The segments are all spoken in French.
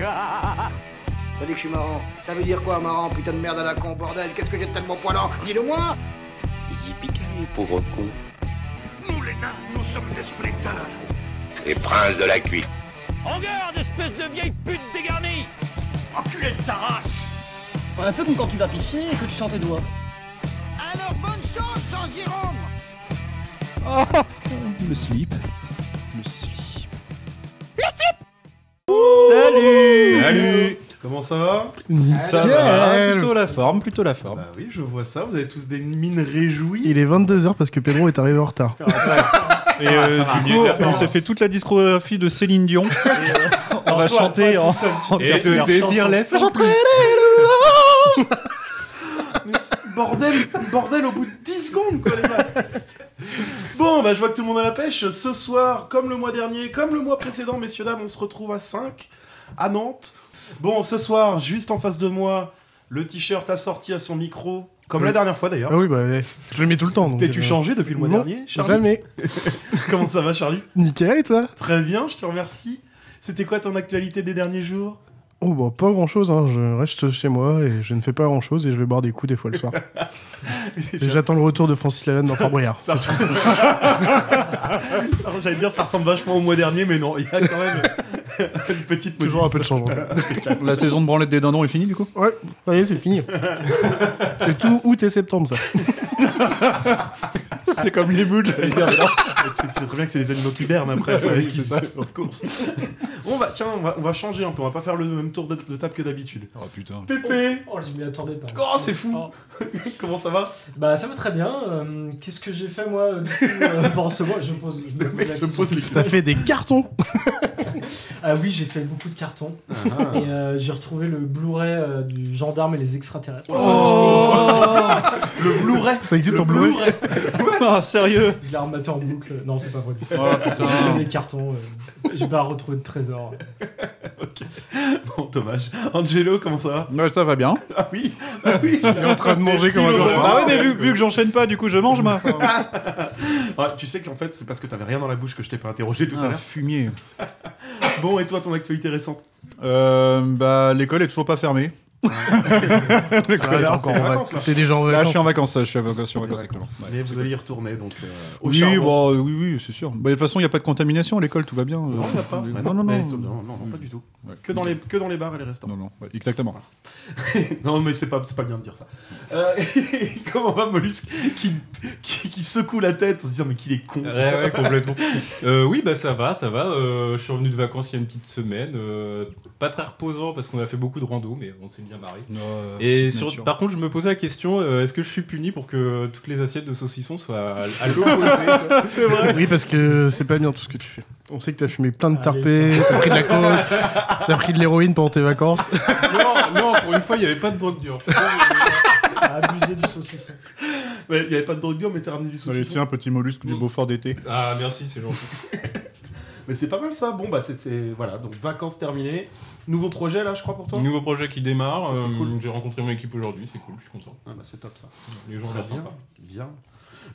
T'as dit que je suis marrant. Ça veut dire quoi, marrant Putain de merde à la con, bordel. Qu'est-ce que j'ai de tellement poilant? Dis-le-moi Yippee pauvre con. Nous, les nains, nous sommes des sprinters. Les princes de la cuite. En garde, espèce de vieille pute dégarnie Enculé de ta race On a fait comme quand tu vas pisser et que tu sens tes doigts. Alors bonne chance, Jean Jérôme Ah, le slip. Comment ça va Ça va Plutôt la forme, plutôt la forme. Bah oui, je vois ça, vous avez tous des mines réjouies. Il est 22h parce que Pedro est arrivé en retard. Et euh, du coup, on s'est fait toute la discographie de Céline Dion. on va chanter en, en Et de chanson. Désirless. Mais c'est- bordel, bordel au bout de 10 secondes, quoi, les gars. Bon, bah, je vois que tout le monde a la pêche. Ce soir, comme le mois dernier, comme le mois précédent, messieurs, dames, on se retrouve à 5, à Nantes. Bon, ce soir, juste en face de moi, le t-shirt assorti à son micro, comme Oui. la dernière fois d'ailleurs. Ah oui, bah ouais, je le mets tout le temps. T'es-tu euh, changé depuis le mois non, dernier, Charlie Jamais. Comment ça va, Charlie? Nickel, et toi? Très bien, je te remercie. C'était quoi ton actualité des derniers jours? Oh bah pas grand chose, hein. je reste chez moi et je ne fais pas grand chose et je vais boire des coups des fois le soir. et j'attends le retour de Francis Lalanne dans Fort Boyard. Ça, J'allais dire, ça ressemble vachement au mois dernier, mais non, il y a quand même une petite Toujours un peu de changement. La saison de branlette des dindons est finie du coup? Ouais, ça y est, c'est fini. c'est tout août et septembre ça. C'est comme les boules. Tu sais- tu sais très bien que c'est les animaux qui bernent après. Oui, c'est ça. Of course. On va, tiens, on va, on va changer un peu, on va pas faire le même tour de, de table que d'habitude. Oh putain. Pépé Oh, je m'y attendais pas. Oh, c'est fou Oh. Comment ça va? Bah, ça va très bien. euh, Qu'est-ce que j'ai fait, moi, euh, du coup, euh, pendant ce mois Je, pose, je me pose mec la se question. pose les T'as fait des cartons Ah oui, j'ai fait beaucoup de cartons. Ah. Et euh, j'ai retrouvé le Blu-ray euh, du gendarme et les extraterrestres. Oh Le Blu-ray Ça existe Le en Blu-ray Ah, sérieux rematé en boucle. Non, c'est pas vrai. Oh J'ai putain. des cartons. euh, j'ai pas retrouvé de trésor. Bon, dommage. Angelo, comment ça va? Ouais, ça va bien. Ah oui Ah oui Il est en train de manger comme un. Ah ouais, mais vu, vu que j'enchaîne pas, du coup je mange ma. Ah, Tu sais qu'en fait, c'est parce que t'avais rien dans la bouche que je t'ai pas interrogé tout à Ah, l'heure. fumier. Bon, et toi, ton actualité récente? Euh, bah, l'école est toujours pas fermée. Ah, t'es en vacances, là. Déjà en Là, je suis en vacances, je suis en vacances, en vacances. Mais vous allez y retourner, donc euh, au Oui, euh, oui, oui, c'est sûr. Bah, de toute façon, il n'y a pas de contamination à l'école, tout va bien. Non, il y a pas. Euh, Ouais, Non, non, non. non, non, non, pas du tout. Ouais. Que dans les, que dans les bars et les restaurants. Non, non, ouais, exactement. Non, mais c'est pas, c'est pas bien de dire ça. Euh, comment va Mollusque qui, qui, qui secoue la tête en se disant mais qu'il est con. Ouais, ouais, complètement. Euh, oui, bah ça va, ça va. Euh, je suis revenu de vacances il y a une petite semaine. euh, pas très reposant parce qu'on a fait beaucoup de rando, mais on s'est bien marré. Et sur- par contre, je me posais la question euh, est-ce que je suis puni pour que toutes les assiettes de saucisson soient à, à l'opposé quoi C'est vrai. Oui, parce que c'est pas bien tout ce que tu fais. On sait que t'as fumé plein de Allez, tarpés, t'as pris de la coke, t'as pris de l'héroïne pendant tes vacances. non, non, pour une fois, il n'y avait pas de drogue dure. Abuser du saucisson. Ouais, il y avait pas de drogue dure, mais t'es ramené du Allez, saucisson. tiens, petit mollusque du Beaufort d'été. Ah, merci, c'est gentil. Mais c'est pas mal ça. Bon, bah, c'est. c'est- Voilà, donc vacances terminées. Nouveau projet là, je crois, pour toi? Nouveau projet qui démarre. Euh, cool. J'ai rencontré mon équipe aujourd'hui, c'est cool, je suis content. Ah, bah, c'est top ça. Les gens ont Très l'air bien. sympas. Bien.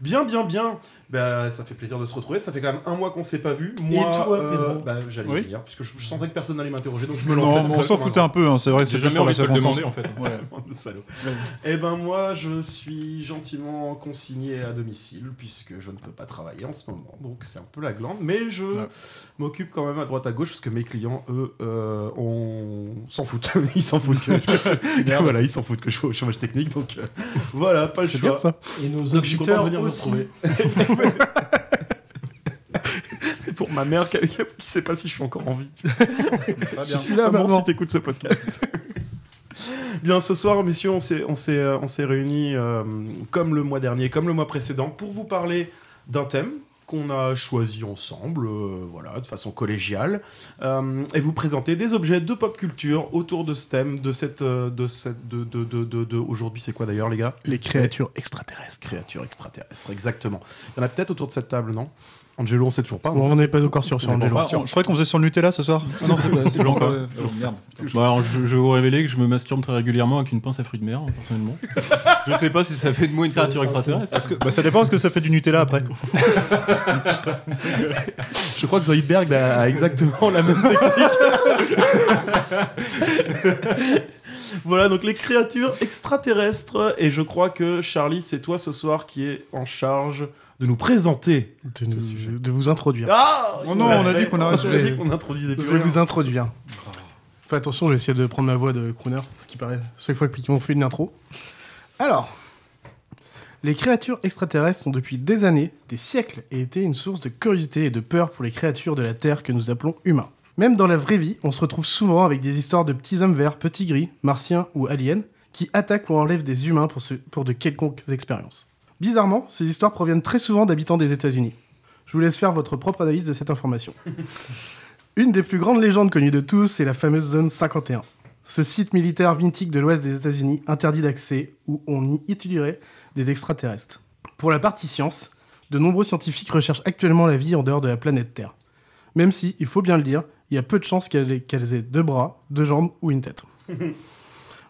Bien, bien, bien. Bah, ça fait plaisir de se retrouver. Ça fait quand même un mois qu'on s'est pas vu. Moi, toi, euh, Pedro bah, J'allais Oui. y venir, puisque je, je sentais que personne n'allait m'interroger, donc je me lançais. Non, on s'en foutait un peu, hein, c'est vrai, c'est jamais envie de te le demander en fait. Ouais. Eh ben moi, je suis gentiment consigné à domicile puisque je ne peux pas travailler en ce moment, donc c'est un peu la glande. Mais je Ouais. M'occupe quand même à droite à gauche parce que mes clients, eux, euh, on s'en foutent. ils s'en foutent que, que- voilà, ils s'en foutent que je sois au chômage technique. Donc euh, voilà, pas le choix. bien ça. Et nos Donc je auditeurs venir vous aussi. retrouver. c'est pour ma mère qui, qui sait pas si je suis encore en vie. Je suis là, Maman, si t'écoutes ce podcast. Bien, ce soir, messieurs, on s'est, on s'est, euh, on s'est réunis euh, comme le mois dernier, comme le mois précédent, pour vous parler d'un thème qu'on a choisi ensemble, euh, voilà, de façon collégiale, euh, et vous présenter des objets de pop culture autour de ce thème, de cette, euh, de cette, de, de, de, de- de- aujourd'hui, c'est quoi d'ailleurs, les gars? Les créatures extraterrestres. Créatures extraterrestres, exactement. Il y en a peut-être autour de cette table, non? Angelo, on sait toujours pas. Bon, on n'est pas encore sûr sur Angelo. Ah, on- je croyais qu'on faisait sur le Nutella ce soir. Ah non, c'est pas, c'est pas. Oh, merde. Bon, alors, je, je vais vous révéler que je me masturbe très régulièrement avec une pince à fruits de mer, hein, personnellement. je sais pas si ça fait de moi une créature extraterrestre. Parce que, bah, ça dépend parce que ça fait du Nutella après. Je crois que Zoidberg a, a exactement la même technique. voilà, donc les créatures extraterrestres. Et je crois que Charlie, c'est toi ce soir qui est en charge de nous présenter de, nous, de vous introduire. Ah Oh non, on a dit qu'on a arrêtait. dit qu'on introduisait Je vais rien. vous introduire. Fais attention, je vais essayer de prendre ma voix de crooner, ce qui paraît chaque fois qu'on fait une intro. Alors, les créatures extraterrestres sont depuis des années, des siècles, et étaient une source de curiosité et de peur pour les créatures de la Terre que nous appelons humains. Même dans la vraie vie, on se retrouve souvent avec des histoires de petits hommes verts, petits gris, martiens ou aliens, qui attaquent ou enlèvent des humains pour, ce- pour de quelconques expériences. Bizarrement, ces histoires proviennent très souvent d'habitants des États-Unis. Je vous laisse faire votre propre analyse de cette information. Une des plus grandes légendes connues de tous est la fameuse zone 51. Ce site militaire mythique de l'ouest des États-Unis interdit d'accès où on y étudierait des extraterrestres. Pour la partie science, de nombreux scientifiques recherchent actuellement la vie en dehors de la planète Terre. Même si, il faut bien le dire, il y a peu de chances qu'elles aient, qu'elles aient deux bras, deux jambes ou une tête.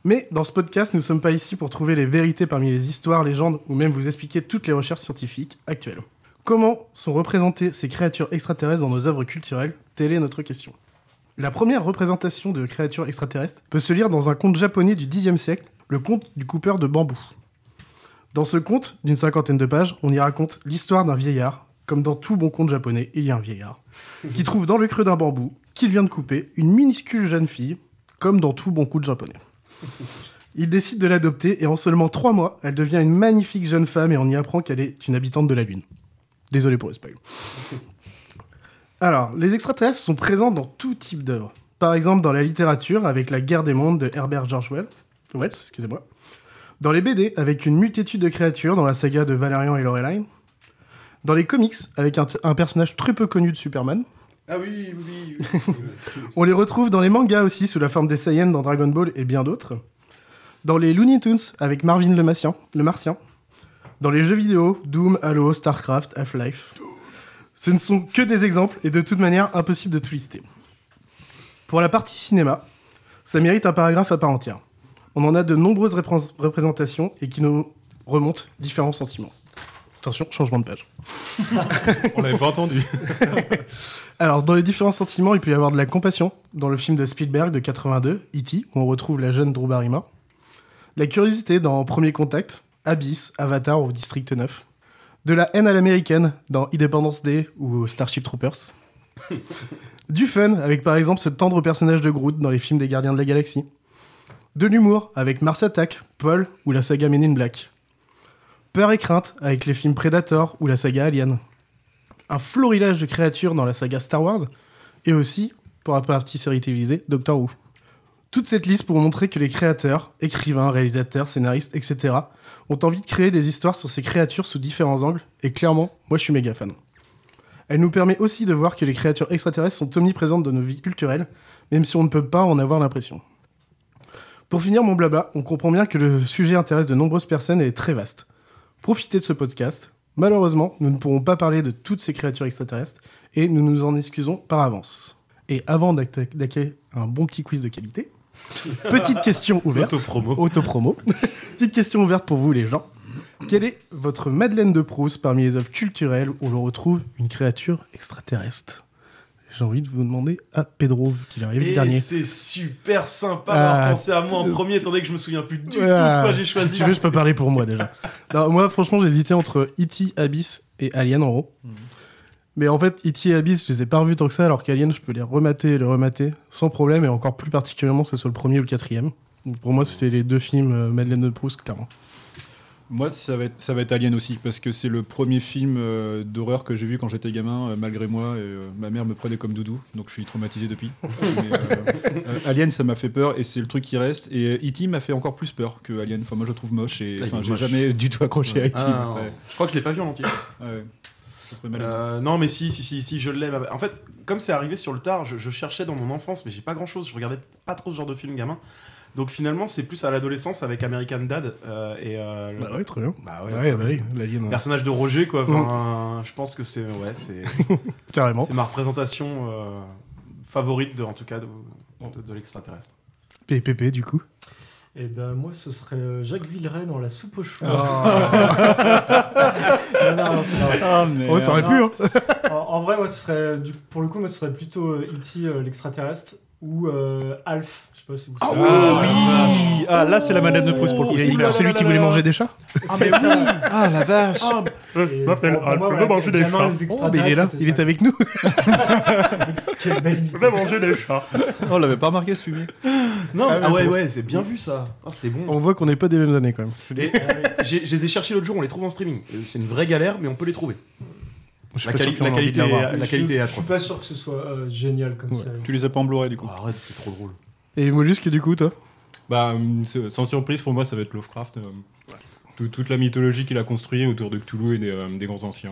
Mais dans ce podcast, nous ne sommes pas ici pour trouver les vérités parmi les histoires, légendes ou même vous expliquer toutes les recherches scientifiques actuelles. Comment sont représentées ces créatures extraterrestres dans nos œuvres culturelles? Telle est notre question. La première représentation de créatures extraterrestres peut se lire dans un conte japonais du Xe siècle, le conte du coupeur de bambou. Dans ce conte, d'une cinquantaine de pages, on y raconte l'histoire d'un vieillard. Comme dans tout bon conte japonais, il y a un vieillard, qui trouve dans le creux d'un bambou, qu'il vient de couper, une minuscule jeune fille, comme dans tout bon conte japonais. Il décide de l'adopter et en seulement trois mois, elle devient une magnifique jeune femme et on y apprend qu'elle est une habitante de la Lune. Désolé pour le spoil. Alors, les extraterrestres sont présents dans tout type d'œuvres. Par exemple, dans la littérature, avec La guerre des mondes de Herbert George Wells, excusez-moi. Dans les BD, avec une multitude de créatures dans la saga de Valérian et Loreline. Dans les comics, avec un personnage très peu connu de Superman. Ah oui, oui. On les retrouve dans les mangas aussi, sous la forme des Saiyans dans Dragon Ball et bien d'autres. Dans les Looney Tunes, avec Marvin le Martien. Le Martien. Dans les jeux vidéo, Doom, Halo, StarCraft, Half-Life. Ce ne sont que des exemples et de toute manière impossible de tout lister. Pour la partie cinéma, ça mérite un paragraphe à part entière. On en a de nombreuses représ- représentations et qui nous remontent différents sentiments. Attention, changement de page. On l'avait pas entendu. Alors, dans les différents sentiments, il peut y avoir de la compassion, dans le film de Spielberg de 82, E.T., où on retrouve la jeune Drew Barrymore. De la curiosité dans Premier Contact, Abyss, Avatar ou District 9. De la haine à l'américaine dans Independence Day ou Starship Troopers. du fun, avec par exemple ce tendre personnage de Groot dans les films des Gardiens de la Galaxie. De l'humour, avec Mars Attack, Paul ou la saga Men in Black. Peur et crainte, avec les films Predator ou la saga Alien un florilège de créatures dans la saga Star Wars, et aussi, pour la partie série télévisée, Doctor Who. Toute cette liste pour montrer que les créateurs, écrivains, réalisateurs, scénaristes, etc., ont envie de créer des histoires sur ces créatures sous différents angles, et clairement, moi je suis méga fan. Elle nous permet aussi de voir que les créatures extraterrestres sont omniprésentes dans nos vies culturelles, même si on ne peut pas en avoir l'impression. Pour finir mon blabla, on comprend bien que le sujet intéresse de nombreuses personnes et est très vaste. Profitez de ce podcast. Malheureusement, nous ne pourrons pas parler de toutes ces créatures extraterrestres et nous nous en excusons par avance. Et avant d'attaquer un bon petit quiz de qualité, petite question ouverte. Autopromo. Autopromo. petite question ouverte pour vous les gens. Quelle est votre Madeleine de Proust parmi les œuvres culturelles où l'on retrouve une créature extraterrestre? J'ai envie de vous demander à Pedro, vu qu'il est arrivé le dernier. c'est super sympa Ah, d'avoir pensé à moi en premier, étant donné que je me souviens plus du tout de Ah, quoi j'ai choisi. Si tu veux, je peux parler pour moi déjà. Non, moi, franchement, j'hésitais entre E.T., Abyss et Alien en haut. Mhm. Mais en fait, E.T. et Abyss, je les ai pas revus tant que ça, alors qu'Alien, je peux les remater et les remater sans problème, et encore plus particulièrement que ce soit le premier ou le quatrième. Donc pour moi, c'était les deux films euh, Madeleine de Proust, clairement. Moi, ça va, être, ça va être Alien aussi, parce que c'est le premier film euh, d'horreur que j'ai vu quand j'étais gamin, euh, malgré moi. Et, euh, ma mère me prenait comme doudou, donc je suis traumatisé depuis. Mais, euh, euh, Alien, ça m'a fait peur, et c'est le truc qui reste. Et E.T. m'a fait encore plus peur que Alien. Enfin, moi, je le trouve moche, et Ah, enfin, j'ai jamais du tout accroché à E.T. Ah, ouais. Je crois que je l'ai pas vu en entier. Ouais. Euh, non, mais si, si, si, si, je l'aime. En fait, comme c'est arrivé sur le tard, je, je cherchais dans mon enfance, mais j'ai pas grand chose. Je regardais pas trop ce genre de film gamin. Donc finalement, c'est plus à l'adolescence avec American Dad euh, et euh, Bah ouais, très bien. Bah ouais, Ouais, bah oui, l'Alien, ouais. personnage de Roger, quoi. Enfin, Je pense que c'est ouais, c'est Carrément. c'est ma représentation euh, favorite, de, en tout cas, de, de- de l'extraterrestre. PPP, du coup. Et ben moi, ce serait Jacques Villeray dans La soupe aux choux. Ah. non, non, non, c'est pas vrai. Ah, mais. Oh, ça aurait pu, hein en, en vrai, moi, ce serait, du- pour le coup, moi, ce serait plutôt euh, E.T. euh, l'extraterrestre. Ou euh, Alf. Je sais pas si vous Ah savez. oui Ah, là, c'est la Madeleine de Proust pour le coup. Il y a celui qui voulait manger des chats Ah mais oui Ah, la vache Et m'appelle pour- pour Alf, je veux manger des chats. Oh, mais il est là, il est avec nous. Quelle belle Je vais manger des chats. On l'avait pas remarqué ce fumier. Non, Ah, ah, ouais, ouais, c'est bien vu ça. Ah, C'était bon. On voit qu'on n'est pas des mêmes années quand même. Et, euh, j'ai- je les ai cherchés l'autre jour, on les trouve en streaming. Euh, C'est une vraie galère, mais on peut les trouver. Je suis La, quali- la qualité, est- la Je- qualité est Je suis pas sûr que ce soit euh, génial comme ça. Tu les as pas en Blu-ray du coup. Oh, arrête, c'était trop drôle. Et Mollusque, du coup, toi? Bah, hum, sans surprise, pour moi, ça va être Lovecraft. euh, tout- toute la mythologie qu'il a construite autour de Cthulhu et des, euh, des grands anciens.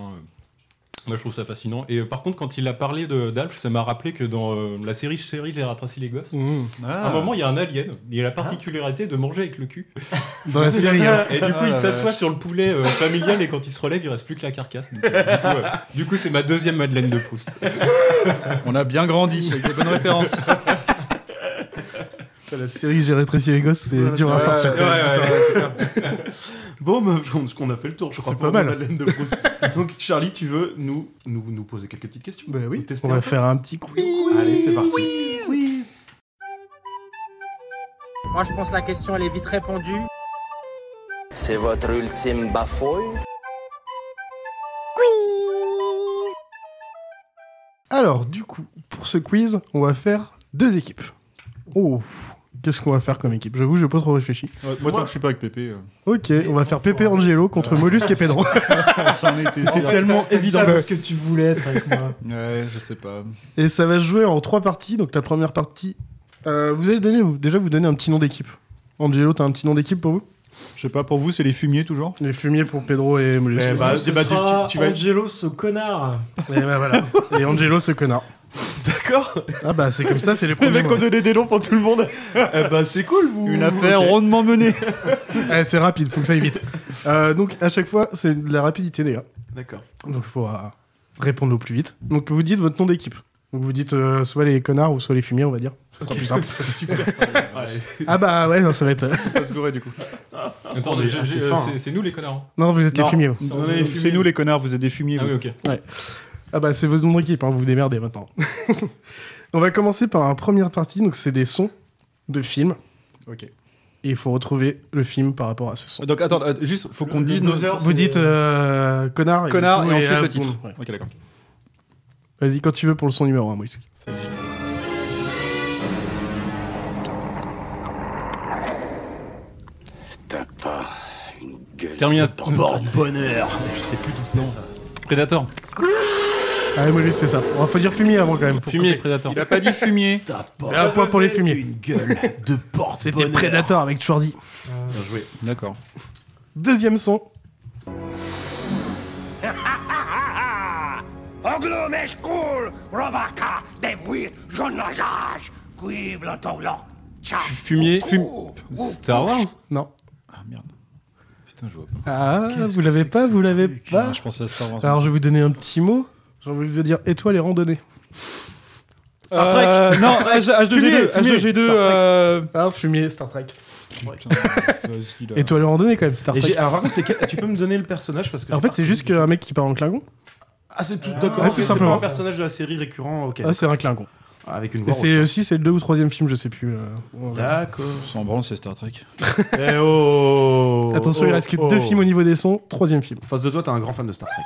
Moi, je trouve ça fascinant. Et euh, par contre, quand il a parlé de- d'Alf, ça m'a rappelé que dans euh, la série Chérie, j'ai rattracé les gosses. À un moment, il y a un alien. Il a la particularité de manger avec le cul. Dans la série. hein. Et du coup, Ah, il la s'assoit sur le poulet euh, familial et quand il se relève, il reste plus que la carcasse. Donc, euh, du coup, euh, coup, c'est ma deuxième Madeleine de Proust. On a bien grandi avec des bonnes références. La série J'ai rétréci les gosses, c'est dur à Ouais, sortir. ouais, même. ouais, Bon, bah, je pense qu'on a fait le tour, je crois. C'est pas mal. Madeleine de Proust. Donc, Charlie, tu veux nous, nous, nous poser quelques petites questions Bah oui, on va faire un petit quiz. Allez, c'est parti. Moi, je pense que la question, elle est vite répondue. C'est votre ultime bafouille Alors, du coup, pour ce quiz, on va faire deux équipes. Oh, qu'est-ce qu'on va faire comme équipe? J'avoue, je n'ai pas trop réfléchi. Moi, tant que je suis pas avec Pépé. euh, Ok, on va faire Pépé Angelo contre Mollusque et Pedro. J'en ai été C'est sûr. tellement évident. parce que tu voulais être avec moi. Ouais, je sais pas. Et ça va se jouer en trois parties. Donc la première partie, euh, vous allez donner, vous- déjà vous donner un petit nom d'équipe. Angelo, t'as un petit nom d'équipe pour vous? Je sais pas, pour vous, c'est les fumiers toujours? Les fumiers pour Pedro et Mollusque. Eh bah, Ce bah, tu- sera tu vas- Angelo, ce connard. Et bah voilà. Et Angelo, ce connard. D'accord Ah bah c'est comme ça, c'est les premiers. mots. donnait des noms pour tout le monde. Eh bah, c'est cool, vous. Une affaire rondement menée. Eh, c'est rapide, faut que ça aille vite. Euh, donc à chaque fois, c'est de la rapidité, les gars. D'accord. Donc il faut euh, répondre au plus vite. Donc vous dites votre nom d'équipe. Donc vous dites euh, soit les connards ou soit les fumiers, on va dire. Ça sera plus simple. Super. ah bah ouais, non, ça va être. euh, On va se gourer du coup. Ah, c'est c'est hein. c'est nous les connards. hein. Non, vous êtes les fumiers. les C'est nous les connards, vous êtes des fumiers. Ah oui, ok. Ah bah c'est votre nom d'équipe, hein, vous vous démerdez maintenant. on va commencer par la première partie, donc c'est des sons de films. Ok. Et il faut retrouver le film par rapport à ce son. Donc attends, euh, juste, faut qu'on dise nos buzzer, Vous dites euh, connard, connards du et coup, ensuite le titre. boum, ouais. Ok, d'accord. Vas-y, quand tu veux pour le son numéro 1, Moïse. T'as pas une gueule. Terminator. Porte-bonheur. Je sais plus d'où c'est ça. Predator. Ah, Molus, c'est ça. Il faut dire fumier avant quand même. pour Fumier. Predator. Il a pas dit fumier. Un point pour les fumiers. Une gueule de porte C'était Predator avec Schwarzy. Bien joué. D'accord. Deuxième son. Fumier. Fum... Star Wars Non. Ah merde. Putain, je vois pas. Ah, vous l'avez pas, vous l'avez pas. Je pensais à Star Wars. Alors je vais vous donner un petit mot. J'ai envie de dire étoile et randonnée. Star Trek. non, H2G2. Fumier, fumier. H2G2. Star Trek. euh, Ah, fumier, Star Trek. putain, vas-y, là. Étoile et randonnée quand même, Star Et Trek. alors, par contre, c'est quel- tu peux me donner le personnage parce que En fait, c'est juste qu'un mec qui parle en Klingon. Ah, c'est tout, d'accord. Ouais, ok, tout c'est simplement. pas un personnage de la série récurrent, ok. Ah, c'est un Klingon. Avec une Et voix. c'est aussi c'est le deux ou troisième film, je sais plus. euh. D'accord. Sans branle, c'est Star Trek. Eh oh Attention, il reste que deux films au niveau des sons. Troisième film. En face de toi, t'es un grand fan de Star Trek.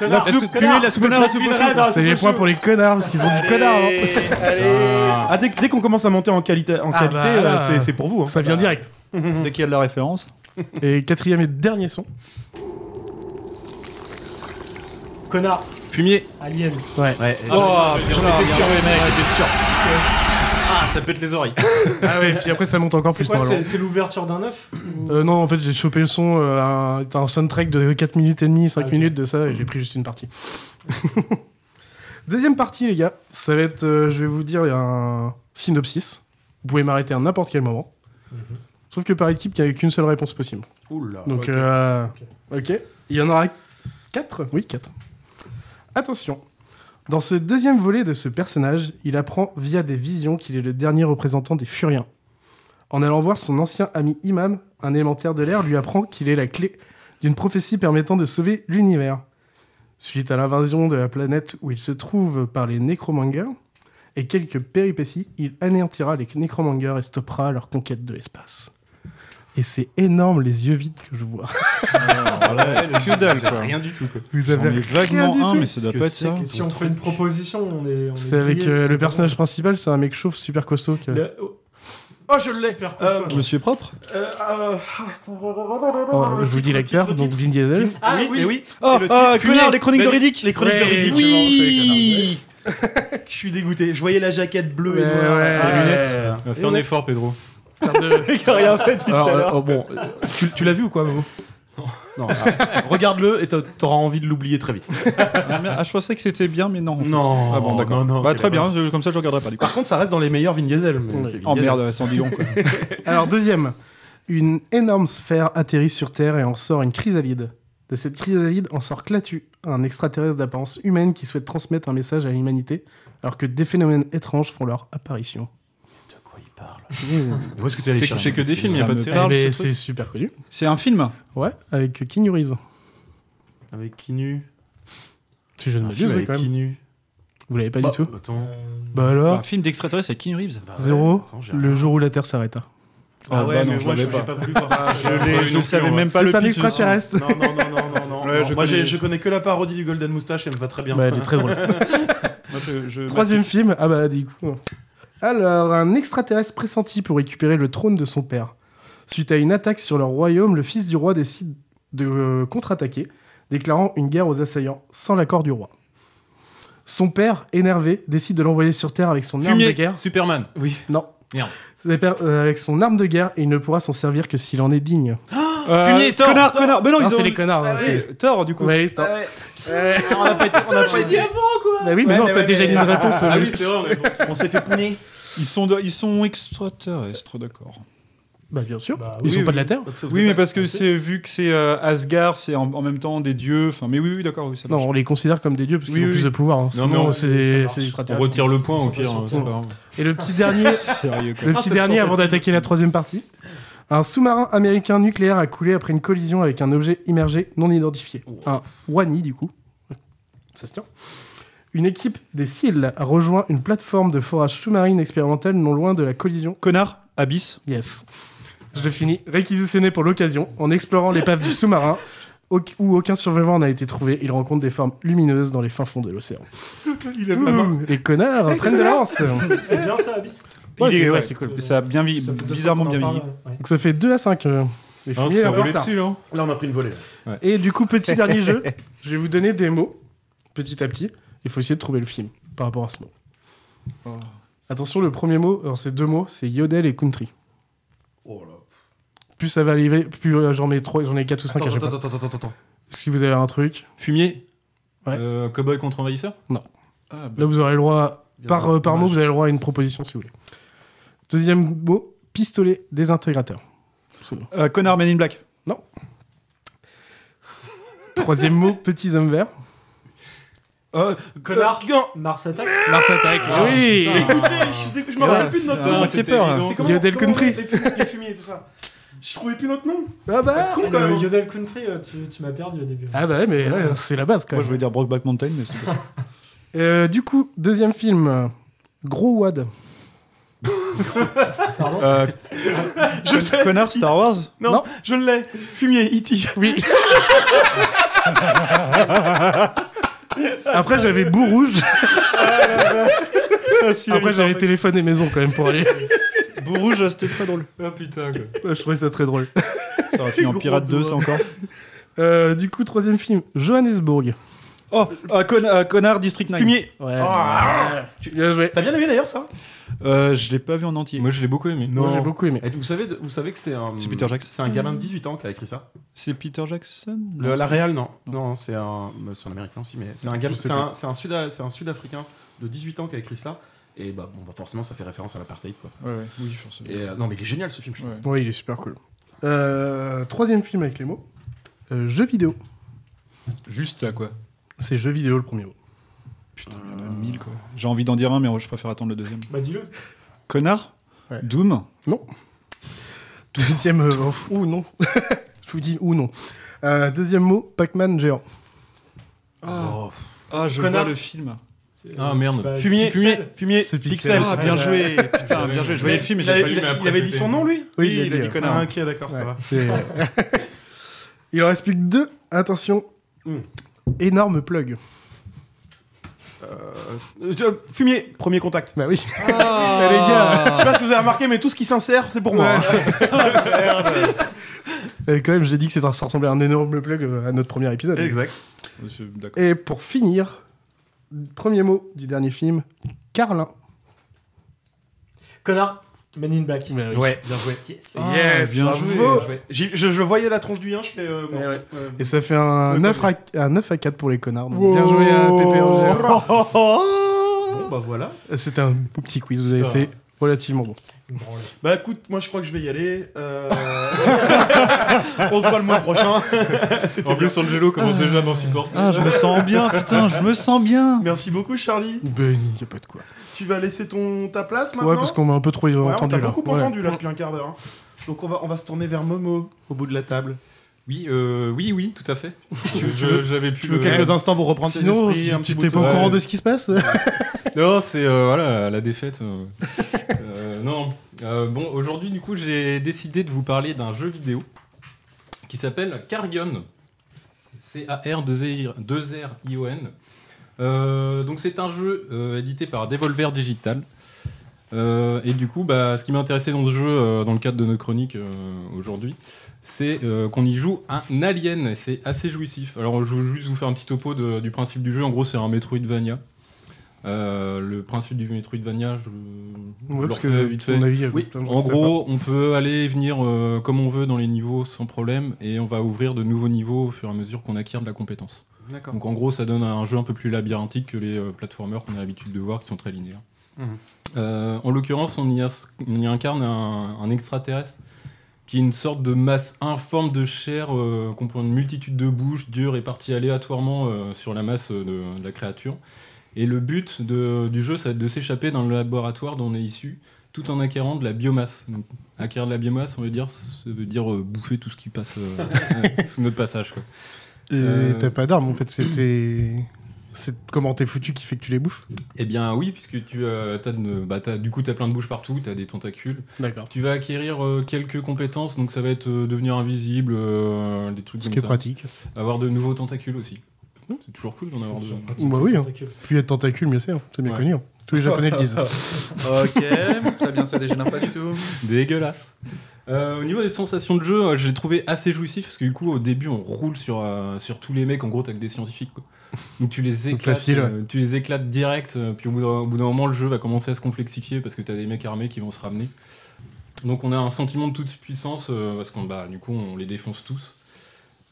La soupe, fumier, la soupe, la soupe, la soupe. C'est les points pour les connards parce qu'ils ont dit connards. hein. Ah, dès, dès qu'on commence à monter en qualité, en Ah, qualité bah, euh, là, c'est- c'est pour vous. hein. Ça vient direct. Dès qu'il y a de la référence. Et quatrième et dernier son. Connard, Fumier. Alien. Ouais. Ouais. Oh, putain, j'en étais sûr, les mecs. J'étais sûr. Ah, ça pète les oreilles. Ah ouais, puis après ça monte encore plus. C'est c'est l'ouverture d'un œuf ou- Euh, non, en fait, j'ai chopé le son, euh, un, soundtrack de 4 minutes et demie, 5 Ah, minutes de ça, et j'ai pris juste une partie. Deuxième partie, les gars, ça va être, euh, je vais vous dire un synopsis. Vous pouvez m'arrêter à n'importe quel moment. Sauf que par équipe, il n'y a qu'une seule réponse possible. Oula. Donc, ok. euh, ok. Il y en aura 4 Oui, 4. Attention. Dans ce deuxième volet de ce personnage, il apprend via des visions qu'il est le dernier représentant des Furiens. En allant voir son ancien ami Imam, un élémentaire de l'air lui apprend qu'il est la clé d'une prophétie permettant de sauver l'univers. Suite à l'invasion de la planète où il se trouve par les nécromangers, et quelques péripéties, il anéantira les nécromangers et stoppera leur conquête de l'espace. Et c'est énorme les yeux vides que je vois. que dalle, quoi. Rien du tout, quoi. Vous avez vaguement du un, tout. mais ça doit pas être ça. que Si on fait une proposition, on est. on est C'est avec euh, le personnage principal, c'est un mec chauve super costaud. que- Le- Oh, je l'ai Euh. Monsieur propre euh, euh, Oh, je vous dis l'acteur, donc Vin Diesel. Ah oui, oui. oui. Oh, le ah, connard, les chroniques de Riddick Les chroniques de Ouais, Riddick. c'est bon, c'est les Oui Je suis dégoûté. Je voyais la jaquette bleue et Ouais, noire. ouais, Ah, les lunettes. Euh, Fais un effort, Pedro. Il a rien fait depuis Alors, tout à euh, l'heure. oh, bon, tu, tu l'as vu ou quoi, Momo Non. ah, Regarde-le et t'a- t'auras envie de l'oublier très vite. Ah. Ah, je pensais que c'était bien, mais non. Non. Ah bon, d'accord. non, non, Bah, très bien, je- comme ça je regarderai pas du coup. Par contre, ça reste dans les meilleurs Vin Diesel. mais Oh Diesel. merde, sans Dion quoi. Alors, deuxième. Une énorme sphère atterrit sur Terre et en sort une chrysalide. De cette chrysalide en sort Clatu, un extraterrestre d'apparence humaine qui souhaite transmettre un message à l'humanité, alors que des phénomènes étranges font leur apparition. De quoi il parle Où est-ce que t'es allé C'est chercher c'est que des films, il Ça a pas de série. c'est super connu. C'est un film Ouais, avec Keanu Reeves. Avec qui nu Si je ne Un m'abuse, oui, avec quand même. nu Vous l'avez pas Bah, du tout Attends. Bah alors Un film d'extraterrestre avec Keanu Reeves Bah ouais, Zéro, attends, le jour où la Terre s'arrêta. Ah Ah ouais, bah non, mais je moi l'avais j'ai pas. pas voulu voir ça. Je je non savais même pas C'est le un pitch. extraterrestre. Non, non, non, non, non, non. Ouais, non. je Moi connais. je connais que la parodie du Golden Moustache, elle me va très bien. Bah, elle est très drôle. Moi, je- je- Troisième film, ah bah du coup. Alors, un extraterrestre pressenti pour récupérer le trône de son père. Suite à une attaque sur leur royaume, le fils du roi décide de euh, contre-attaquer, déclarant une guerre aux assaillants sans l'accord du roi. Son père, énervé, décide de l'envoyer sur Terre avec son arme de Fumier, guerre. Superman. Oui. Non. Merde. Euh, Avec son arme de guerre et il ne pourra s'en servir que s'il en est digne. Euh, Fumier, Thor, Connard, Thor. connard. Mais non, Non, ils ont. c'est les connards. hein, Ah c'est- oui, Thor du coup. Ouais, Ah ouais. Ouais. On n'a pas été. On a pas été- Bah oui, mais Ouais, non, mais t'as déjà mais- dit une réponse. Ah oui, c'est vrai, mais On s'est fait pouner. Ils sont, de- ils sont extraterrestres, d'accord. Bah bien sûr. Bah Ils oui, sont oui, pas de la. Terre. Oui, mais parce que c'est vu que c'est euh, Asgard, c'est en, en même temps des dieux. Enfin, mais oui, oui, d'accord, oui, ça Non, on les considère comme des dieux parce qu'ils Oui, ont oui, plus de pouvoir. hein. Non, Sinon, mais on- c'est des retire le point au pire. hein. Et le petit dernier, Sérieux quoi. le petit cette dernier avant d'attaquer la troisième partie. Un sous-marin américain nucléaire a coulé après une collision avec un objet immergé non identifié. Un Wani, du coup. Ça se tient. Une équipe des SEAL a rejoint une plateforme de forage sous-marine expérimentale non loin de la collision. Connard, Abyss. Yes. Je le finis. Réquisitionné pour l'occasion, en explorant l'épave du sous-marin, où aucun survivant n'a été trouvé, il rencontre des formes lumineuses dans les fins fonds de l'océan. Il main. Ouh, les connards, prennent de l'avance. C'est bien ça, Abyss. Ouais, est- c'est- ouais, ouais. c'est cool. Et ça a bien vi- Ça fait deux fois bizarrement bien vieilli. ouais. Donc ça fait 2 à 5. euh, les Hein, fumiers, roulé retard. dessus, là. Là, on a pris une volée. Et du coup, petit dernier jeu, je vais vous donner des mots, petit à petit. Il faut essayer de trouver le film par rapport à ce mot. Oh. Attention, le premier mot, alors c'est deux mots, c'est yodel et country. Oh là. Plus ça va arriver, plus euh, j'en mets trois, j'en ai 4 ou 5 à Attends, chaque attends, attends, attends, attends, attends. Si vous avez un truc, Fumier. Ouais. Euh, Cowboy contre envahisseur Ah, bah, là vous aurez le droit, par, euh, par mot, vous avez le droit à une proposition si vous voulez. Deuxième mot, pistolet désintégrateur. Bon. euh, Connard, Men in Black. Troisième mot, petits hommes verts. Euh, Connard. Gant. Mars Attack. Mars Attack, Ah, oui Écoutez, je suis dégoûté, je me rappelle plus de notre Ah, nom. moitié c'était peur, là. C'est comment Yodel comment Country. Les fumiers, les fumiers, c'est ça. Je trouvais plus notre nom. Ah bah Con, quand Le même. Yodel Country, euh, tu, tu m'as perdu au début. Ah bah ouais, mais ouais, c'est la base quand Moi, même. je voulais dire Brokeback Mountain, mais c'est pas ça. Euh, du coup, deuxième film, euh, Gros Wad. Euh, Je sais. Connard, Star Wars. Non, Non. je l'ai. Fumier, E.T. Oui. Après, j'avais Bout Rouge. Après, j'avais téléphone et maison quand même pour aller. Beau rouge, c'était très drôle. Ah putain, quoi. Je trouvais ça très drôle. Ça aurait fini en Pirate 2, doigt. ça encore. Euh, du coup, troisième film, Johannesburg. Oh, euh, Con- euh, Connard, District 9. Fumier. Ouais. Ah. Tu- Bien joué. T'as bien aimé d'ailleurs ça Euh, je l'ai pas vu en entier. Moi, je l'ai beaucoup aimé. Moi, j'ai beaucoup aimé. Et vous savez, vous savez que c'est un. C'est Peter Jackson. C'est un gamin de 18 ans qui a écrit ça. C'est Peter Jackson Le- la c'est- réal, non. Non, c'est un. bah, C'est un américain aussi, mais c'est un gamin. C'est un, c'est un, Sud- c'est un Sud-Africain de 18 ans qui a écrit ça. Et bah, bon, bah forcément, ça fait référence à l'apartheid, quoi. Ouais, ouais, oui, forcément. Et euh, non, mais il est génial ce film. je trouve. Ouais. Oui, il est super cool. Euh, troisième film avec les mots, euh, jeu vidéo. Juste ça, quoi? C'est jeu vidéo le premier mot. Putain, il y en a mille, quoi. J'ai envie d'en dire un, mais je préfère attendre le deuxième. Bah dis-le. Connard Ouais. Doom Deuxième. euh, oh, ou non. je vous dis ou non. Euh, deuxième mot, Pac-Man géant. Ah, ah je Connard. vois le film. Ah, merde. pas Fumier, fumier, fumier, C'est Pixel. Pixel. Ah, bien joué Putain, bien joué, je voyais le film et il, j'avais avait, pas il, vu. a- il avait dit son nom, lui Oui, il, il a dit connard. Ah, ok, d'accord, ça va. Il en reste plus que deux. Attention. Hmm. Énorme plug. Euh, vois, fumier, premier contact. Bah oui. Ah. Les gars. Je sais pas si vous avez remarqué, mais tout ce qui s'insère, c'est pour moi. Ouais, hein. Et quand même, j'ai dit que ça ressemblait à un énorme plug euh, à notre premier épisode. Exact. Et pour finir, premier mot du dernier film, Carlin. Connard, Men in Black. Ouais, bien joué. Yes. Ah, Yes, bien joué. Je, je voyais la tronche du yinche, mais euh, bon. Eh ouais. Euh, Et ça fait un Le 9 à, un 9 à 4 pour les connards. donc Wow. Bien joué à Pépé Angèle. Bon, bah voilà. C'était un beau petit quiz, vous avez été relativement bon. Bah écoute, moi je crois que je vais y aller. Euh... On se voit le mois prochain. En bien. plus, Angelo commence déjà à m'en supporter. Ah, je me sens bien, putain, je me sens bien Merci beaucoup, Charlie. Ben, y a pas de quoi. Tu vas laisser ton, ta place maintenant Ouais, parce qu'on m'a un peu trop Ouais, on entendu là. beaucoup Ouais. entendu là depuis un quart d'heure. hein. Donc on va, on va se tourner vers Momo au bout de la table. Oui, euh, oui, oui, tout à fait. J'avais pu Tu veux le- quelques instants pour reprendre tes Sinon, esprits, si un tu t'es pas au courant de ce qui se passe Non, c'est euh, la défaite. euh. Euh, non, bon, aujourd'hui du coup, j'ai décidé de vous parler d'un jeu vidéo qui s'appelle Carrion. C A R 2 R I O N. Euh, donc c'est un jeu édité par Devolver Digital. Et du coup, bah, ce qui m'a intéressé dans ce jeu, dans le cadre de notre chronique aujourd'hui, c'est qu'on y joue un alien. C'est assez jouissif. Alors, je veux juste vous faire un petit topo du principe du jeu. En gros, c'est un Metroidvania. Euh, le principe du Metroidvania, je, Ouais, parce que, vite à mon fait. avis, Oui, en gros, on peut aller et venir euh, comme on veut dans les niveaux sans problème, et on va ouvrir de nouveaux niveaux au fur et à mesure qu'on acquiert de la compétence. Donc en gros, ça donne un jeu un peu plus labyrinthique que les euh, platformers qu'on a l'habitude de voir, qui sont très linéaires. Mhm. Euh, en l'occurrence, on, y as- on y incarne un, un extraterrestre qui est une sorte de masse informe de chair euh, composant une multitude de bouches dures réparties aléatoirement euh, sur la masse de, de la créature. Et le but de- du jeu, ça va être de s'échapper dans le laboratoire dont on est issu, tout en acquérant de la biomasse. Donc, acquérir de la biomasse, on veut dire, ça veut dire euh, bouffer tout ce qui passe euh, sous notre passage. Quoi. Et Euh, t'as pas d'armes en fait, c'était. C'est comment t'es foutu qui fait que tu les bouffes? Eh bien oui, puisque tu euh, as de- bah, t'as- du coup tu as plein de bouches partout, tu as des tentacules. D'accord. Tu vas acquérir euh, quelques compétences, donc ça va être euh, devenir invisible, des trucs Ce comme qui est ça. pratique. Avoir de nouveaux tentacules aussi. C'est toujours cool d'en avoir de Bah oui, hein. plus il y a de tentacules, mieux c'est. hein. C'est bien Ouais. connu. hein. Tous les japonais le disent. ok, très bien, ça dégénère pas du tout. Dégueulasse. Euh, au niveau des sensations de jeu, euh, je l'ai trouvé assez jouissif parce que du coup, au début, on roule sur, euh, sur tous les mecs. En gros, t'as que des scientifiques. Quoi. Donc tu les éclates, facile, ouais. euh, tu les éclates direct. euh, puis au bout d'un au bout d'un moment, le jeu va commencer à se complexifier parce que t'as des mecs armés qui vont se ramener. Donc on a un sentiment de toute puissance euh, parce qu'on bah, du coup, on les défonce tous.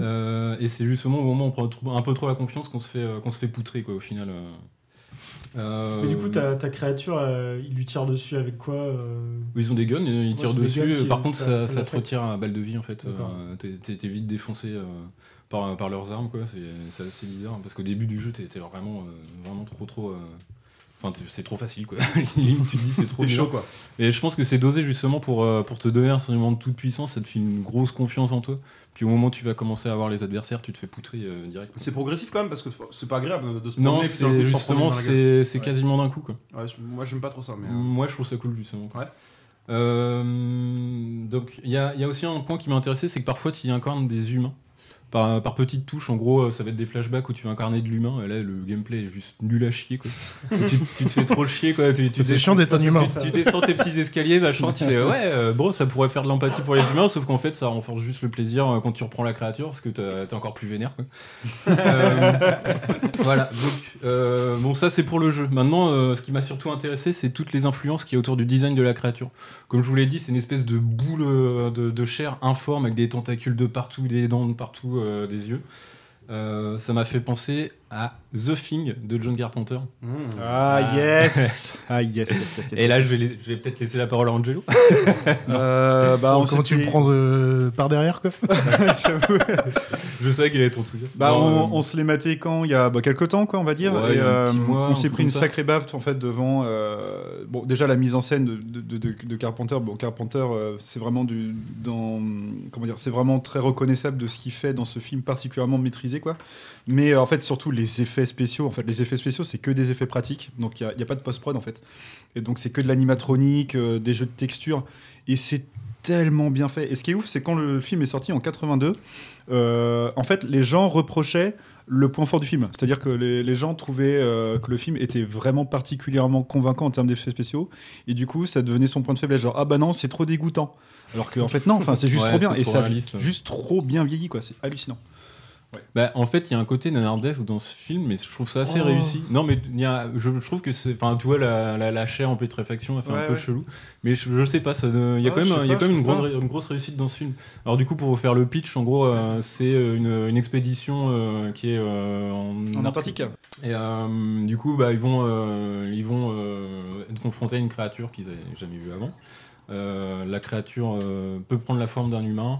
Euh, et c'est justement au moment où on prend un peu trop la confiance qu'on se fait euh, qu'on se fait poutrer quoi au final. euh. Euh, Mais du coup, ta, ta créature, euh, il lui tire dessus avec quoi euh ils ont des guns, ils tirent dessus. par contre, ça, ça ça te retire à balle de vie en fait. Euh, t'es- vite défoncé euh, par, par leurs armes, quoi. C'est assez bizarre parce qu'au début du jeu, t'es vraiment, euh, vraiment trop, trop. Enfin, c'est trop facile, quoi. Tu dis, c'est trop chaud, quoi. Et je pense que c'est dosé justement pour, euh, pour te donner un sentiment de toute puissance. Ça te fait une grosse confiance en toi. Puis au moment où tu vas commencer à voir les adversaires, tu te fais poutrer euh, direct. C'est progressif quand même parce que c'est pas agréable de- se Non, promener, puis d'un coup, c'est de s'en justement, prendre une dans la gueule. c'est c'est Ouais. quasiment d'un coup, quoi. Ouais, je- moi j'aime pas trop ça, mais. euh, Moi, je trouve ça cool, justement. Euh, donc, il y a, il y a aussi un point qui m'a intéressé, c'est que parfois, tu y incarnes des humains. Par, par petites touches, en gros, euh, ça va être des flashbacks où tu vas incarner de l'humain. Et là, le gameplay est juste nul à chier, quoi. tu, tu te fais trop chier, quoi. Tu, tu C'est chiant d'être un humain. Tu, tu descends tes petits escaliers, machin. tu fais, ouais, euh, bon, ça pourrait faire de l'empathie pour les humains, sauf qu'en fait, ça renforce juste le plaisir euh, quand tu reprends la créature, parce que t'es encore plus vénère, quoi. Euh, voilà, donc euh, bon ça c'est pour le jeu. Maintenant ce qui m'a surtout intéressé c'est toutes les influences qui y a autour du design de la créature. Comme je vous l'ai dit c'est une espèce de boule de, de chair informe avec des tentacules de partout, des dents de partout, euh, des yeux. Euh, ça m'a fait penser à The Thing de John Carpenter. Ah, yes. Ah, yes, yes, yes, yes, Et là je vais, la- je vais peut-être laisser la parole à Angelo. Euh, bah, on Comment tu le s'était- prends de- par derrière quoi J'avoue. Je savais qu'il allait être enthousiaste. Bah, Non, on, euh, on se l'est maté quand Il y a bah, quelques temps, quoi, on va dire. Ouais, et, euh, mois, on s'est pris une sacrée baffe en fait devant. euh, bon, déjà la mise en scène de, de, de- de Carpenter. Bon, Carpenter, euh, c'est vraiment du dans comment dire, c'est vraiment très reconnaissable de ce qu'il fait dans ce film particulièrement maîtrisé, quoi. Mais euh, en fait, surtout les effets spéciaux. En fait, les effets spéciaux, c'est que des effets pratiques. Donc, il n'y a, pas de post-prod, en fait. Et donc, c'est que de l'animatronique, euh, des jeux de texture. Et c'est tellement bien fait. Et ce qui est ouf, c'est quand le film est sorti en 82, euh, en fait, les gens reprochaient le point fort du film. C'est-à-dire que les, les gens trouvaient euh, que le film était vraiment particulièrement convaincant en termes d'effets spéciaux. Et du coup, ça devenait son point de faiblesse. Genre, ah bah non, c'est trop dégoûtant. Alors qu'en fait, non, enfin, c'est juste Ouais, trop bien. Et ça a juste trop bien vieilli, quoi. C'est hallucinant. Bah, en fait, il y a un côté nanardesque dans ce film, mais je trouve ça assez Oh. réussi. Non, mais y a, je, je trouve que c'est. Enfin, tu vois, la, la, la chair en pétréfaction, elle fait Ouais, un peu ouais. chelou. Mais je, je sais pas, il y a quand même, y a quand une, trouve grande, une grosse réussite dans ce film. Alors, du coup, pour vous faire le pitch, en gros, euh, c'est euh, une, une expédition euh, qui est euh, en, En Antarctique. Et euh, du coup, bah, ils vont, euh, ils vont euh, être confrontés à une créature qu'ils n'avaient jamais vue avant. Euh, la créature euh, peut prendre la forme d'un humain.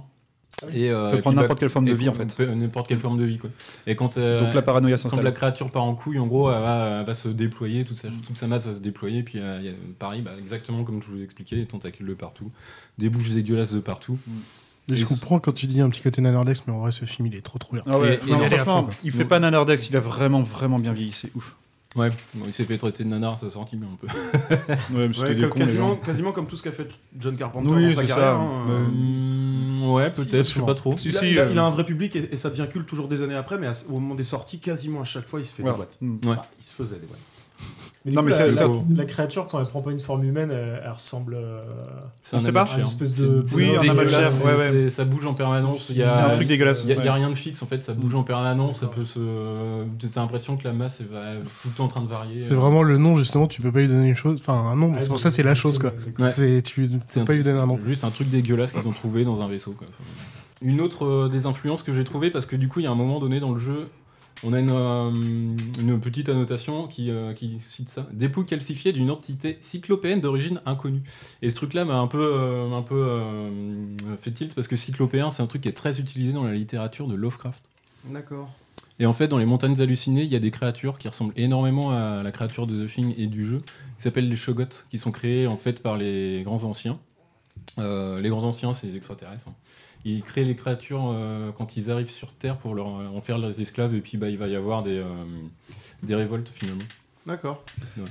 Et, euh, Peut et prendre n'importe quelle forme de vie, en fait. peut- N'importe quelle forme de vie, quoi. Et quand, euh, Donc la paranoïa quand la créature part en couille, en gros, elle va, elle va se déployer, toute sa, toute sa masse va se déployer, puis euh, il y a, pareil, bah, exactement comme je vous expliquais, des tentacules de partout, des bouches dégueulasses de partout. Mais je Et comprends quand tu dis un petit côté nanardex, mais en vrai, ce film, il est trop trop bien. Ah ouais, Et- et non, il franchement, fond, fait pas Nanardex, il a vraiment, vraiment bien vieilli, c'est ouf. Ouais, bon, il s'est fait traiter de nanar, ça sortit bien un peu. Ouais, mais c'était Ouais, des cons, quasiment, quasiment comme tout ce qu'a fait John Carpenter Oui, dans sa c'est carrière. ça. hein, Ouais. euh, peut-être, je sais pas trop. il, a, il a- il a un vrai public et, et ça devient culte toujours des années après, mais à- au moment des sorties, quasiment à chaque fois, il se fait Ouais. des boîtes. Ouais. Enfin, il se faisait des boîtes. Mais Non, coup, mais la, la- créature, quand elle prend pas une forme humaine, elle, elle ressemble. euh, C'est On un sait pas une espèce de. Oui, un chair, ouais, ouais. Ça bouge en permanence. Il y a- C'est un truc dégueulasse, Il y a, rien de fixe en fait, ça bouge en permanence. Ça peut se. T'as l'impression que la masse est va- tout le temps en train de varier. C'est vraiment le nom, justement, tu peux pas lui donner une chose, enfin un nom, c'est pour ça c'est la chose, quoi. C'est, tu peux pas lui donner un nom. Juste un truc dégueulasse qu'ils ont trouvé dans un vaisseau. Une autre euh, des influences que j'ai trouvé parce que du coup il y a un moment donné dans le jeu. On a une, euh, une petite annotation qui, euh, qui cite ça. Dépouille calcifiée d'une entité cyclopéenne d'origine inconnue. Et ce truc-là m'a un peu, euh, un peu fait tilt parce que cyclopéen, c'est un truc qui est très utilisé dans la littérature de Lovecraft. D'accord. Et en fait, dans les montagnes hallucinées, il y a des créatures qui ressemblent énormément à la créature de The Thing et du jeu, qui s'appellent les Shoggoths, qui sont créés en fait par les grands anciens. Les grands anciens, c'est les extraterrestres. hein. Ils créent les créatures euh, quand ils arrivent sur Terre pour leur, en faire leurs esclaves, et puis bah, il va y avoir des, euh, des révoltes finalement. D'accord.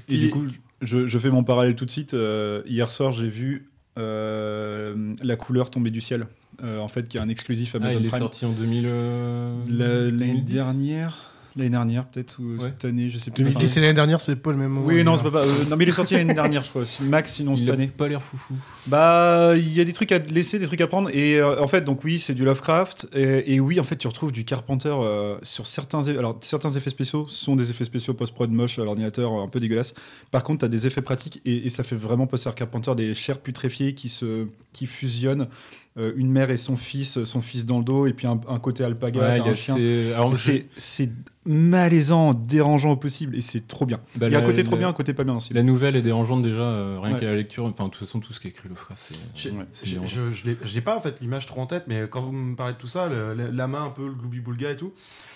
Et du coup, je, je fais mon parallèle tout de suite. Euh, hier soir, j'ai vu euh, La couleur tomber du ciel. Euh, en fait, qui est un exclusif Ah, Amazon il est Prime. sorti en 2000, euh, La- L'année 2010. dernière L'année dernière, peut-être, ou Ouais. cette année, je sais plus. 2010 et l'année dernière, c'est pas le même moment. Oui, non, c'est pas. euh, non, mais il est sorti l'année dernière, je crois. Si- Max, sinon cette Il année. pas l'air foufou. Bah, il y a des trucs à laisser, des trucs à prendre. Et euh, en fait, donc oui, c'est du Lovecraft. Et, et oui, en fait, tu retrouves du Carpenter euh, sur certains. Alors, certains effets spéciaux sont des effets spéciaux post-prod moches à l'ordinateur, un peu dégueulasses. Par contre, tu as des effets pratiques et, et ça fait vraiment penser à Carpenter, des chairs putréfiées qui, se, qui fusionnent. Euh, une mère et son fils, son fils dans le dos, et puis un, un côté alpaga, Ouais, un chien. je- c'est- malaisant, dérangeant au possible, et c'est trop bien. Bah, il y a un la- côté trop la- bien, un côté pas bien aussi. La nouvelle est dérangeante déjà, euh, rien Ouais. qu'à la lecture. Enfin, de toute façon, tout ce qui est écrit Lovecraft, c'est. Ouais. Je j'ai pas en fait l'image trop en tête, mais quand vous me parlez de tout ça, le- le- la main un peu le gloubi-boulga et tout,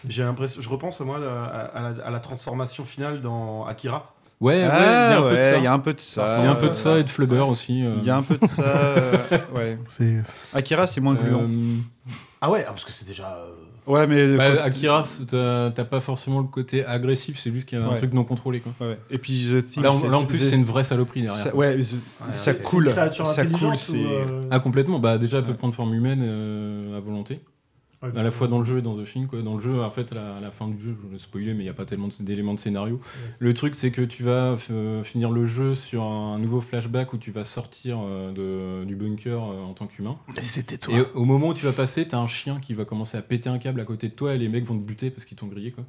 j'ai l'impression, je repense à moi la- à, la, à la transformation finale dans Akira. Ouais, ouais, il y a Ah, un peu de ouais, ça. il y a un peu de ça. Il y a un peu de ça et de Flubber aussi. euh. Il y a un peu de ça. euh, ouais. Akira, c'est moins gluant. Euh, Ah ouais, ah, parce que c'est déjà. euh, Ouais, mais. bah, Akira, t'as pas forcément le côté agressif, c'est juste qu'il y a un Ouais. truc non contrôlé. Quoi. Ouais, ouais. Et puis The Thing, Là, en, là, plus, c'est- une vraie saloperie derrière. ça, ouais, the- ça ouais. coule. Ça coule, intelligente c'est. ou, euh, Ah, complètement. Bah, déjà, elle peut Ouais. prendre forme humaine euh, à volonté. Ouais, À la fois dans le jeu et dans The Thing. Quoi. Dans le jeu, en fait, à la, à la fin du jeu, je vais le spoiler, mais il n'y a pas tellement d'éléments de scénario. Le truc, c'est que tu vas f- finir le jeu sur un nouveau flashback où tu vas sortir euh, de, du bunker euh, en tant qu'humain. C'était toi. Et au- au moment où tu vas passer, t'as un chien qui va commencer à péter un câble à côté de toi et les mecs vont te buter parce qu'ils t'ont grillé. Quoi.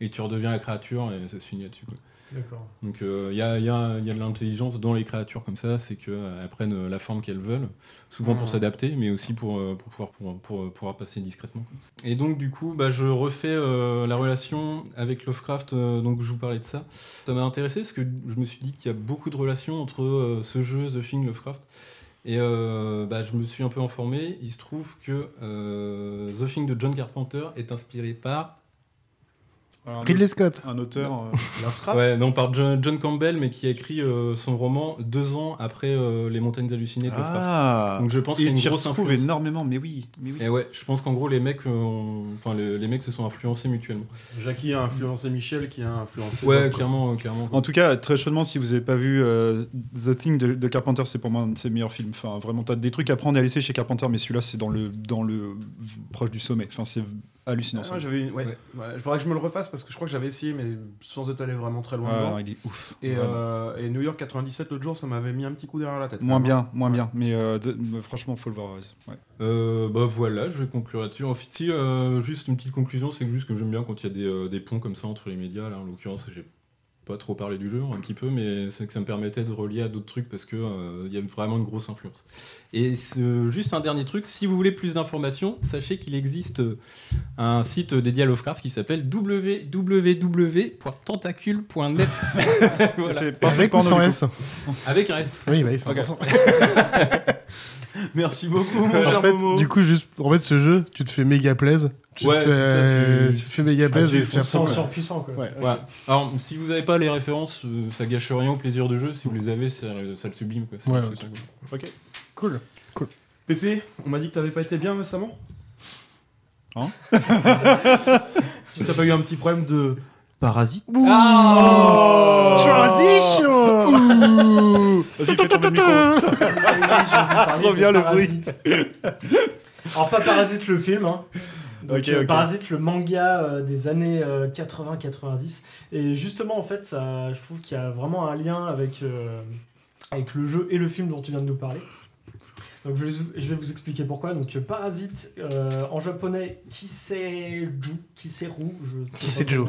Et tu redeviens la créature et ça se finit là-dessus. Quoi. Donc il y, a, y a- y a de l'intelligence dans les créatures comme ça, c'est qu'elles prennent euh, la forme qu'elles veulent, souvent pour Mhm. s'adapter, mais aussi pour, euh, pour pouvoir, pour, pour- pouvoir passer discrètement. Et donc du coup, bah, je refais euh, la relation avec Lovecraft, euh, donc je vous parlais de ça. Ça m'a intéressé parce que je me suis dit qu'il y a beaucoup de relations entre euh, ce jeu, The Thing, Lovecraft. Et euh, bah, je me suis un peu informé, il se trouve que euh, The Thing de John Carpenter est inspiré par Ridley Scott. Un auteur. euh, Ouais, non, par John, John Campbell, mais qui a écrit euh, son roman deux ans après euh, Les Montagnes Hallucinées de Lovecraft. Ah. Donc je pense qu'il y a une grosse influence. énormément, mais oui. Mais oui. Et ouais, je pense qu'en gros, les mecs, ont- enfin, le- les mecs se sont influencés mutuellement. Jackie a influencé Michel, qui a influencé. Ouais, clairement, euh, clairement. En tout cas, très chaudement, si vous n'avez pas vu euh, The Thing de, de Carpenter, c'est pour moi un de ses meilleurs films. Enfin, vraiment, t'as des trucs à prendre et à laisser chez Carpenter, mais celui-là, c'est dans le, dans le proche du sommet. Enfin, c'est hallucinant. Ah, j'avais une- ouais. Ouais, Il faudrait que je me le refasse parce que je crois que j'avais essayé, mais sans être allé vraiment très loin Ouais, dedans. il est ouf, Et, euh, et New York 97 l'autre jour, ça m'avait mis un petit coup derrière la tête. Moins bien, moins bien. Mais euh, de- franchement, faut le voir. ouais. Euh, bah voilà, je vais conclure là-dessus. En fait, si, euh, juste une petite conclusion, c'est que juste que j'aime bien quand il y a des, euh, des ponts comme ça entre les médias. Là, en l'occurrence, j'ai pas trop parlé du jeu, un petit peu, mais c'est que ça me permettait de relier à d'autres trucs parce que euh, il y a vraiment une grosse influence. Et juste un dernier truc, si vous voulez plus d'informations, sachez qu'il existe un site dédié à Lovecraft qui s'appelle www.tentacule.net. Voilà. Avec ou sans S Avec un S. Oui, bah oui, c'est Ok. important. Merci beaucoup, mon En cher fait, Momo. du coup, juste, en fait, ce jeu, tu te fais méga plaise. Tu Ouais, te fais, c'est ça, tu- tu te fais méga plaise tu et te c'est à sens fond, quoi. surpuissant, quoi. Ouais. Ouais. Alors, si vous n'avez pas les références, euh, ça gâche rien au plaisir de jeu. Si vous les avez, ça, ça le sublime. Quoi. Ouais, ça. Ok. Cool. Cool. Pépé, on m'a dit que t'avais pas été bien récemment Hein Si t'as pas eu un petit problème de parasite Oh Transition Vas-y, fais tomber le micro. Trop bien le bruit. Alors pas Parasite le film, hein. Donc, euh. Parasite le manga euh, des années euh, 80-90. Et justement en fait, ça, je trouve qu'il y a vraiment un lien avec, euh, avec le jeu et le film dont tu viens de nous parler. Donc je vais, vous expliquer pourquoi. Donc euh, Parasite euh, en japonais, Kiseju, Kiseru, je. Kiseju.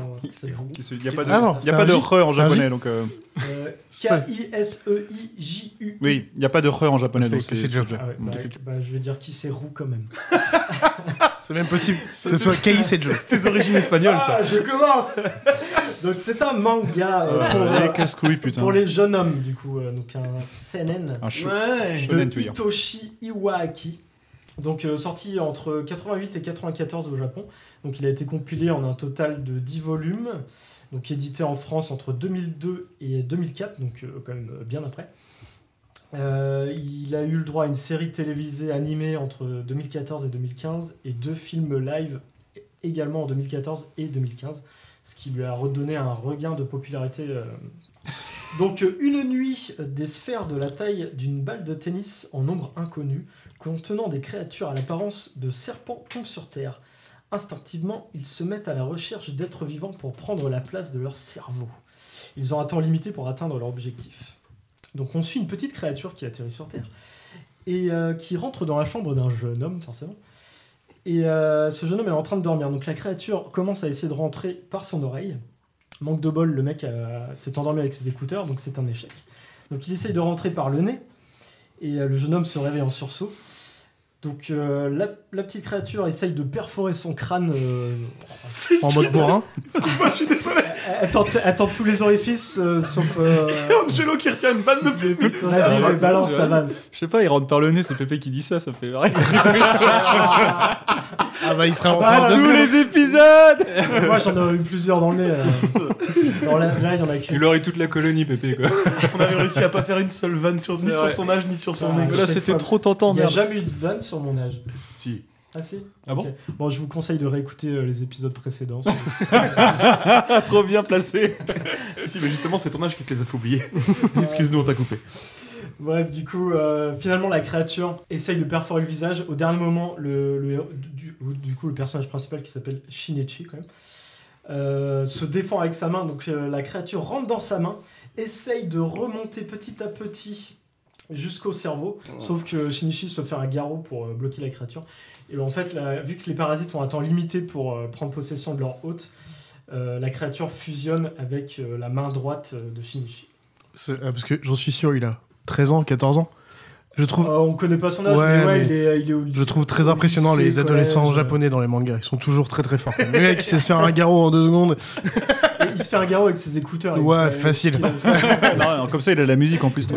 Il n'y a pas de, Ah non, il y a pas de J. re en C'est un J. japonais, donc. euh, Euh, Ça- K-I-S-E-I-J-U. Oui, il n'y a pas de re en japonais, donc c'est Ah ouais, bah, bah, je vais dire Kiseru quand même. C'est même possible que ce soit Kei Sejo. Tes origines espagnoles, ça. Ah, je commence Donc c'est un manga euh, pour, Euh, les casse-couilles, putain. pour les jeunes hommes, du coup. euh, donc un seinen Un chou- Ouais. shonen, de. Hitoshi Iwaaki. Donc euh, sorti entre 88 et 94 au Japon. Donc il a été compilé en un total de 10 volumes. Donc édité en France entre 2002 et 2004, donc euh, quand même euh, bien après. Euh, il a eu le droit à une série télévisée animée entre 2014 et 2015 et deux films live également en 2014 et 2015, ce qui lui a redonné un regain de popularité. euh. Donc une nuit, des sphères de la taille d'une balle de tennis en nombre inconnu, contenant des créatures à l'apparence de serpents, tombent sur Terre. Instinctivement, ils se mettent à la recherche d'êtres vivants pour prendre la place de leur cerveau. Ils ont un temps limité pour atteindre leur objectif. Donc on suit une petite créature qui atterrit sur Terre et euh, qui rentre dans la chambre d'un jeune homme, forcément. Et euh, ce jeune homme est en train de dormir. Donc la créature commence à essayer de rentrer par son oreille. Manque de bol, le mec euh, s'est endormi avec ses écouteurs, donc c'est un échec. Donc il essaye de rentrer par le nez, et le jeune homme se réveille en sursaut. Donc euh, la, la petite créature essaye de perforer son crâne euh, En mode bourrin. je suis désolé. elle tente, elle tente tous les orifices, euh, sauf... euh, Angelo qui retient une vanne de blé. putain. Vas-y, mais balance ta vanne. Je sais pas, il rentre par le nez, c'est Pépé qui dit ça, ça fait vrai. Ah bah il serait en Ah, train de tous secondes. épisodes Moi j'en ai eu plusieurs dans le nez. euh. Alors là, là, il y en a qu'une. Il aurait toute la colonie, Pépé, quoi. On avait réussi à pas faire une seule vanne sur, ni C'est sur vrai. son âge ni sur son Ah, nez. Là, chaque c'était fois. trop tentant, Il n'y a merde. jamais eu de vanne sur mon âge. Si. Ah si? Ah bon? Ok. Bon, je vous conseille de réécouter euh, les épisodes précédents. Trop bien placé. Si, si, mais justement, c'est ton âge qui te les a fait oublier. Excuse-nous, on t'a coupé. Bref, du coup, euh, finalement, la créature essaye de perforer le visage. Au dernier moment, le, du, du coup, le personnage principal qui s'appelle Shinichi, quand même, euh, se défend avec sa main. Donc, euh, la créature rentre dans sa main, essaye de remonter petit à petit jusqu'au cerveau. Sauf que Shinichi se fait un garrot pour euh, bloquer la créature. Et en fait, la- vu que les parasites ont un temps limité pour euh, prendre possession de leur hôte, euh, la créature fusionne avec euh, la main droite euh, de Shinichi. Ah, Parce que j'en suis sûr, il a 13 ans, 14 ans. Je trouve, Euh, on connaît pas son âge, Ouais, mais ouais, mais il est, il est au je trouve très impressionnant les lycée, adolescents collège. japonais dans les mangas. Ils sont toujours très très forts. Le mec qui sait se faire un garrot en deux secondes. Il se fait un garrot avec ses écouteurs. Ouais, il facile. il non, comme ça, il a la musique en plus.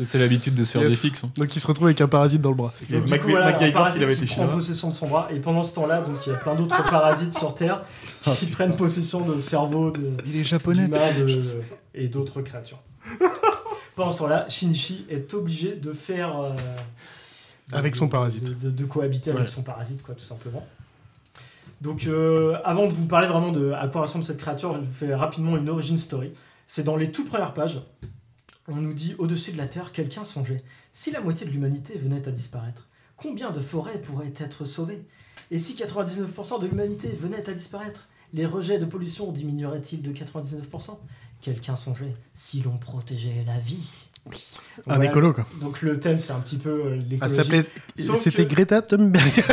c'est l'habitude de se faire Yes. des fixes. hein. Donc il se retrouve avec un parasite dans le bras. Et du coup, voilà, un parasite qui prend possession de son bras. Et pendant ce temps-là, donc il y a plein d'autres parasites sur Terre qui prennent possession de cerveau, de Il est japonais. de- sais. et d'autres créatures. Pendant ce temps-là, Shinichi est obligé de faire euh, de- Avec son parasite. de, de- de cohabiter avec son parasite, quoi, tout simplement. Donc, euh, avant de vous parler vraiment de à quoi ressemble cette créature, je vous fais rapidement une origin story. C'est dans les toutes premières pages. On nous dit au-dessus de la Terre, quelqu'un songeait. Si la moitié de l'humanité venait à disparaître, combien de forêts pourraient être sauvées? Et si 99% de l'humanité venait à disparaître, les rejets de pollution diminueraient-ils de 99% Quelqu'un songeait. Si l'on protégeait la vie. Donc Un écolo, quoi. Donc le thème, c'est un petit peu euh, l'écologie. Sauf C'était que- Greta Thunberg.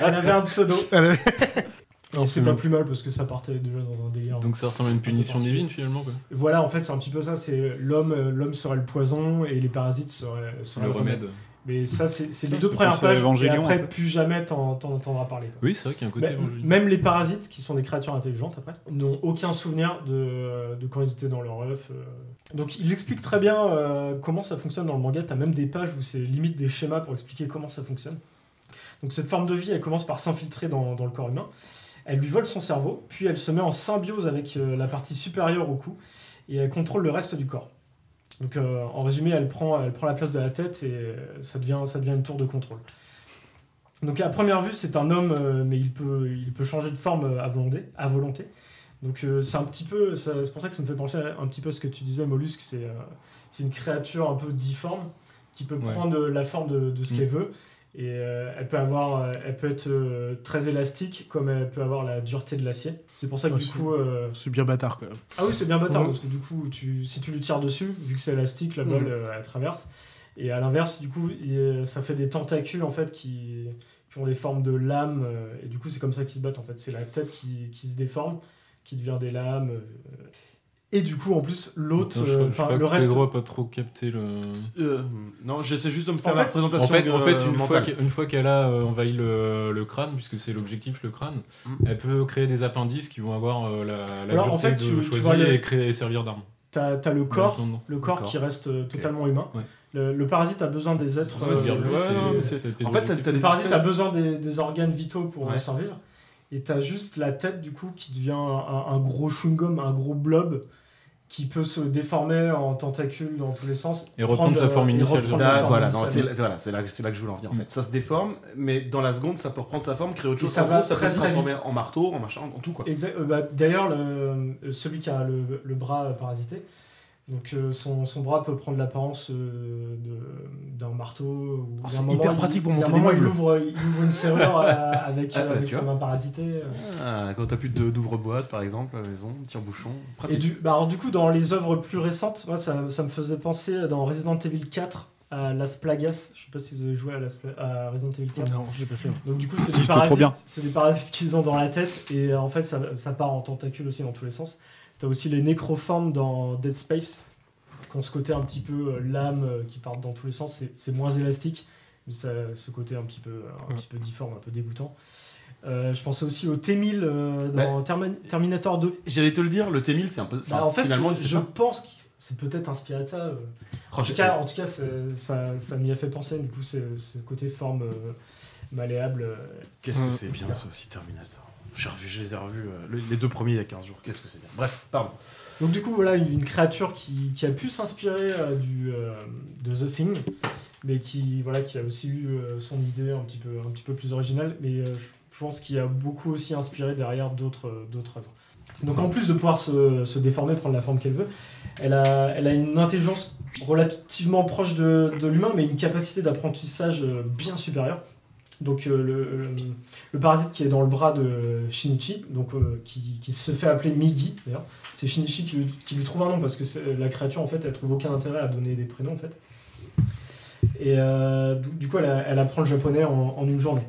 elle avait un pseudo. Avait- c'est pas plus mal parce que ça partait déjà dans un délire. Donc ça ressemble à une punition divine finalement. Quoi. Voilà, en fait, c'est un petit peu ça. C'est l'homme, euh, l'homme serait le poison et les parasites seraient, seraient Le remède. Mais ça, c'est les deux premières pages. Et après, plus jamais t'en entendras parler. quoi. Oui, c'est vrai qu'il y a un côté. Évangélique. même les parasites, qui sont des créatures intelligentes après, n'ont aucun souvenir de, de quand ils étaient dans leur œuf. euh. Donc il explique très bien euh, comment ça fonctionne dans le manga. T'as même des pages où c'est limite des schémas pour expliquer comment ça fonctionne. Donc cette forme de vie, elle commence par s'infiltrer dans, dans le corps humain. Elle lui vole son cerveau, puis elle se met en symbiose avec euh, la partie supérieure au cou, et elle contrôle le reste du corps. Donc euh, en résumé, elle prend, elle prend la place de la tête et euh, ça devient, ça devient une tour de contrôle. Donc à première vue, c'est un homme, euh, mais il peut, il peut changer de forme à volonté. À volonté. Donc euh, c'est un petit peu, c'est pour ça que ça me fait penser un petit peu à ce que tu disais, Mollusque. C'est euh, une créature un peu difforme qui peut Ouais. prendre la forme de, de ce Mm. qu'elle veut. Et euh, elle peut avoir, euh, elle peut être euh, très élastique, comme elle peut avoir la dureté de l'acier. C'est pour ça que Ouais, du coup, C'est bien bâtard, quoi. ah oui, c'est bien bâtard Ouais. parce que du coup, tu, si tu lui tires dessus, vu que c'est élastique, la balle Mhm. euh, elle traverse. Et à l'inverse, du coup, il- ça fait des tentacules en fait qui, qui ont des formes de lames. et du coup, c'est comme ça qu'ils se battent en fait. C'est la tête qui, qui se déforme, qui devient des lames. Et du coup, en plus, l'autre, euh, je sais enfin pas, le reste. Pedro a pas trop capté le. Euh, non, j'essaie juste de me faire En la fait- présentation. En fait, en fait une, fois qu'elle, une fois qu'elle a euh, envahi le, le crâne, puisque c'est l'objectif, le crâne, Mm. elle peut créer des appendices qui vont avoir euh, la, la Alors, en fait, de tu- tu choisir le- et, créer, et servir d'arme. T'as as le corps, le corps qui reste totalement humain. Ouais. Le, le parasite a besoin des êtres. Euh, ouais, c'est c'est- pédophile. En fait, Le des parasite a besoin des, des organes vitaux pour Ouais. survivre. Et t'as juste la tête, du coup, qui devient un, un gros chewing-gum, un gros blob, qui peut se déformer en tentacules dans tous les sens. Et reprendre sa forme et initiale, Ah, voilà, c'est là- voilà, c'est là, c'est là que je voulais en venir en Mm. fait. Ça se déforme, mais dans la seconde, ça peut reprendre sa forme, créer autre Et chose. ça En va gros, ça peut se transformer vite. en marteau, en machin, en tout quoi. Euh, bah, D'ailleurs, le- celui qui a le, le bras euh, parasité, donc euh, son, son bras peut prendre l'apparence euh, de- d'un marteau. Ou Oh, d'un c'est moment, hyper pratique pour un monter des moment, il ouvre, il ouvre une serrure euh, avec, Ah, bah, avec sa main parasitée. euh. Ah, quand t'as plus de- d'ouvre-boîte par exemple à la maison, tire-bouchon, Et pratique. du, bah alors du coup, dans les œuvres plus récentes, moi, ça, ça me faisait penser dans Resident Evil 4 à Las Plagas. Je sais pas si vous avez joué à, Las Pla- à Resident Evil 4. Non, je l'ai pas fait. Donc du coup, c'est des, parasites- des parasites qu'ils ont dans la tête et en fait, ça, ça part en tentacules aussi dans tous les sens. T'as aussi les nécroformes dans Dead Space, qui ont ce côté un petit peu euh, lame euh, qui partent dans tous les sens. C'est- moins élastique, mais ça a ce côté un petit peu, un petit peu difforme, un peu dégoûtant. Euh, je pensais aussi au T-1000 euh, dans Termin- Terminator 2. J'allais te le dire, le T-1000 c'est un peu. Bah, en fait, je pense que c'est peut-être inspiré de ça. euh. Oh, En tout cas, en tout cas ça, ça m'y a fait penser. Du coup, c'est le côté forme euh, malléable. euh. Qu'est-ce que Euh, c'est bien ça aussi, Terminator? J'ai revu, je les ai revus, euh, le- les deux premiers il y a 15 jours. Qu'est-ce que c'est bien. Bref, pardon. Donc du coup, voilà une, créature qui, a pu s'inspirer euh, euh, de The Thing, mais qui voilà qui a aussi eu son idée un petit peu un petit peu plus originale, mais je pense qu'il a beaucoup aussi inspiré derrière d'autres œuvres. Donc en plus de pouvoir se, déformer, prendre la forme qu'elle veut, elle a, elle a une intelligence relativement proche de, l'humain, mais une capacité d'apprentissage bien supérieure. Donc euh, le, le- parasite qui est dans le bras de Shinichi, donc, euh, qui, qui se fait appeler Migi d'ailleurs, c'est Shinichi qui, lui- qui lui trouve un nom parce que la créature en fait elle trouve aucun intérêt à donner des prénoms en fait. Et euh, du, du coup elle, apprend le japonais en, en une journée.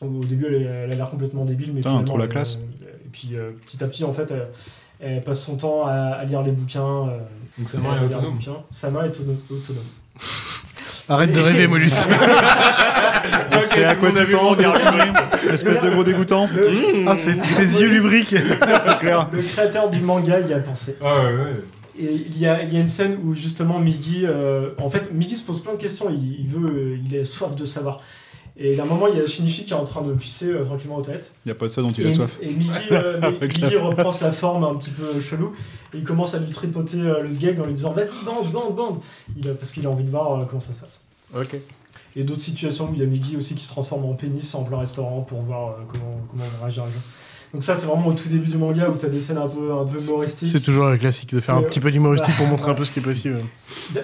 Au, au début elle, a l'air complètement débile mais Putain, finalement, trop la classe. et puis euh, petit à petit en fait elle, elle passe son temps à, à lire les bouquins. euh, Donc sa main est autonome. bouquins. Sa main est auto- autonome. Arrête de rêver, Mollusque. Je sais à quoi tu penses, espèce de gros dégoûtant. Ah, c'est ses yeux lubriques. C'est clair. Le créateur du manga y a pensé. Ah ouais, ouais. Et il y, a, il y a une scène où justement Migi, euh, en fait, Migi se pose plein de questions. Il, il veut, euh, il est soif de savoir. Et à un moment, il y a Shinichi qui est en train de pisser euh, tranquillement aux toilettes. Il n'y a pas de ça dont il Et, a soif. et Migi, euh, reprend sa forme un petit peu chelou et il commence à lui tripoter euh, le sgeg en lui disant Vas-y, bande, bande, bande il a, Parce qu'il a envie de voir euh, comment ça se passe. Ok. Et d'autres situations où il y a Migi aussi qui se transforme en pénis en plein restaurant pour voir euh, comment, comment les gens. Donc, ça, c'est vraiment au tout début du manga où tu as des scènes un peu, un peu humoristiques. C'est toujours le classique de faire un petit peu d'humoristique pour Ouais. montrer un peu ce qui est possible.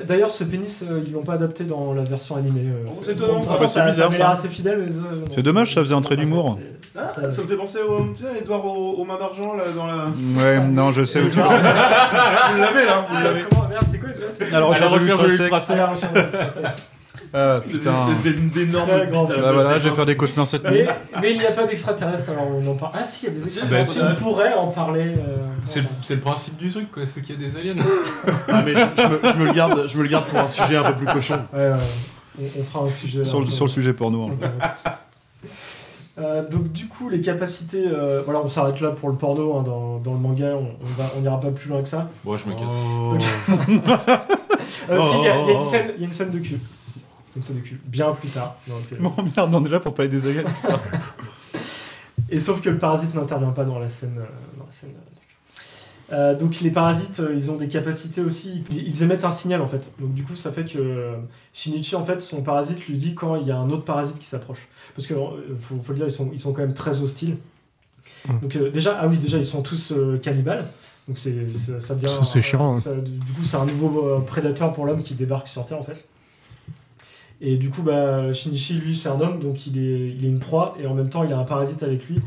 D'ailleurs, ce pénis, euh, ils l'ont pas adapté dans la version animée. euh, c'est étonnant, bon, ça. c'est ça, bizarre, ça assez fidèle. non, C'est dommage, ça faisait un trait d'humour. Ah, très- ça me fait penser au, tu sais, Edouard aux, aux mains d'argent là dans la. Ouais, non, je sais où tu vous l'avez là, vous Ah, l'avez. comment, merde, c'est quoi déjà la recherche de l'ultrasex. Ah. Ah Une putain. espèce d'énorme. Très grand. putain, Bah voilà, je vais des- faire des cauchemars cette nuit. Mais, mais il n'y a pas d'extraterrestres, alors on en parle. Ah si, il y a des Bah, extraterrestres. si. on pourrait en parler. euh, C'est le, c'est le principe du truc, quoi. C'est qu'il y a des aliens. Ah, mais je, je me, je me le garde, je me le garde pour un sujet un peu plus cochon. Ouais, ouais, on, on fera un sujet. Sur, le- peu- sur le sujet porno. hein. Euh, donc du coup les capacités, euh, voilà on s'arrête là pour le porno hein, dans, dans le manga, on, on va on n'ira pas plus loin que ça. Bon, je me casse. Oh. Euh, si, il y, a- il y a une scène- il y a une scène de cul, une cul, bien plus tard. Donc, Je m'emmerde, on est là pour parler des aliens. Et sauf que le parasite n'intervient pas dans la scène. euh, dans la scène euh, euh, donc les parasites, euh, ils ont des capacités aussi. Ils, ils émettent un signal en fait. Donc du coup, ça fait que euh, Shinichi en fait, son parasite lui dit quand il y a un autre parasite qui s'approche. Parce que euh, faut, faut le dire, ils sont, ils sont quand même très hostiles. Donc euh, déjà, ah oui, déjà ils sont tous euh, cannibales. Donc c'est ça, ça devient. C'est chiant, hein. ça- du coup, c'est un nouveau euh, prédateur pour l'homme qui débarque sur Terre en fait. Et du coup, bah, Shinichi, lui, c'est un homme, donc il est, il est une proie, et en même temps, il a un parasite avec lui.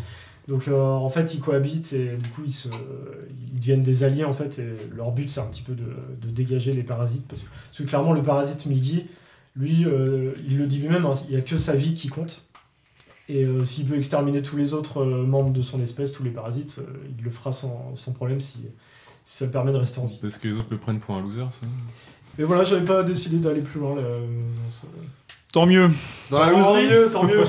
Donc, euh, en fait, ils cohabitent, et du coup, ils, se, ils deviennent des alliés, en fait, et leur but, c'est un petit peu de, de dégager les parasites. Parce que, parce que clairement, le parasite Migi, lui, euh, il le dit lui-même, hein, il n'y a que sa vie qui compte. Et euh, s'il peut exterminer tous les autres membres de son espèce, tous les parasites, il le fera sans, sans problème si, si ça permet de rester en vie. Parce que les autres le prennent pour un loser, ça. Et voilà, j'avais pas décidé d'aller plus loin. là, euh, dans ce- Tant mieux. Dans la tant loserie mieux, tant mieux.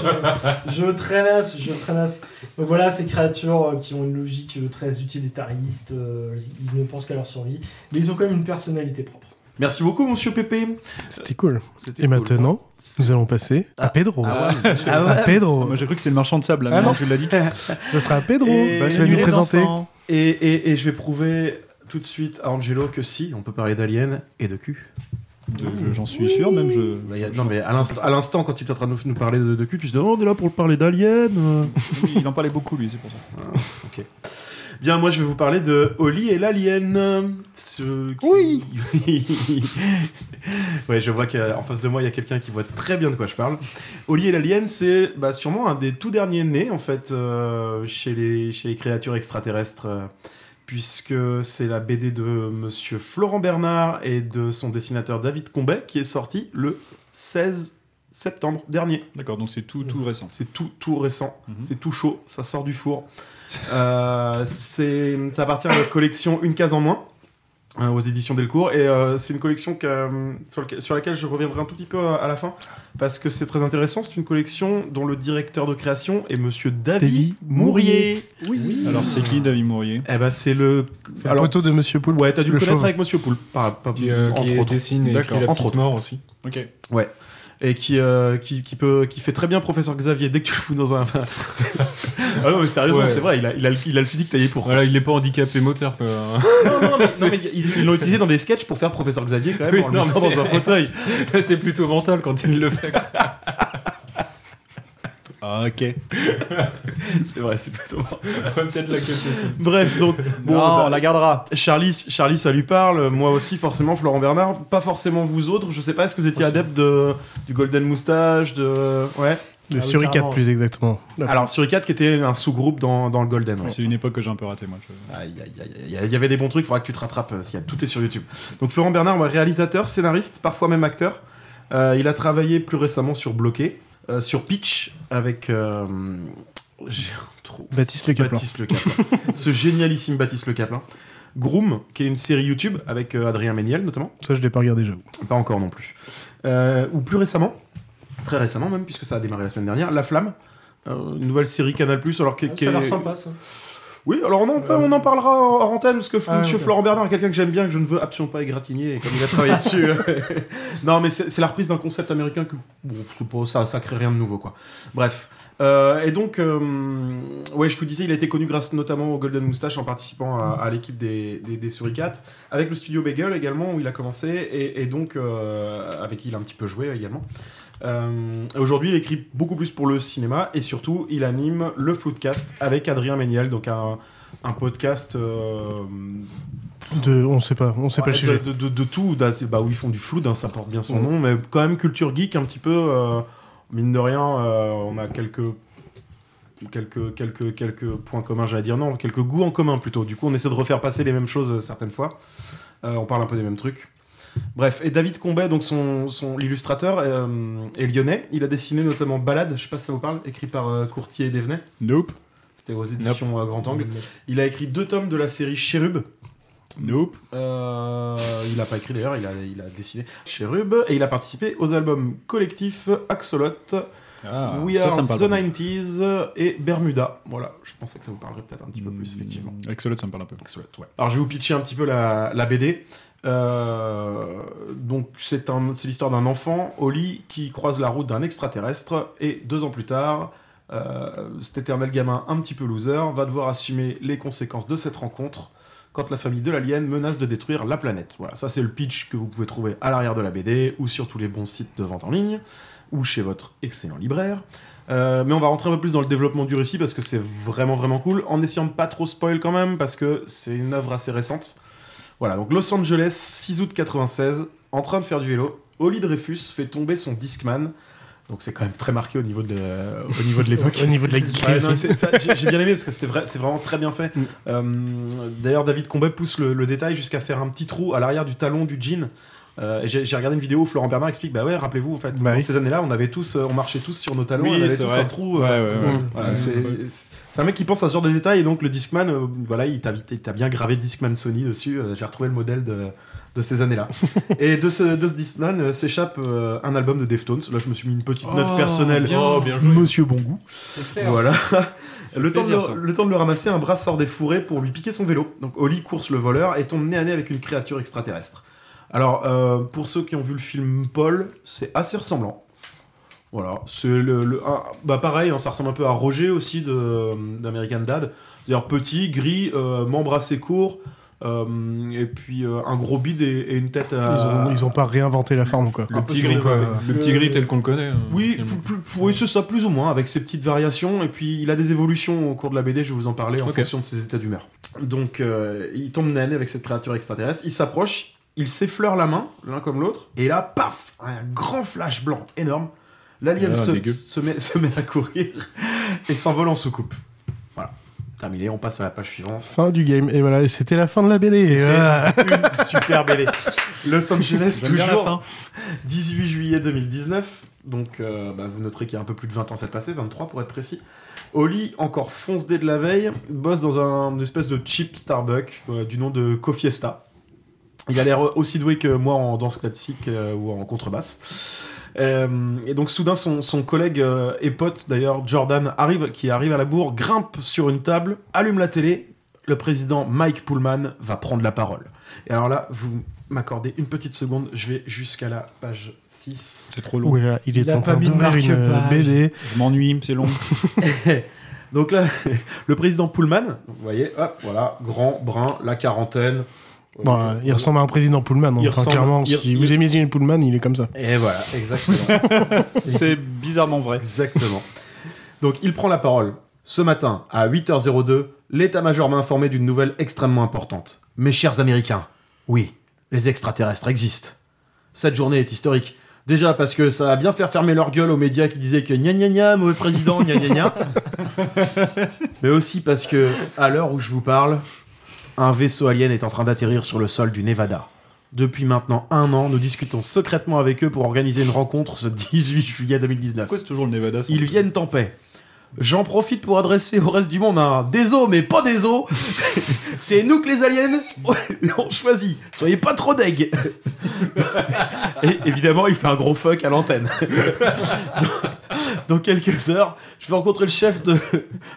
Je, je traînasse, je traînasse. Donc voilà, ces créatures euh, qui ont une logique euh, très utilitariste, euh, ils ne pensent qu'à leur survie, mais ils ont quand même une personnalité propre. Merci beaucoup, monsieur Pépé. C'était cool. C'était Et cool. maintenant, nous allons passer à Pedro. Ah ouais. À Ah ouais. Pedro. Moi j'ai cru que c'était le marchand de sable, là, Ah maintenant non. que tu l'as dit. Ça sera à Pedro. Et- Bah, tu vas nous présenter. Et, et, et je vais prouver tout de suite à Angelo que si, on peut parler d'aliens et de cul. J'en suis sûr, même je. Bah, y a- non, mais à l'instant, à l'instant, quand tu es en train de nous, nous parler de, de cul, tu te dis, oh, on est là pour parler d'aliens. euh. Oui, il en parlait beaucoup, lui, c'est pour ça. Ah, ok. Bien, moi, je vais vous parler de Oli et l'alien. Ce qui- Oui Ouais, je vois qu'en face de moi, il y a quelqu'un qui voit très bien de quoi je parle. Oli et l'alien, c'est bah, sûrement un des tout derniers nés, en fait, euh, chez, les, chez les créatures extraterrestres. euh, puisque c'est la BD de monsieur Florent Bernard et de son dessinateur David Combet qui est sortie le 16 septembre dernier. D'accord, donc c'est tout, tout récent. C'est tout, tout récent, Mhm. c'est tout chaud, ça sort du four. Euh, c'est, ça appartient à la collection Une case en moins, aux éditions Delcourt, et euh, c'est une collection que, euh, sur, lequel- sur laquelle je reviendrai un tout petit peu à, à la fin, parce que c'est très intéressant. C'est une collection dont le directeur de création est monsieur David, David Mourier. Oui. Alors c'est qui, David Mourier? Eh ben, c'est le. C'est le poteau de Monsieur Poulpe. Ouais, t'as dû le, Le connaître chauve. avec Monsieur Poulpe, par, par- Qui, euh, entre qui autres. dessine et qui est la entre petite autres. mort aussi. Ok. Ouais. Et qui, euh, qui, qui, peut, qui fait très bien professeur Xavier dès que tu le fous dans un. ah non, mais sérieusement, Ouais. c'est vrai, il a, il, a, le- il a le physique taillé pour. Voilà, il est pas handicapé moteur, quoi. non, non, mais, non, mais ils l'ont utilisé dans des sketchs pour faire professeur Xavier quand même, Oui, en le non, mettant mais- dans un fauteuil. c'est plutôt mental quand il le fait. Ah, ok. c'est vrai, c'est plutôt marrant. On va peut-être la celle-ci. Bref, donc. Bon, non, bah, on la gardera. Charlie, Charlie, ça lui parle. Moi aussi, forcément, Florent Bernard. Pas forcément vous autres. Je sais pas, est-ce que vous étiez adepte de, du Golden Moustache de... Ouais. Des Ah Suricates, plus exactement. Alors, Suricat qui était un sous-groupe dans, dans le Golden. ouais. C'est une époque que j'ai un peu raté, moi. je-. Il y avait des bons trucs, il faudra que tu te rattrapes. euh, a- tout est sur YouTube. Donc Florent Bernard, réalisateur, scénariste, parfois même acteur. Euh, il a travaillé plus récemment sur Bloqué, euh, sur Pitch, avec. euh, j'ai un trou. Baptiste Le Caplin. Baptiste Le Caplin. Ce génialissime Baptiste Le Caplin. Groom, qui est une série YouTube avec euh, Adrien Méniel notamment. Ça, je l'ai pas regardé, j'avoue. Pas encore non plus. Euh, ou plus récemment, très récemment même, puisque ça a démarré la semaine dernière, La Flamme, euh, une nouvelle série Canal+, alors qui, qui Ça a l'air sympa, ça. Oui, alors on en, on en parlera en en antenne, parce que Ah, ok. Florent Bernard est quelqu'un que j'aime bien, que je ne veux absolument pas égratigner, et comme il a travaillé dessus... euh, non, mais c'est la reprise d'un concept américain que... Bon, ça, ça crée rien de nouveau, quoi. Bref. Euh, et donc, euh, ouais, je vous disais, il a été connu grâce notamment au Golden Moustache en participant à, à l'équipe des, des, des Suricates, avec le studio Bagel également, où il a commencé, et, et donc euh, avec qui il a un petit peu joué également. Euh, Aujourd'hui, il écrit beaucoup plus pour le cinéma, et surtout, il anime le Floodcast avec Adrien Méniel, donc un, un podcast euh, De, on sait pas, on sait pas le sujet. de, de- de tout, bah, où ils font du flood, hein, ça porte bien son Mhm. nom, mais quand même culture geek un petit peu, euh, mine de rien, on a quelques, quelques, quelques, quelques points communs, j'allais dire non, quelques goûts en commun plutôt. Du coup, on essaie de refaire passer les mêmes choses certaines fois. Euh, on parle un peu des mêmes trucs. Bref, et David Combet, donc son, son l'illustrateur, euh, est lyonnais. Il a dessiné notamment Balade, je sais pas si ça vous parle, écrit par euh, Courtier et Devenay. Nope. C'était aux éditions euh, Grand Angle. Il a écrit deux tomes de la série Chérub. Nope. Euh, il a pas écrit d'ailleurs, il a, il a dessiné Chérub. Et il a participé aux albums collectifs Axolot, Ah, We ça, Are ça me parle the pas. 90s et Bermuda. Voilà, je pensais que ça vous parlerait peut-être un petit peu plus, effectivement. Axolot, ça me parle un peu. Axolot, ouais. Alors je vais vous pitcher un petit peu la, la BD. Euh, donc c'est l'histoire d'un enfant, Oli, qui croise la route d'un extraterrestre et deux ans plus tard, euh, cet éternel gamin un petit peu loser va devoir assumer les conséquences de cette rencontre quand la famille de l'alien menace de détruire la planète. Voilà, ça c'est le pitch que vous pouvez trouver à l'arrière de la BD ou sur tous les bons sites de vente en ligne ou chez votre excellent libraire. Euh, mais on va rentrer un peu plus dans le développement du récit parce que c'est vraiment vraiment cool, en essayant de pas trop spoil quand même parce que c'est une œuvre assez récente. Voilà, donc Los Angeles, 6 août 96, en train de faire du vélo, Oli Dreyfus fait tomber son Discman. Donc c'est quand même très marqué au niveau de, au niveau de l'époque. Au niveau de la J'ai bien aimé parce que c'était vrai, c'est vraiment très bien fait. Euh, D'ailleurs, David Combet pousse le, le détail jusqu'à faire un petit trou à l'arrière du talon du jean. Euh, J'ai regardé une vidéo où Florent Bernard explique bah ouais, rappelez-vous, en fait, Bah dans oui. ces années-là, on avait tous, euh, on marchait tous sur nos talons, Oui, on avait c'est tous vrai. un trou. Ouais, euh, ouais, ouais. voilà, Ouais, c'est un mec qui pense à ce genre de détails et donc le Discman, euh, voilà, il t'a bien gravé Discman Sony dessus. euh, J'ai retrouvé le modèle de, de ces années-là. et de ce, de ce Discman euh, s'échappe euh, un album de Deftones. Là, je me suis mis une petite note Oh, personnelle. bien. Oh, bien joué. Monsieur Bon Goût. clair. Voilà. Le temps, de plaisir, ça. le, le temps de le ramasser, un bras sort des fourrés pour lui piquer son vélo. Donc Oli course le voleur et tombe nez à nez avec une créature extraterrestre. Alors, euh, pour ceux qui ont vu le film Paul, c'est assez ressemblant. Voilà, c'est le, le- un- bah pareil, hein, ça ressemble un peu à Roger aussi de d'American Dad. C'est-à-dire petit, gris, euh, membres assez courts, euh, et puis euh, un gros bide et, et une tête à... Ils ont, ils ont pas réinventé la forme, quoi. Le petit gris, quoi. le petit gris tel qu'on le connaît. hein, Oui, plus- plus- oui, c'est ça, plus ou moins, avec ses petites variations. Et puis, il a des évolutions au cours de la BD, je vais vous en parler en fonction de ses états d'humeur. Donc, euh, il tombe nez avec cette créature extraterrestre, il s'approche, il s'effleure la main, l'un comme l'autre, et là, paf, un grand flash blanc énorme. L'alien Ah, se, met, se met à courir et s'envole en soucoupe. Voilà. Terminé, on passe à la page suivante. Fin du game. Et voilà, c'était la fin de la BD. Voilà. une super BD. Los Angeles, toujours. fin. 18 juillet 2019. Donc, euh, bah, vous noterez qu'il y a un peu plus de 20 ans s'est passé, 23 pour être précis. Oli, encore fonce dès de la veille, bosse dans un une espèce de cheap Starbucks euh, du nom de Cofiesta. Il a l'air aussi doué que moi en danse classique euh, ou en contrebasse. Euh, et donc soudain son, son collègue euh, et pote d'ailleurs Jordan arrive qui arrive à la bourre grimpe sur une table allume la télé le président Mike Pullman va prendre la parole et alors là vous m'accordez une petite seconde je vais jusqu'à la page 6 C'est trop long. Oui, là, il est Il a en pas train d'ouvrir une. BD. Je m'ennuie, c'est long. donc là le président Pullman vous voyez hop voilà grand brun la quarantaine Bon, euh, il ressemble à un président Pullman. hein. Il Enfin, ressemble- clairement, il- si il- vous imaginez Pullman, il est comme ça. et voilà exactement c'est bizarrement vrai. Exactement. Donc il prend la parole. Ce matin, à 8h02, l'état-major m'a informé d'une nouvelle extrêmement importante. Mes chers Américains, oui, les extraterrestres existent. Cette journée est historique. Déjà parce que ça va bien faire fermer leur gueule aux médias qui disaient que gna gna gna, mauvais président, gna gna gna. Mais aussi parce que, à l'heure où je vous parle, un vaisseau alien est en train d'atterrir sur le sol du Nevada. Depuis maintenant un an, nous discutons secrètement avec eux pour organiser une rencontre ce 18 juillet 2019. Pourquoi c'est toujours le Nevada Ils viennent en paix. J'en profite pour adresser au reste du monde un des os, mais pas des os. C'est nous que les aliens, on choisit. Soyez pas trop deg. Et évidemment, il fait un gros fuck à l'antenne. Dans quelques heures, je vais rencontrer le chef de,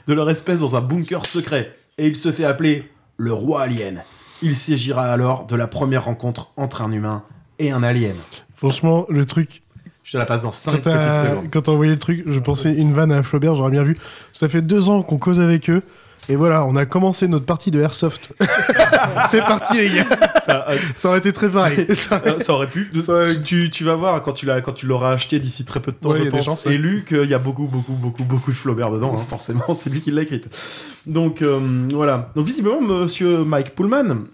de leur espèce dans un bunker secret. Et il se fait appeler le roi alien. Il s'agira alors de la première rencontre entre un humain et un alien. Franchement, le truc. Je te la passe dans 5 Quand petites secondes. quand t'as envoyé le truc, je pensais une vanne à Flaubert, j'aurais bien vu. Ça fait deux ans qu'on cause avec eux. Et voilà, on a commencé notre partie de Airsoft. C'est parti, les gars. Ça, Ça aurait été très pareil. Ça aurait- Euh, ça aurait pu. Tu, tu vas voir quand tu l'as quand tu l'auras acheté d'ici très peu de temps, Ouais, je y a des pense, chances, et lu qu'il y a beaucoup beaucoup beaucoup beaucoup de Flaubert dedans. hein, forcément, c'est lui qui l'a écrite. Donc euh, voilà. Donc visiblement, Monsieur Mike Pullman.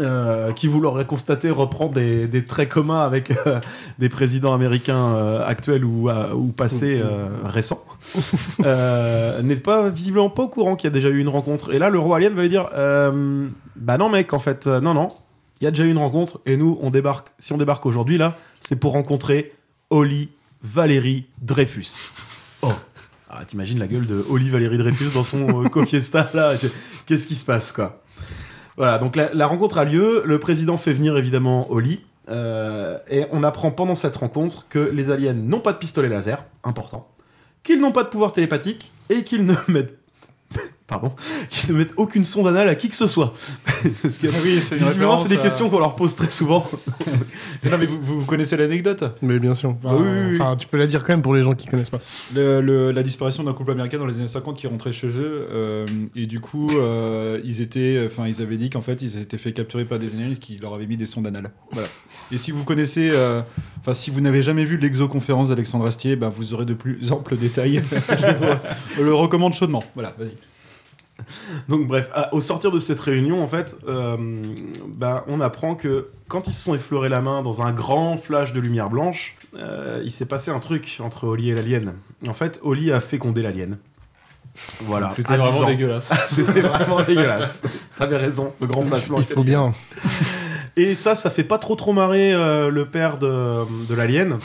Euh, qui vous l'aurez constaté reprend des, des traits communs avec euh, des présidents américains euh, actuels ou, ou passés récents. N'est pas visiblement pas au courant qu'il y a déjà eu une rencontre. Et là le roi alien va lui dire bah non mec en fait non non. Il y a déjà eu une rencontre et nous on débarque si on débarque aujourd'hui là c'est pour rencontrer Oli Valérie Dreyfus. Oh. Ah, t'imagines la gueule de Oli Valérie Dreyfus dans son Cofiesta là. Qu'est-ce qui se passe quoi? Voilà donc la, rencontre a lieu le président fait venir évidemment Oli euh, et on apprend pendant cette rencontre que les aliens n'ont pas de pistolet laser important qu'ils n'ont pas de pouvoir télépathique et qu'ils ne mettent pardon. Qu'ils ne mettent aucune sonde anale à qui que ce soit. Parce que Oui, c'est visiblement c'est des à- questions qu'on leur pose très souvent. Non, mais vous, vous connaissez l'anecdote? Mais bien sûr. Enfin, Oui, oui, oui. enfin, tu peux la dire quand même pour les gens qui connaissent pas. Le- le- la disparition d'un couple américain dans les années 50 qui rentrait chez eux euh, et du coup euh, ils étaient enfin ils avaient dit qu'en fait ils étaient fait capturer par des aliens qui leur avaient mis des sondes anales. Voilà. Et si vous connaissez euh, enfin si vous n'avez jamais vu l'exoconférence d'Alexandre Astier bah, vous aurez de plus amples détails. Je vous le recommande chaudement. Voilà vas-y Donc bref, à- au sortir de cette réunion, en fait, euh, bah, on apprend que quand ils se sont effleurés la main dans un grand flash de lumière blanche, euh, il s'est passé un truc entre Oli et l'alien. En fait, Oli a fécondé l'alien. Voilà. C'était à 10 vraiment dégueulasse. C'était vraiment dégueulasse. T'avais raison, le grand flash blanc. Il faut bien. Et ça, ça fait pas trop trop marrer euh, le père de, de l'alien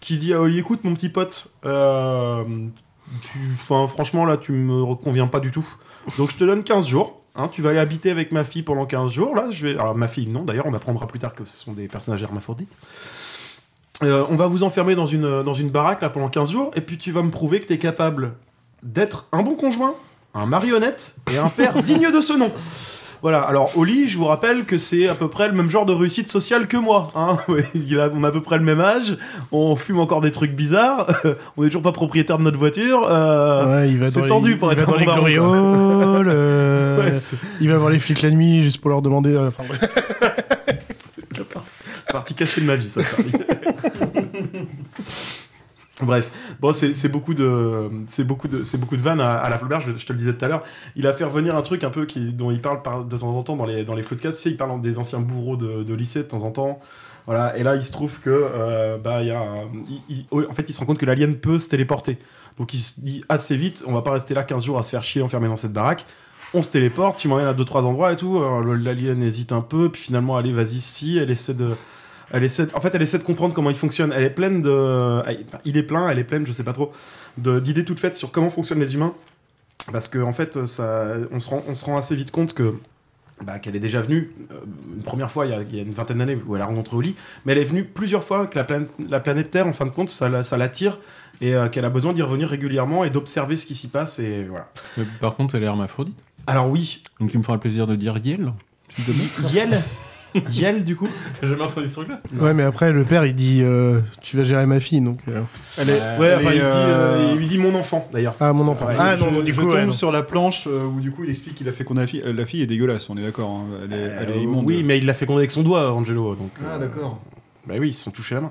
qui dit à Oli écoute mon petit pote, euh, tu- franchement là tu me conviens pas du tout. Donc je te donne 15 jours. hein, tu vas aller habiter avec ma fille pendant 15 jours. Là, je vais. Alors ma fille non. D'ailleurs, on apprendra plus tard que ce sont des personnages hermaphrodites. Euh, on va vous enfermer dans une, dans une baraque là pendant 15 jours et puis tu vas me prouver que tu es capable d'être un bon conjoint, un marionnette et un père digne de ce nom. Voilà, alors Oli, je vous rappelle que c'est à peu près le même genre de réussite sociale que moi. Hein Ouais, il a, on a à peu près le même âge, on fume encore des trucs bizarres, on est toujours pas propriétaire de notre voiture. euh, Ouais, c'est tendu les, pour il être va dans les glorioles, euh, Ouais, c'est- il va voir les flics la nuit juste pour leur demander. euh, Enfin, bref. la partie, partie cachée de ma vie, ça. Bref, bon, c'est beaucoup de, c'est beaucoup de, c'est beaucoup de vannes à, à la Flaubert. Je, je te le disais tout à l'heure. Il a fait revenir un truc un peu qui, dont il parle par- de temps en temps dans les dans les floodcasts. Tu sais, il parle des anciens bourreaux de, de lycée de temps en temps. Voilà. Et là, il se trouve que, euh, bah, y a, un- il- il- en fait, il se rend compte que l'alien peut se téléporter. Donc, il se dit assez vite, on va pas rester là 15 jours à se faire chier enfermé dans cette baraque. On se téléporte, tu m'emmènes à deux trois endroits et tout. L'alien hésite un peu, puis finalement, allez, vas-y, si. Elle essaie de elle essaie, de- en fait, elle essaie de comprendre comment il fonctionne. Elle est pleine de, il est plein, elle est pleine, je sais pas trop, d'idées toutes faites sur comment fonctionnent les humains. Parce qu'en en fait, ça, on se rend, on se rend assez vite compte que bah, qu'elle est déjà venue euh, une première fois il y a, il y a une vingtaine d'années où elle a rencontré Oli, mais elle est venue plusieurs fois que la planète, la planète Terre, en fin de compte, ça, la- ça l'attire et euh, qu'elle a besoin d'y revenir régulièrement et d'observer ce qui s'y passe et voilà. Mais par contre, elle est hermaphrodite. Alors oui. Donc tu me feras le plaisir de dire Yel Yel? Yel, du coup T'as jamais entendu ce truc-là Ouais, mais après, le père, il dit euh, Tu vas gérer ma fille, donc. euh. Elle est- ouais, enfin, il, dit, euh, il lui dit mon enfant d'ailleurs. Ah, mon enfant. Ah, non, du je coup, tombe non. sur la planche euh, où du coup il explique qu'il a fécondé la fille. Euh, la fille est dégueulasse, on est d'accord. hein. Elle est, elle est Euh, immonde. oui, mais il l'a fécondé avec son doigt, Angelo. Donc, Ah, euh, d'accord. Bah oui, ils se sont touchés la main.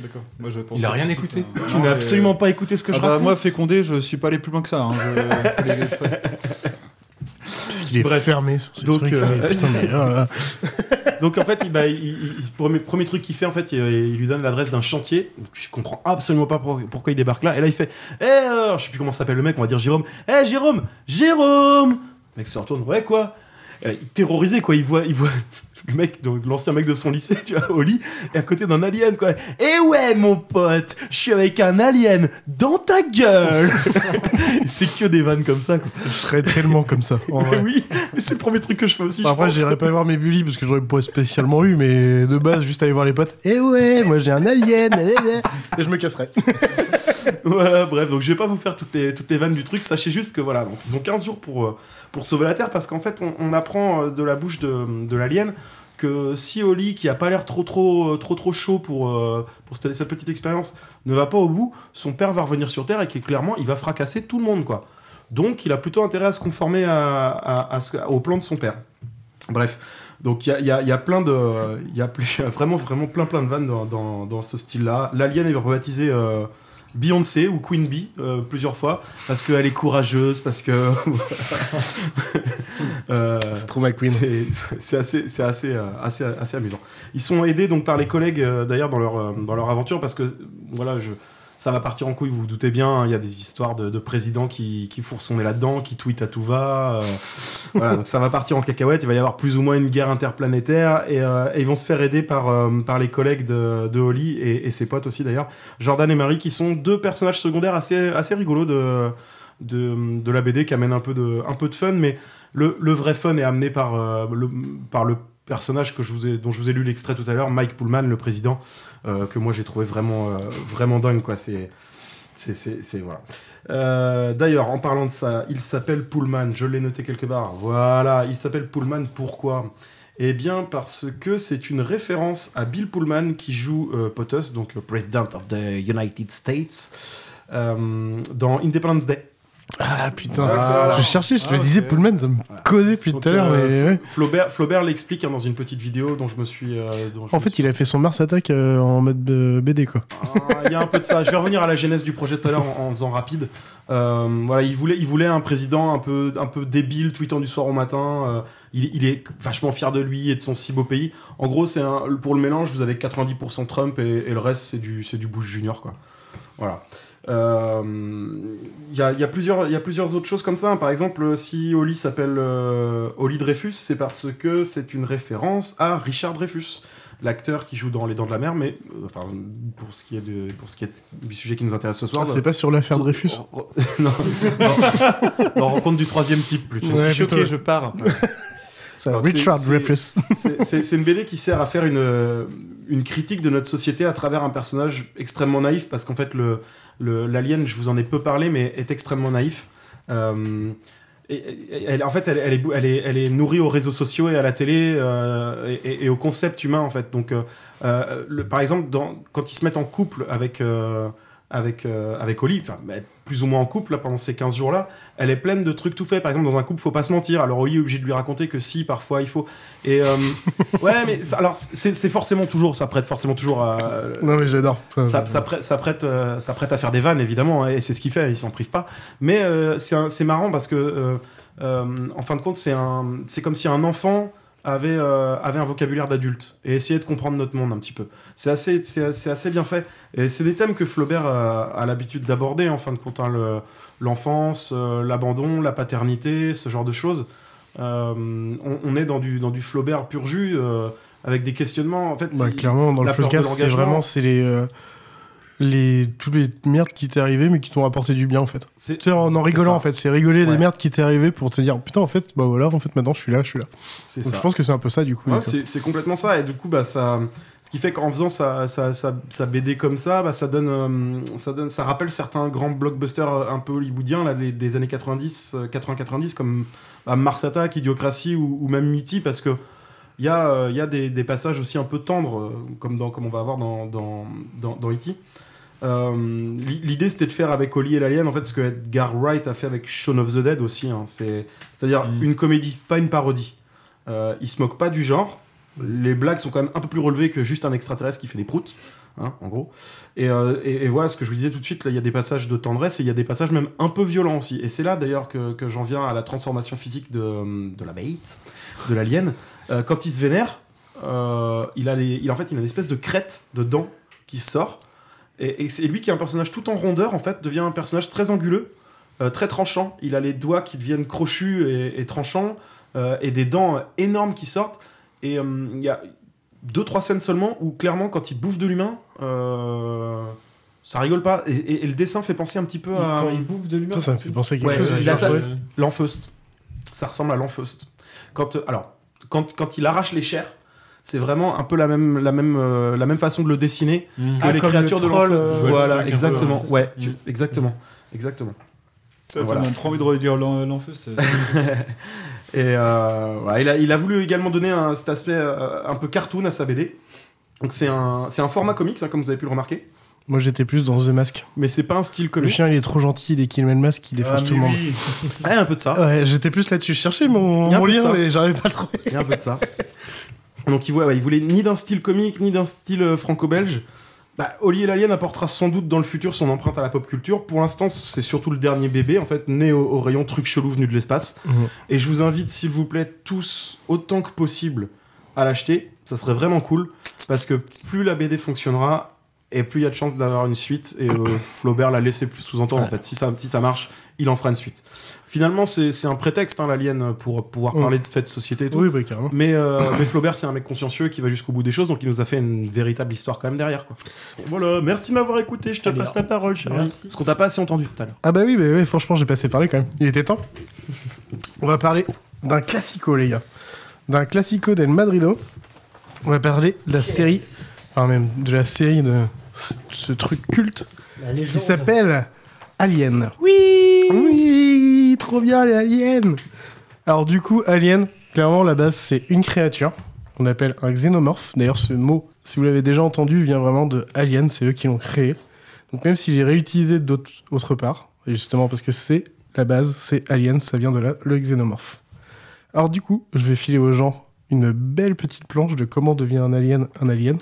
D'accord. Moi, je Il a rien écouté. un- Tu n'as absolument pas écouté ce que Ah je bah, raconte. moi, fécondé, je suis pas allé plus loin que ça. hein. Je- Qu'il est Bref. fermé sur ce Donc, truc. euh, Putain, mais, oh. Donc en fait, il, bah, il- il- il- premier, premier truc qu'il fait, en fait, il, il lui donne l'adresse d'un chantier. Je comprends absolument pas pour- pourquoi il débarque là. Et là, il fait, eh, euh, je sais plus comment s'appelle le mec, on va dire Jérôme. Eh, Jérôme, Jérôme. Le mec se retourne, ouais quoi? Il est terrorisé quoi. Il voit, il voit. Le mec, l'ancien mec de son lycée, tu vois, au lit, et à côté d'un alien, quoi. Et ouais, mon pote, je suis avec un alien dans ta gueule. c'est que des vannes comme ça, quoi. Je serais tellement comme ça. en vrai. oui, mais c'est le premier truc que je fais aussi. je Après, j'irai pas voir mes bullies parce que j'aurais pas spécialement eu, mais de base, juste aller voir les potes. Eh ouais, moi j'ai un alien. eh, eh. Et je me casserai. Voilà, bref, donc je vais pas vous faire toutes les, toutes les vannes du truc. Sachez juste que voilà, donc ils ont 15 jours pour, euh, pour sauver la Terre parce qu'en fait, on, on apprend euh, de la bouche de, de l'alien que si Oli, qui a pas l'air trop trop, trop trop chaud pour, euh, pour cette, petite expérience, ne va pas au bout, son père va revenir sur Terre et clairement, il va fracasser tout le monde, quoi. Donc, il a plutôt intérêt à se conformer à, ce- au plan de son père. Bref. Donc il y a, y a- plein de, il y a, vraiment vraiment plein plein de vannes dans, dans, dans ce style-là. L'alien est rebaptisé euh, Beyoncé ou Queen Bee euh, plusieurs fois parce qu'elle est courageuse, parce que Euh, C'est trop McQueen. c'est- C'est assez, c'est assez, euh, assez, assez amusant. Ils sont aidés donc par les collègues d'ailleurs dans leur, dans leur aventure parce que voilà, je, ça va partir en couille, vous vous doutez bien. hein, Il y a des histoires de, de présidents qui, qui fourrent son nez là-dedans, qui tweetent à tout va. euh, voilà, donc ça va partir en cacahuète. Il va y avoir plus ou moins une guerre interplanétaire et, euh, et ils vont se faire aider par, euh, par les collègues de, de Holly et, et ses potes aussi d'ailleurs, Jordan et Marie, qui sont deux personnages secondaires assez, assez rigolos de, de, de la BD qui amènent un peu de, un peu de fun, mais le, le vrai fun est amené par, euh, le, par le personnage que je vous ai, dont je vous ai lu l'extrait tout à l'heure, Mike Pullman, le président, euh, que moi j'ai trouvé vraiment, euh, vraiment dingue. Quoi. C'est, c'est, voilà. Euh, D'ailleurs, en parlant de ça, il s'appelle Pullman, je l'ai noté quelque part. Voilà, il s'appelle Pullman, pourquoi? Eh bien, parce que c'est une référence à Bill Pullman qui joue POTUS, donc President of the United States, dans Independence Day. Ah putain, Voilà. je cherchais, je Ah, le disais. Pullman, ça me causait depuis tout à l'heure, euh, mais ouais. Flaubert, Flaubert l'explique hein, dans une petite vidéo dont je me suis. euh, dont je En me fait, suis- il a fait son Mars Attack euh, en mode euh, BD, quoi. Ah, Il y a un peu de ça. Je vais revenir à la genèse du projet tout à l'heure en, en faisant rapide. Euh, voilà, il voulait, il voulait un président un peu, un peu débile, tweetant du soir au matin. Euh, il, il est vachement fier de lui et de son si beau pays. En gros, c'est pour le mélange, vous avez 90% Trump et, et le reste, c'est du, c'est du Bush Junior, quoi. Voilà. Euh, Il y, a, y a plusieurs, il y a plusieurs autres choses comme ça. Par exemple, si Oli s'appelle euh, Oli Dreyfus, c'est parce que c'est une référence à Richard Dreyfus, l'acteur qui joue dans Les Dents de la Mer. Mais euh, enfin, pour ce qui est de, pour ce qui est du sujet qui nous intéresse ce soir, Ah, c'est pas sur l'affaire Dreyfus non, non, non, rencontre du troisième type plutôt. Ouais, Je suis choqué, plutôt. je pars. Alors, Richard Dreyfus. C'est- une BD qui sert à faire une, euh, une critique de notre société à travers un personnage extrêmement naïf, parce qu'en fait, le- l'alien, je vous en ai peu parlé, mais est extrêmement naïf. Euh, elle, en fait, elle, est, nourrie aux réseaux sociaux et à la télé euh, et, au concept humain, en fait. Donc, euh, par exemple, quand ils se mettent en couple avec, avec, euh, avec Oli, enfin, plus ou moins en couple là, pendant ces 15 jours-là, elle est pleine de trucs tout faits. Par exemple, dans un couple, faut pas se mentir. Alors Oli est obligé de lui raconter que si, parfois, il faut. Et euh, ouais, mais alors c'est c'est forcément toujours, ça prête forcément toujours à. Non, mais j'adore. Ça, ça prête, ça, prête, euh, ça prête à faire des vannes, évidemment, hein, et c'est ce qu'il fait, il s'en prive pas. Mais euh, c'est marrant parce que, euh, euh, en fin de compte, c'est un- c'est comme si un enfant avait, euh, avait un vocabulaire d'adulte et essayait de comprendre notre monde un petit peu. C'est assez, c'est c'est assez bien fait. Et c'est des thèmes que Flaubert a, a l'habitude d'aborder, en fin de compte. hein, le- L'enfance, euh, l'abandon, la paternité, ce genre de choses. Euh, on, on est dans du, dans du Flaubert pur jus, avec des questionnements. En fait, Bah, clairement, dans le podcast, c'est vraiment c'est les, les toutes les merdes qui t'est arrivé, mais qui t'ont apporté du bien en fait. C'est- en en rigolant en fait, c'est rigoler Ouais. des merdes qui t'est arrivé pour te dire putain en fait, bah voilà, en fait maintenant je suis là, je suis là. Donc ça. je pense que c'est un peu ça du coup. Ouais, c'est complètement ça. Et du coup, bah, ça, ce qui fait qu'en faisant sa, sa, sa, sa BD comme ça, bah, ça, donne, euh, ça, donne, ça rappelle certains grands blockbusters euh, un peu hollywoodiens là, des, des années 90, euh, 80-90, comme bah, Mars Attack, Idiocratie ou, ou même Mitty, parce que il y a, euh, y a des, des passages aussi un peu tendres, euh, comme, dans, comme on va avoir dans, dans, dans, dans E.T. Euh, l'i- L'idée c'était de faire avec Oli et l'Alien en fait ce que Edgar Wright a fait avec Shaun of the Dead aussi. hein. C'est- C'est-à-dire une comédie, pas une parodie. Euh, il se moque pas du genre. Les blagues sont quand même un peu plus relevées que juste un extraterrestre qui fait des proutes, hein, en gros. Et, euh, et- et voilà ce que je vous disais tout de suite, là il y a des passages de tendresse et il y a des passages même un peu violents aussi. Et c'est là d'ailleurs que, que j'en viens à la transformation physique de, de la bête, de l'alien. Euh, quand il se vénère, il a les, il, en fait il a une espèce de crête de dents qui sort. Et, et c'est lui qui est un personnage tout en rondeur, en fait, devient un personnage très anguleux, euh, très tranchant. Il a les doigts qui deviennent crochus et, et tranchants, euh, et des dents énormes qui sortent. Et euh, il y a deux, trois scènes seulement où clairement, quand il bouffe de l'humain, euh, ça rigole pas. Et, et- et le dessin fait penser un petit peu à. Quand il bouffe de l'humain. Ça, ça me fait penser à quelque Ouais, chose. L'enfeust. Ça ressemble à l'enfeust. Quand, euh, alors, quand, quand il arrache les chairs, c'est vraiment un peu la même, la même, euh, la même façon de le dessiner Mhm. que Ah, les comme créatures le de l'enfeust. euh, le Voilà, peu exactement. l'enfeust. Ouais, tu- exactement. Exactement. Ça, Voilà. ça donne trop envie de relire l'en- l'enfeu. Et euh, voilà, il, a, il a voulu également donner un, cet aspect euh, un peu cartoon à sa BD. Donc c'est un, c'est un format comics, hein, comme vous avez pu le remarquer. Moi, j'étais plus dans The Mask. Mais c'est pas un style Le comics. chien, il est trop gentil. Dès qu'il met le masque, il défonce Ah, tout le monde. oui. Ouais, un peu de ça. Ouais, j'étais plus là-dessus. Je cherchais mon, mon lien, mais j'arrivais pas à le trouver. Il y a un peu de ça. Donc il, voulait, ouais, il voulait ni d'un style comique, ni d'un style euh, franco-belge. Bah, Oli et l'Alien apportera sans doute dans le futur son empreinte à la pop culture. Pour l'instant, c'est surtout le dernier bébé, en fait, né au, au rayon truc chelou venu de l'espace. Mhm. Et je vous invite, s'il vous plaît, tous, autant que possible, à l'acheter. Ça serait vraiment cool, parce que plus la BD fonctionnera, et plus il y a de chances d'avoir une suite. Et euh, Flaubert l'a laissé plus sous-entendre, en fait. Si ça, si ça marche, il en fera une suite. Finalement, c'est c'est un prétexte, hein, l'Alien, pour pouvoir Mhm. parler de faits de société et tout. Oui, bah, carrément. Mais, euh, mais Flaubert, c'est un mec consciencieux qui va jusqu'au bout des choses, donc il nous a fait une véritable histoire quand même derrière. Quoi. Voilà, merci de m'avoir écouté, je te Allez, passe la parole, merci. Parce qu'on t'a pas assez entendu tout à l'heure. Ah bah oui, bah oui, franchement, j'ai passé par là quand même. Il était temps. On va parler d'un classico, les gars. D'un classico del Madrido. On va parler de la série, enfin même de la série de ce- truc culte qui s'appelle Alien. Oui Oui Trop bien les aliens Alors du coup, Alien, clairement, la base, c'est une créature qu'on appelle un xénomorphe. D'ailleurs, ce mot, si vous l'avez déjà entendu, vient vraiment de Alien, c'est eux qui l'ont créé. Donc même s'il est réutilisé d'autre autre part, et justement parce que c'est la base, c'est Alien, ça vient de là, le xénomorphe. Alors du coup, je vais filer aux gens une belle petite planche de comment devient un alien un alien.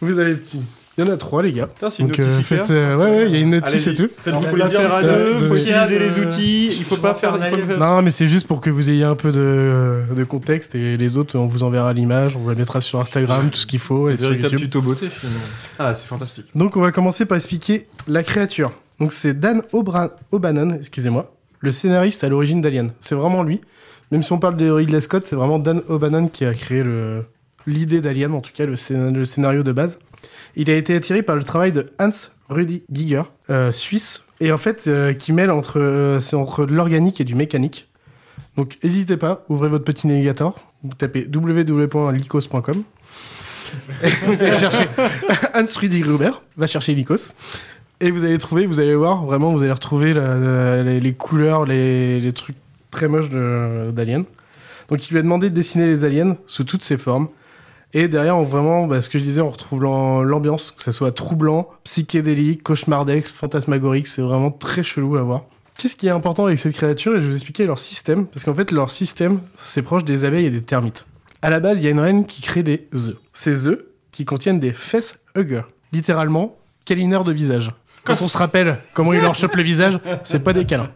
Vous avez petit. Il y en a trois, les gars. c'est une Donc, notice euh, faites, euh, ouais, ouais, il y a une notice et tout. Alors, plaisir la à notice, deux, euh, faut utiliser les de- outils, il faut pas faire... il faut faire- Non, mais c'est juste pour que vous ayez un peu de, de contexte et les autres, on vous enverra l'image, on vous la mettra sur Instagram, tout ce qu'il faut et sur Véritable YouTube. tuto beauté finalement. Ah, c'est fantastique. Donc on va commencer par expliquer la créature. Donc c'est Dan O'Bannon, excusez-moi, le scénariste à l'origine d'Alien. C'est vraiment lui. Même si on parle de Ridley Scott, c'est vraiment Dan O'Bannon qui a créé le- l'idée d'Alien, en tout cas le, scén- le scénario de base. Il a été attiré par le travail de Hans Rudi Giger, euh, suisse, et en fait euh, qui mêle entre, euh, c'est entre de l'organique et du mécanique. Donc n'hésitez pas, ouvrez votre petit navigateur, vous tapez www.lycos.com. Vous allez chercher Hans Rudi Gruber, va chercher Lycos. Et vous allez trouver, vous allez voir, vraiment, vous allez retrouver la- la- les, les couleurs, les, les trucs très moches d'Alien. Donc il lui a demandé de dessiner les aliens sous toutes ses formes. Et derrière, on, vraiment, bah, ce que je disais, on retrouve l'am- l'ambiance, que ce soit troublant, psychédélique, cauchemardesque, fantasmagorique, c'est vraiment très chelou à voir. Qu'est-ce qui est important avec cette créature Et je vais vous expliquer leur système, parce qu'en fait, leur système, c'est proche des abeilles et des termites. À la base, il y a une reine qui crée des œufs. Ces œufs qui contiennent des fesses hugger, littéralement câlineurs de visage. Quand on se rappelle comment il leur chope le visage, c'est pas des câlins.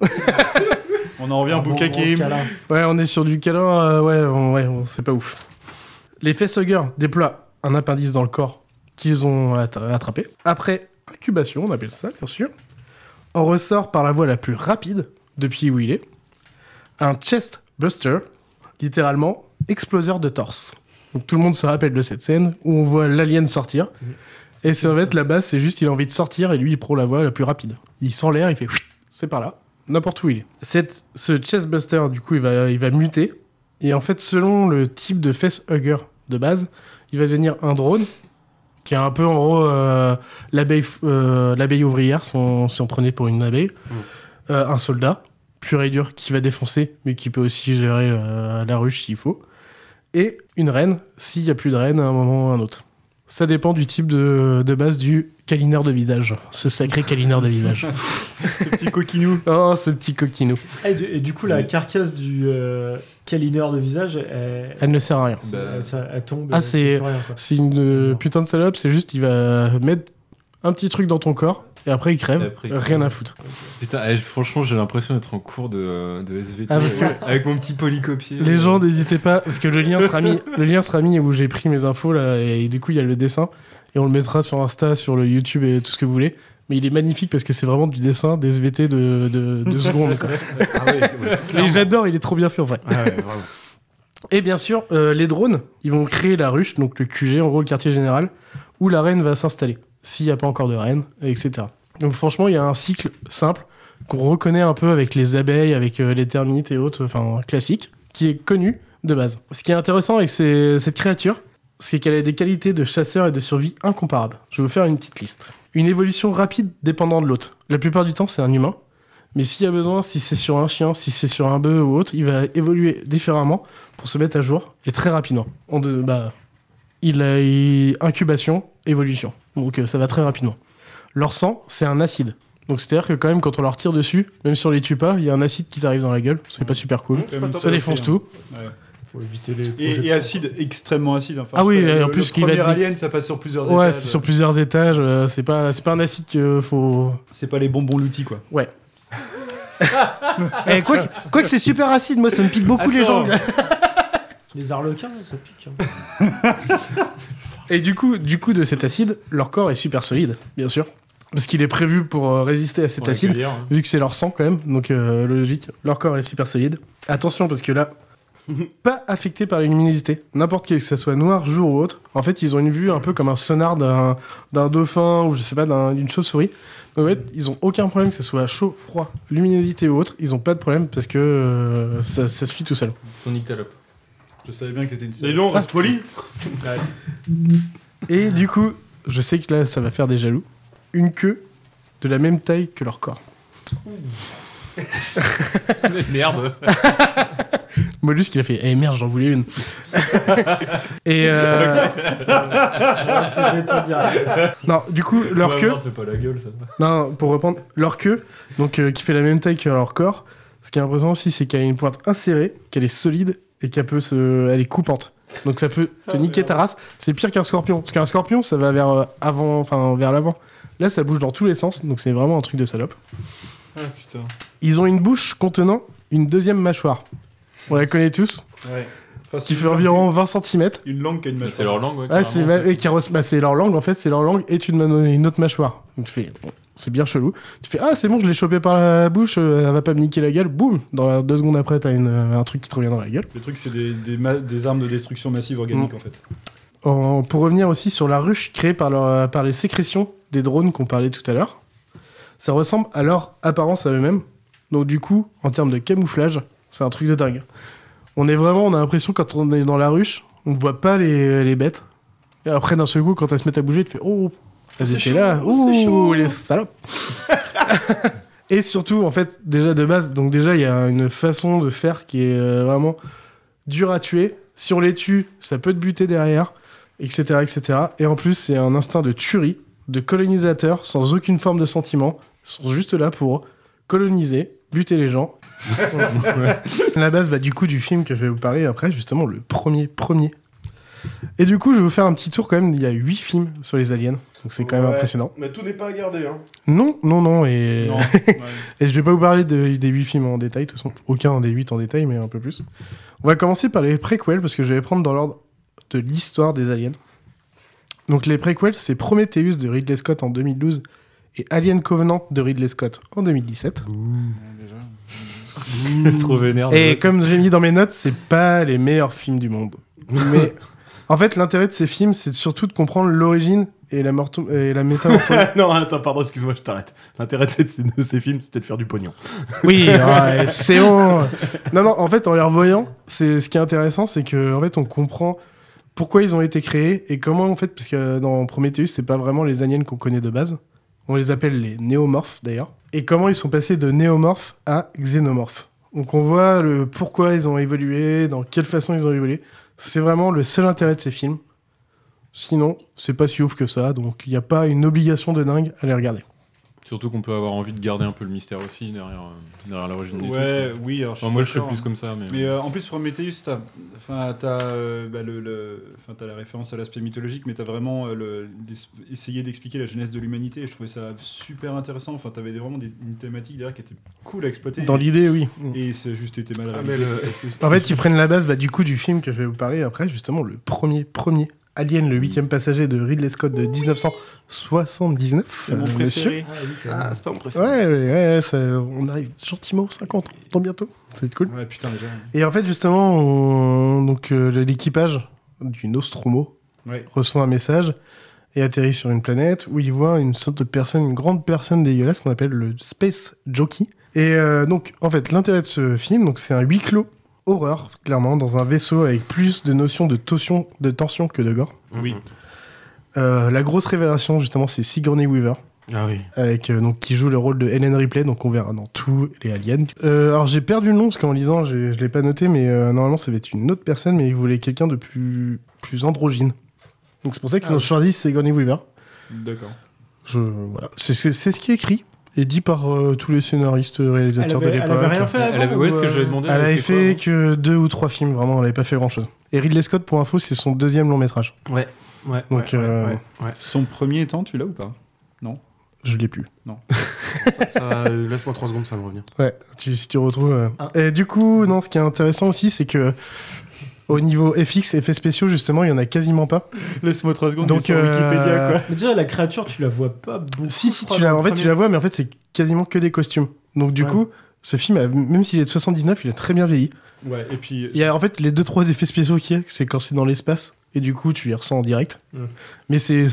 On en revient au Bon. Ouais, on est sur du câlin, euh, ouais, on- ouais, on- c'est pas ouf. Les facehuggers déploient un appendice dans le corps qu'ils ont attra- attrapé. Après incubation, on appelle ça, bien sûr, on ressort par la voie la plus rapide depuis où il est. Un chest buster, littéralement exploseur de torse. Donc tout le monde se rappelle de cette scène où on voit l'alien sortir. Et c'est en fait la base, c'est juste il a envie de sortir et lui il prend la voie la plus rapide. Il sent l'air, il fait c'est par là, n'importe où il est. Cette, ce chest buster, du coup, il va, il va muter. Et en fait, selon le type de facehugger de base, il va devenir un drone, qui est un peu en gros euh, l'abeille euh, l'abeille ouvrière, si on, si on prenait pour une abeille. Euh, un soldat, pur et dur, qui va défoncer, mais qui peut aussi gérer la ruche s'il faut. Et une reine, s'il n'y a plus de reine à un moment ou à un autre. Ça dépend du type de, de base du câlineur de visage. Ce sacré câlineur de visage. Ce petit coquinou. Oh, ce petit coquinou. Et du, et du coup, la carcasse du euh, câlineur de visage, elle, Elle ne sert à rien. elle- ça- elle tombe. Ah, euh, c'est une euh, putain de salope, c'est juste il va mettre un petit truc dans ton corps et après il crève, Et après, il rien à foutre. Putain, eh, franchement, j'ai l'impression d'être en cours de, de SVT Ah, parce que- avec mon petit polycopier. Les gens n'hésitez pas parce que le lien sera mis le lien sera mis où j'ai pris mes infos là et du coup il y a le dessin et on le mettra sur Insta, sur le YouTube et tout ce que vous voulez. Mais il est magnifique parce que c'est vraiment du dessin des SVT de, de, de secondes. quoi. Ah ouais, ouais, Et j'adore, il est trop bien fait en vrai. Ah ouais. Et bien sûr, euh, les drones, ils vont créer la ruche, donc le QG, en gros le quartier général, où la reine va s'installer, s'il n'y a pas encore de reine, etc. Donc franchement, il y a un cycle simple qu'on reconnaît un peu avec les abeilles, avec euh, les termites et autres, enfin classique, qui est connu de base. Ce qui est intéressant avec ces- cette créature, c'est qu'elle a des qualités de chasseur et de survie incomparables. Je vais vous faire une petite liste. Une évolution rapide dépendant de l'autre. La plupart du temps, c'est un humain. Mais s'il y a besoin, si c'est sur un chien, si c'est sur un bœuf ou autre, il va évoluer différemment pour se mettre à jour et très rapidement. En deux- bah, il a il- incubation, évolution. Donc euh, ça va très rapidement. Leur sang, c'est un acide. Donc c'est-à-dire que quand même quand on leur tire dessus, même si on les tue pas, il y a un acide qui t'arrive dans la gueule. C'est pas super cool. Ça défonce tout. Ouais. Faut éviter les Et, et acide, extrêmement acide. Enfin, Ah oui, et en le- plus, le qu'il va premier être- alien, ça passe sur plusieurs Ouais, étages. c'est sur plusieurs étages. euh, c'est pas, c'est pas un acide que faut. C'est pas les bonbons l'outil, quoi. Ouais. Eh, quoi, que, quoi que c'est super acide, moi ça me pique beaucoup les jambes. Les arlequins, ça pique. hein. Et du coup, du coup, de cet acide, leur corps est super solide, bien sûr. Parce qu'il est prévu pour euh, résister à cet acide, hein. vu que c'est leur sang quand même, donc euh, logique. Leur corps est super solide. Attention, parce que là, pas affecté par la luminosité. N'importe quel, que ça soit noir, jour ou autre. En fait, ils ont une vue un peu comme un sonar d'un d'un dauphin ou je sais pas, d'un- d'une chauve-souris. Donc, en fait, ils ont aucun problème que ce soit chaud, froid, luminosité ou autre. Ils ont pas de problème parce que euh, ça, ça se fit tout seul. Son nyctalope. Je savais bien que t'étais une Et non, reste poli. Et du coup, je sais que là, ça va faire des jaloux. Une queue de la même taille que leur corps. Merde. Mollusque, il a fait Eh merde, j'en voulais une. Et. euh, non, du coup, leur Ouais, queue. merde, fais pas la gueule, ça. Non, pour reprendre, leur queue, donc euh, qui fait la même taille que leur corps. Ce qui est impressionnant aussi, c'est qu'elle a une pointe insérée, qu'elle est solide et qu'elle peut se, elle est coupante. Donc ça peut te niquer ta race. C'est pire qu'un scorpion, parce qu'un scorpion, ça va vers euh, avant, enfin vers l'avant. Là, ça bouge dans tous les sens, donc c'est vraiment un truc de salope. Ah putain. Ils ont une bouche contenant une deuxième mâchoire. On la connaît tous. Ouais. Enfin, Qui fait une environ langue- 20 cm. Une langue qui a une mâchoire. C'est leur langue, ouais. Ah, c'est ma- et qui res- bah, c'est leur langue en fait, c'est leur langue et une, autre mâchoire. Donc tu fais, bon, c'est bien chelou. Tu fais, ah c'est bon, je l'ai chopé par la bouche, euh, elle va pas me niquer la gueule. Boum, dans la, deux secondes après, t'as une, euh, un truc qui te revient dans la gueule. Le truc, c'est des, des, ma- des armes de destruction massive organique, Mm. en fait. En- pour revenir aussi sur la ruche créée par, leur- par les sécrétions des drones qu'on parlait tout à l'heure, ça ressemble à leur apparence à eux-mêmes. Donc du coup, en termes de camouflage, c'est un truc de dingue. On est vraiment, on a l'impression quand on est dans la ruche, on ne voit pas les, les bêtes. Et après, d'un seul coup, quand elles se mettent à bouger, tu fais oh, elles étaient chaud, là, oh, c'est ouh, chaud. les salopes. Et surtout, en fait, déjà de base, donc déjà, il y a une façon de faire qui est euh, vraiment dure à tuer. Si on les tue, ça peut te buter derrière, etc., etc. Et en plus, c'est un instinct de tuerie, de colonisateur, sans aucune forme de sentiment. Ils sont juste là pour coloniser, buter les gens. La base, bah, du coup, du film que je vais vous parler après, justement, le premier, premier. Et du coup, je vais vous faire un petit tour quand même. Il y a huit films sur les aliens, donc c'est quand même Ouais. impressionnant. Mais tout n'est pas à garder. Hein. Non, non, non, et, Non. et je vais pas vous parler de- des huit films en détail, de toute façon, aucun des huit en détail, mais un peu plus. On va commencer par les préquels, parce que je vais prendre dans l'ordre de l'histoire des aliens. Donc les préquels, c'est Prometheus de Ridley Scott en 2012 et Alien Covenant de Ridley Scott en 2017. Trop vénère. Et comme j'ai mis dans mes notes, c'est pas les meilleurs films du monde. Mais en fait, l'intérêt de ces films, c'est surtout de comprendre l'origine et la, morto- et la métamorphose. non, attends, pardon, excuse-moi, je t'arrête. L'intérêt de ces, de ces films, c'était de faire du pognon. Oui, ouais, c'est bon. Non, non, en fait, en les revoyant, c'est ce qui est intéressant, c'est que en fait, on comprend pourquoi ils ont été créés et comment, en fait, parce que dans Prometheus, c'est pas vraiment les aliens qu'on connaît de base. On les appelle les néomorphes d'ailleurs. Et comment ils sont passés de néomorphes à xénomorphes? Donc on voit le pourquoi ils ont évolué, dans quelle façon ils ont évolué. C'est vraiment le seul intérêt de ces films. Sinon, c'est pas si ouf que ça, donc il n'y a pas une obligation de dingue à les regarder. Surtout qu'on peut avoir envie de garder un peu le mystère aussi derrière, euh, derrière l'origine des Ouais, trucs. oui. alors, Enfin, suis moi, je d'accord, plus hein. comme ça. Mais, Mais euh, en plus, Prometheus, t'as enfin, t'as, euh, bah, le, le- enfin, t'as la référence à l'aspect mythologique, mais t'as vraiment euh, le, essayé d'expliquer la genèse de l'humanité. Et je trouvais ça super intéressant. Enfin, t'avais vraiment des, une thématique derrière qui était cool à exploiter. Dans l'idée, oui. Et c'est juste été mal Ah, mais réalisé. le- En fait, ils prennent la base bah, du coup du film que je vais vous parler après, justement le premier premier Alien, le huitième passager de Ridley Scott de 1979. C'est mon euh, préféré. Ah, c'est pas mon préféré. Ouais, ouais, ouais, ça- on arrive gentiment aux 50, dans bientôt. Ça va être cool. Ouais, putain, déjà. Et en fait, justement, on- donc euh, l'équipage du Nostromo Ouais. reçoit un message et atterrit sur une planète où il voit une sorte de personne, une grande personne dégueulasse qu'on appelle le Space Jockey. Et euh, donc, en fait, l'intérêt de ce film, donc c'est un huis clos horreur, clairement, dans un vaisseau avec plus de notions de tension, de tension que de gore. Oui. Euh, la grosse révélation, justement, c'est Sigourney Weaver. Ah oui. Avec, euh, donc, qui joue le rôle de Helen Ripley, donc on verra dans tous les aliens. Euh, alors j'ai perdu le nom parce qu'en lisant, je l'ai pas noté, mais euh, normalement ça va être une autre personne, mais il voulait quelqu'un de plus, plus androgyne. Donc c'est pour ça qu'ils Ah ont oui. choisi Sigourney Weaver. D'accord. Je, voilà. C'est c'est- c'est ce qui est écrit et dit par euh, tous les scénaristes, réalisateurs Elle avait- de elle l'époque. avait rien fait avant, Elle avait- ouais, ou, ce que euh, j'avais demandé. Elle avait quoi, fait que deux ou trois films, vraiment, elle avait pas fait grand chose. Et Ridley Scott, pour info, c'est son deuxième long métrage. Ouais. Ouais. Donc, ouais, euh, ouais, ouais. Son premier étant, tu l'as ou pas? Non? Je l'ai plus. Ça, ça- euh, Laisse-moi 3 secondes, ça va me revenir. Ouais, tu, si tu retrouves. euh. Ah. Et du coup, non, ce qui est intéressant aussi, c'est que au niveau FX, effets spéciaux, justement, il y en a quasiment pas. Laisse-moi 3 secondes. Donc, sur euh, Wikipédia, quoi. Mais déjà, la créature, tu la vois pas beaucoup. Si, si, tu la, en fait, tu la vois, mais en fait, c'est quasiment que des costumes. Donc, du Ouais. coup, ce film, même s'il est de 79, il a très bien vieilli. Ouais, et puis. Il y a en fait les deux trois effets spéciaux qu'il y a, c'est quand c'est dans l'espace, et du coup, tu les ressens en direct. Mm. Mais c'est.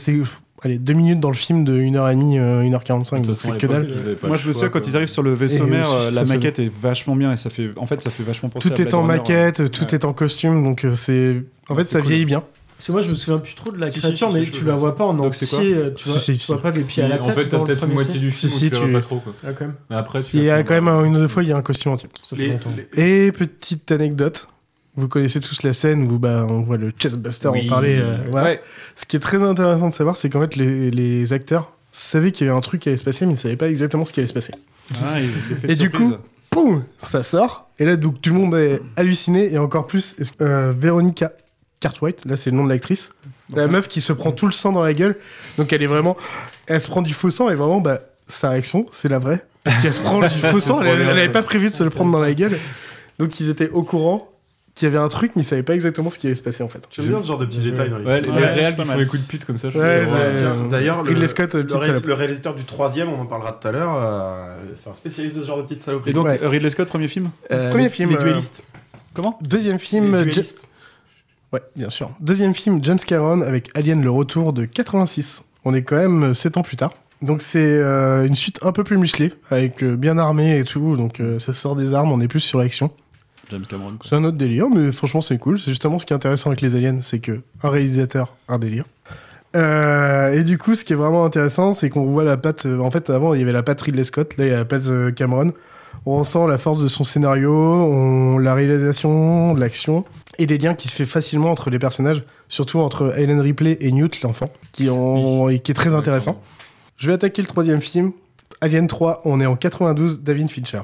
Allez, deux minutes dans le film de 1h30, euh, 1h45, De donc c'est que dalle. Moi, je me souviens quand ils arrivent sur le vaisseau mère, euh, la maquette est vachement bien et ça fait, en fait, ça fait vachement penser. Tout à est en Runner, maquette, tout est en costume, donc euh, c'est. En fait, ça cool. vieillit bien. Parce que moi, je me souviens plus trop de la Si, si, créature, si, mais tu la vois pas en entier. euh, Tu vois, si, tu si. vois pas des pieds à la En tête. fait, t'as peut-être une moitié du Si, film si, tu vois pas trop. Quoi. Ah, quand même. Mais après, Il y a quand même une ou deux fois, il y a un costume entier. Ça fait Les- longtemps. les- Et petite anecdote, vous connaissez tous la scène où bah, on voit le chestbuster Oui. en parler. euh, voilà. Ouais. Ce qui est très intéressant de savoir, c'est qu'en fait, les, les acteurs savaient qu'il y avait un truc qui allait se passer, mais ils ne savaient pas exactement ce qui allait se passer. Ah, ils- de Et du coup, poum, ça sort. Et là, donc, tout le monde est halluciné. Et encore plus, euh, Véronica Cartwright, là, c'est le nom de l'actrice. La Ouais. meuf qui se prend tout le sang dans la gueule. Donc, elle est vraiment. Elle se prend du faux sang et vraiment, bah, sa réaction, c'est la vraie. Parce qu'elle se prend du faux sang. Elle n'avait pas prévu de se le prendre dans la gueule. Donc, ils étaient au courant qu'il y avait un truc, mais ils savaient pas exactement ce qui allait se passer, en fait. J'aime bien ce genre de petits détails dans les Ouais, les films. les Ouais, pas qui font les coups de pute comme ça, je Ouais, D'ailleurs, le, Ridley Scott, le, le réalisateur du troisième, on en parlera tout à l'heure, euh, c'est un spécialiste de ce genre de petites saloperies. Et donc, Ouais. euh, Ridley Scott, premier film Euh, Premier les- film, Les euh, duellistes. Comment Deuxième Les film. Duellistes. Ouais, bien sûr. Deuxième film, James Cameron avec Alien le retour de 86. On est quand même 7 ans plus tard. Donc c'est euh, une suite un peu plus musclée, avec euh, bien armé et tout, donc euh, ça sort des armes, on est plus sur l'action. James Cameron. quoi. C'est un autre délire, mais franchement c'est cool. C'est justement ce qui est intéressant avec les aliens, c'est que un réalisateur, un délire. Euh, et du coup, ce qui est vraiment intéressant, c'est qu'on voit la patte. euh, en fait, avant il y avait la patte Ridley Scott, là il y a la patte euh, Cameron. On ressent la force de son scénario, on, la réalisation, l'action et les liens qui se fait facilement entre les personnages, surtout entre Helen Ripley et Newt, l'enfant, qui, ont- et qui est très intéressant. Je vais attaquer le troisième film, Alien 3. On est en 92, David Fincher.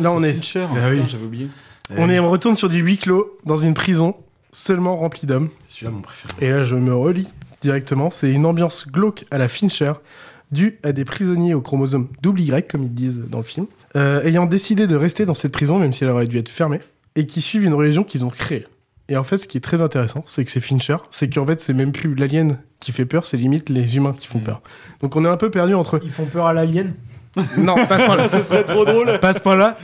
Là, on est- Fincher. Ah oui. Putain, J'avais oublié. On, est, on retourne sur du huis clos dans une prison seulement remplie d'hommes. C'est celui-là mon préféré. Et là, je me relis directement. C'est une ambiance glauque à la Fincher, due à des prisonniers au chromosome double Y, comme ils disent dans le film, euh, ayant décidé de rester dans cette prison, même si elle aurait dû être fermée, et qui suivent une religion qu'ils ont créée. Et en fait, ce qui est très intéressant, c'est que c'est Fincher, c'est qu'en fait, c'est même plus l'alien qui fait peur, c'est limite les humains qui font Mm. peur. Donc on est un peu perdu entre. Ils font peur à l'alien? Non, pas ce point-là. Ce serait trop drôle. Pas ce point-là.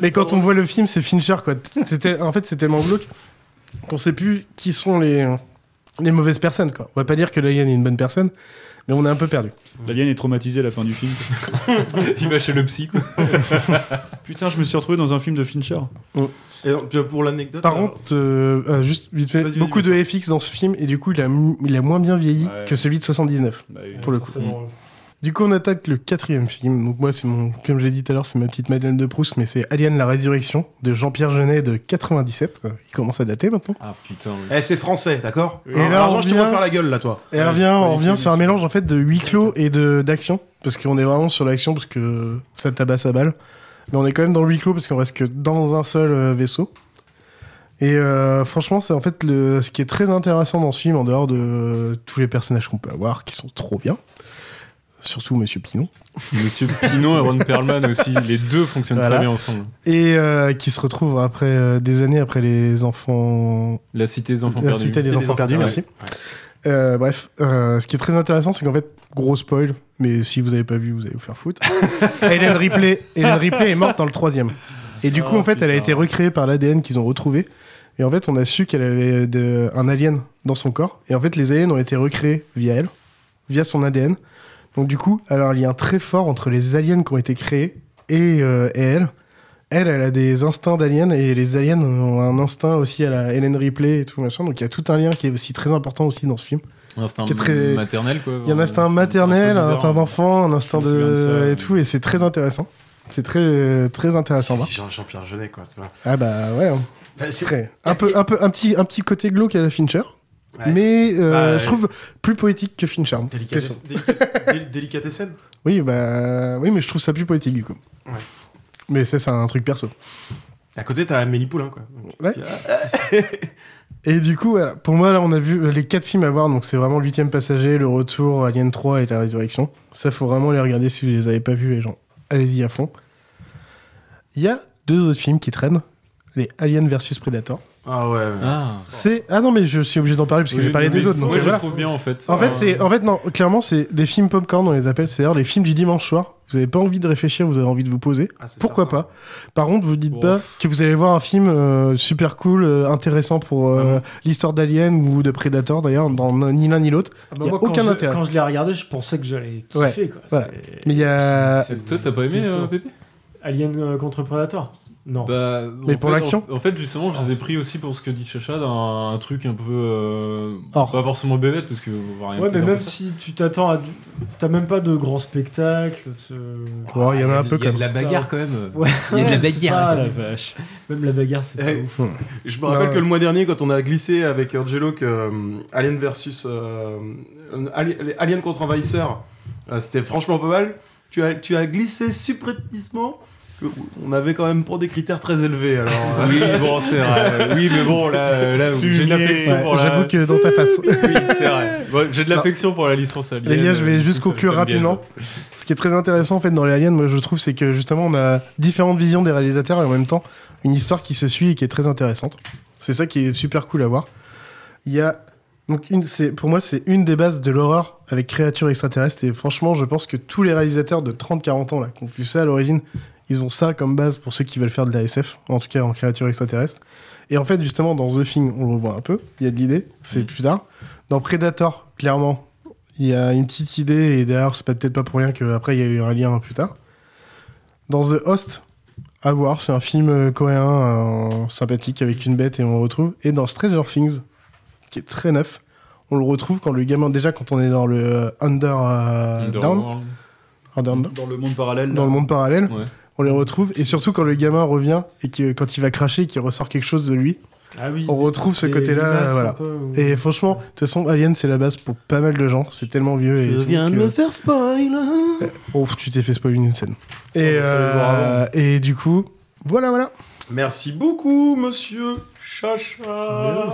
Mais quand on voit le film, c'est Fincher, quoi. C'était, en fait, c'est tellement glauque qu'on sait plus qui sont les, les mauvaises personnes, quoi. On va pas dire que l'alien est une bonne personne, mais on est un peu perdu. L'alien est traumatisé à la fin du film. Il va chez le psy, quoi. Putain, je me suis retrouvé dans un film de Fincher. Et donc, puis, pour l'anecdote. Par contre, euh, euh, juste vite fait, beaucoup de. FX dans ce film, et du coup, il a, il a moins bien vieilli Ouais. que celui de 79. Bah oui. Pour le coup. Du coup, on attaque le quatrième film. Donc moi, c'est mon, comme j'ai dit tout à l'heure, c'est ma petite Madeleine de Proust, mais c'est Alien la Résurrection de Jean-Pierre Jeunet de 97. Euh, Il commence à dater maintenant. Ah putain. Eh, c'est français, d'accord Et là, Alors, on je te faire la gueule, là, toi. Et on revient, on revient sur un mélange en fait de huis clos et de d'action, parce qu'on est vraiment sur l'action parce que ça tabasse à balle. Mais on est quand même dans le huis clos parce qu'on reste que dans un seul euh, vaisseau. Et euh, franchement, c'est en fait le, ce qui est très intéressant dans ce film, en dehors de euh, tous les personnages qu'on peut avoir, qui sont trop bien. Surtout Monsieur Pinon. Monsieur Pinon et Ron Perlman aussi, les deux fonctionnent Voilà. très bien ensemble. Et euh, qui se retrouvent après euh, des années après les enfants. La cité des enfants La perdus. cité des enfants perdus, ouais. merci. Euh, bref, euh, ce qui est très intéressant, c'est qu'en fait, gros spoil, mais si vous avez pas vu, vous allez vous faire foutre. Hélène Ripley, Hélène Ripley est morte dans le troisième. Et du coup, Oh, en fait, elle a été recréée par l'ADN qu'ils ont retrouvé. Et en fait, on a su qu'elle avait de- un alien dans son corps. Et en fait, les aliens ont été recréés via elle, via son ADN. Donc du coup, elle a un lien très fort entre les aliens qui ont été créés et, euh, et elle. Elle, elle a des instincts d'alien et les aliens ont un instinct aussi à la Hélène Ripley et tout machin. Donc il y a tout un lien qui est aussi très important aussi dans ce film. Un instinct Qui est très- maternel, quoi. Il y a un instinct maternel, un instinct d'enfant, un instinct de... ça, et tout, et c'est très intéressant. C'est très très intéressant. Jean- Jean-Pierre Jeunet, quoi. pas- Ah bah ouais. hein. C'est- Très. Un peu, un peu, un petit, un petit côté glauque à la Fincher, Ouais. mais euh, Bah, je trouve plus poétique que Fincher. Délicatesse- Que ça. délicat- dél- Délicatessen Oui, bah oui, mais je trouve ça plus poétique du coup. Ouais. Mais ça, c'est un truc perso. À côté, t'as Amélie Poulain, quoi. Ouais. Et du coup, voilà. pour moi, là, on a vu les quatre films à voir. Donc, c'est vraiment le huitième passager, le retour, Alien 3 et la résurrection. Ça, faut vraiment les regarder si vous les avez pas vus, les gens. Allez-y à fond. Il y a deux autres films qui traînent les Alien versus Predator. Ah ouais. ouais. Ah. C'est ah non mais je suis obligé d'en parler parce que Oui, j'ai parlé des autres. Moi, je voilà. le trouve bien, en fait. En fait, c'est en fait non, clairement c'est des films popcorn on les appelle, c'est-à-dire les films du dimanche soir. Vous avez pas envie de réfléchir, vous avez envie de vous poser. Ah, Pourquoi certain. pas? Par contre, vous dites pas que vous allez voir un film euh, super cool, euh, intéressant pour euh, l'histoire d'Alien ou de Predator d'ailleurs, dans ni l'un ni l'autre. Ah bah moi, aucun je- intérêt. Quand je l'ai regardé, je pensais que j'allais kiffer. Ouais, quoi. voilà. Mais il y a Toi, t'as pas aimé. Pépé? Alien contre Predator Non. Bah, Mais en pour fait, l'action en, en fait, justement, je les ai pris aussi pour ce que dit Chacha, d'un un truc un peu. euh, Or. Pas forcément bébête, parce que. on va rien ouais, mais même si tu t'attends à. du- T'as même pas de grands spectacles. ce- Oh, il y en a un peu Il y a comme de la bagarre quand même. Ouais, Il y a de la bagarre. pas la vache. Même la bagarre, c'est pas Eh, ouf. Je me rappelle que le mois dernier, quand on a glissé avec Angelo que euh, Alien versus euh, Ali- Alien contre envahisseur, euh, c'était franchement pas mal. Tu as, tu as glissé subrepticement. On avait quand même pas des critères très élevés. Alors, euh, Oui, bon, c'est vrai. Oui, mais bon, là, là j'ai de l'affection Ouais, pour la. J'avoue que dans ta face. Oui, c'est vrai. Bon, j'ai de l'affection pour la licence Alien. Les gars, je vais euh, juste conclure rapidement. Ce qui est très intéressant en fait dans les aliens, moi je trouve, c'est que justement on a différentes visions des réalisateurs et en même temps une histoire qui se suit et qui est très intéressante. C'est ça qui est super cool à voir. Il y a donc une, pour moi c'est une des bases de l'horreur avec créatures extraterrestres et franchement je pense que tous les réalisateurs de 30-40 ans là qui ont vu ça à l'origine, ils ont ça comme base pour ceux qui veulent faire de la SF, en tout cas en créatures extraterrestres. Et en fait justement dans The Thing on le voit un peu, il y a de l'idée, c'est plus tard. Dans Predator clairement il y a une petite idée, et d'ailleurs, c'est peut-être pas pour rien qu'après, il y a eu un lien plus tard. Dans The Host, à voir, c'est un film euh, coréen euh, sympathique avec une bête et on le retrouve. Et dans Stranger Things, qui est très neuf, on le retrouve quand le gamin, déjà quand on est dans le euh, Under, euh, Down. Under- Dans le monde parallèle. dans le monde parallèle, Ouais. On les retrouve. Et surtout quand le gamin revient et que quand il va cracher, qu'il ressort quelque chose de lui, Ah oui, on retrouve ce côté-là. limaces un Voilà. peu, ou- Et franchement, de toute façon, Alien, c'est la base pour pas mal de gens. C'est tellement vieux. Et tout que- faire spoil. Oh, tu t'es fait spoiler une scène. Et, euh, et du coup, voilà, voilà. Merci beaucoup, monsieur Chacha.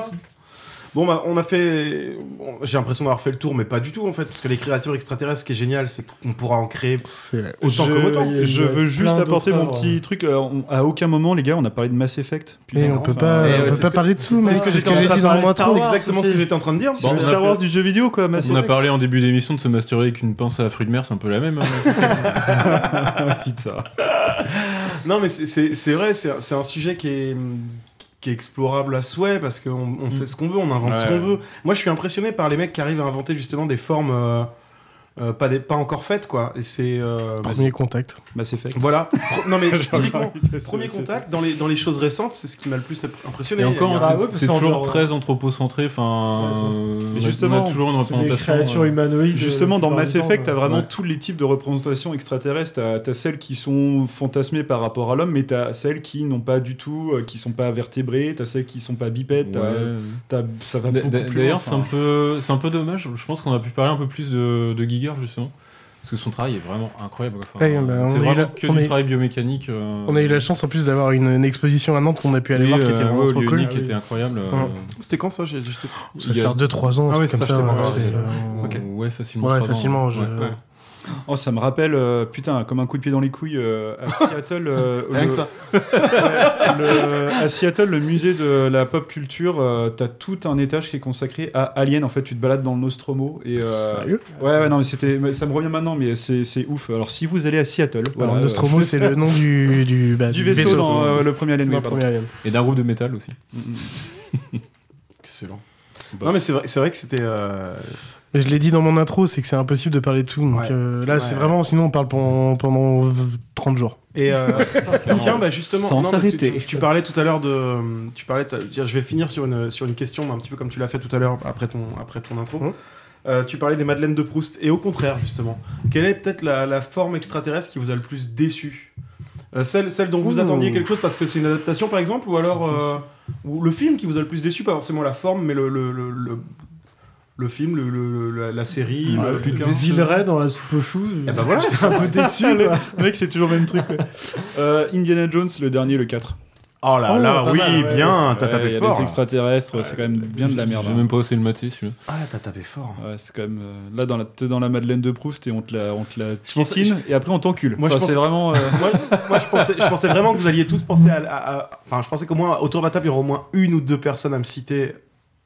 Bon, bah, on a fait. bon, J'ai l'impression d'avoir fait le tour, mais pas du tout en fait, parce que les créatures extraterrestres, ce qui est génial, c'est qu'on pourra en créer C'est autant je, que autant. il y a- je il y a veux plein juste apporter mon petit truc. euh, on- à aucun moment, les gars, on a parlé de Mass Effect. Mais on peut enfin, pas, eh ouais, on c'est peut ce pas que- parler de tout, C'est mec. ce que C'est j'étais en train de parler Star. Wars, exactement ce que j'étais en train de dire. C'est Bon, le on a Star Wars du jeu vidéo, quoi, Mass On a Effect. parlé en début d'émission de se masturber avec une pince à fruits de mer, c'est un peu la même. hein. Putain. Non, mais c'est- c'est c'est vrai, c'est c'est un sujet qui est, qui est explorable à souhait parce qu'on on fait ce qu'on veut, on invente ce qu'on veut. Moi, je suis impressionné par les mecs qui arrivent à inventer justement des formes euh, pas, des, pas encore faites, quoi. Et c'est. euh, bah, Premier c'est- contact. Mass Effect. voilà. Pro- non, mais typiquement, premier contact, dans les, dans les choses récentes, c'est ce qui m'a le plus impressionné. Et encore, c'est Ah ouais, c'est toujours genre, très anthropocentré. Enfin, euh, Mais on a- justement, on a toujours une C'est des représentation. créatures euh, humanoïdes. Justement, dans Mass Effect, t'as vraiment Ouais. tous les types de représentations extraterrestres. T'as as celles qui sont fantasmées par rapport à l'homme, mais t'as celles qui n'ont pas du tout, euh, qui sont pas vertébrées, t'as celles qui sont pas bipèdes. ouais. ça va beaucoup plus D'ailleurs, c'est c'est un peu dommage. Je pense qu'on a pu parler un peu plus de, de Justement, parce que son travail est vraiment incroyable. quoi. Enfin, Ouais, bah, on c'est a eu vraiment la- que on du a travail biomécanique. euh, On a eu la chance en plus d'avoir une, une exposition à Nantes qu'on a pu aller oui, voir qui était euh, vraiment ouais, trop cool. qui était incroyable. euh. C'était quand ça j'ai- Ça fait a- 2-3 ans, Ah ouais, comme ça, ça. euh, facilement. Ouais, trois ans. facilement. je- Ouais, ouais. Oh, ça me rappelle, euh, putain, comme un coup de pied dans les couilles euh, à Seattle. euh, Rien le- que ça. Ouais, le- à Seattle, le musée de la pop culture, euh, t'as tout un étage qui est consacré à Alien. En fait, tu te balades dans le Nostromo. Et, euh, Sérieux? Ouais, ouais, non, mais c'était, mais ça me revient maintenant, mais c'est, c'est ouf. Alors, si vous allez à Seattle, voilà, Alors, Nostromo, c'est le nom du, du, bah, du vaisseau, dans euh, le premier Alien. Dans oui, le pardon. premier Alien. Et d'un groupe de métal aussi. Excellent. Non, mais c'est vrai, c'est vrai que c'était. euh, je l'ai dit dans mon intro, c'est que c'est impossible de parler de tout. Donc Ouais. euh, là, Ouais. c'est vraiment, sinon on parle pendant, pendant 30 jours. Et euh, tiens, bah justement, Sans non, parce que s'arrêter. Tu, tu parlais tout à l'heure de, tu parlais, je vais finir sur une sur une question un petit peu comme tu l'as fait tout à l'heure après ton après ton intro. Hum. Euh, tu parlais des madeleines de Proust et au contraire justement, quelle est peut-être la, la forme extraterrestre qui vous a le plus déçu? Euh, celle, celle dont vous Ouh. attendiez quelque chose parce que c'est une adaptation par exemple ou alors euh, ou le film qui vous a le plus déçu pas forcément la forme mais le le, le, le- le film le, le- la, la série Ah, le bouquin, des îlerets dans la soupe aux choux. Eh ben voilà. J'étais un peu déçu. mec, c'est toujours le même truc. ouais. Euh, Indiana Jones, le dernier, le 4. Oh là Oh, là, oui, mal, ouais. bien, t'as Ouais, tapé il y a fort. des extraterrestres, c'est quand même bien de la merde. J'ai hein. même pas osé le mater celui-là. Ah, t'as tapé fort. Ouais, c'est quand même. euh, là, dans la, t'es dans la Madeleine de Proust et on te la, on te la pensais- piétine et après on t'encule. Moi, Enfin, je c'est pense- vraiment. euh, moi, moi, je, pensais, je pensais vraiment que vous alliez tous penser à- Enfin, je pensais qu'au moins autour de la table, il y aurait au moins une ou deux personnes à me citer,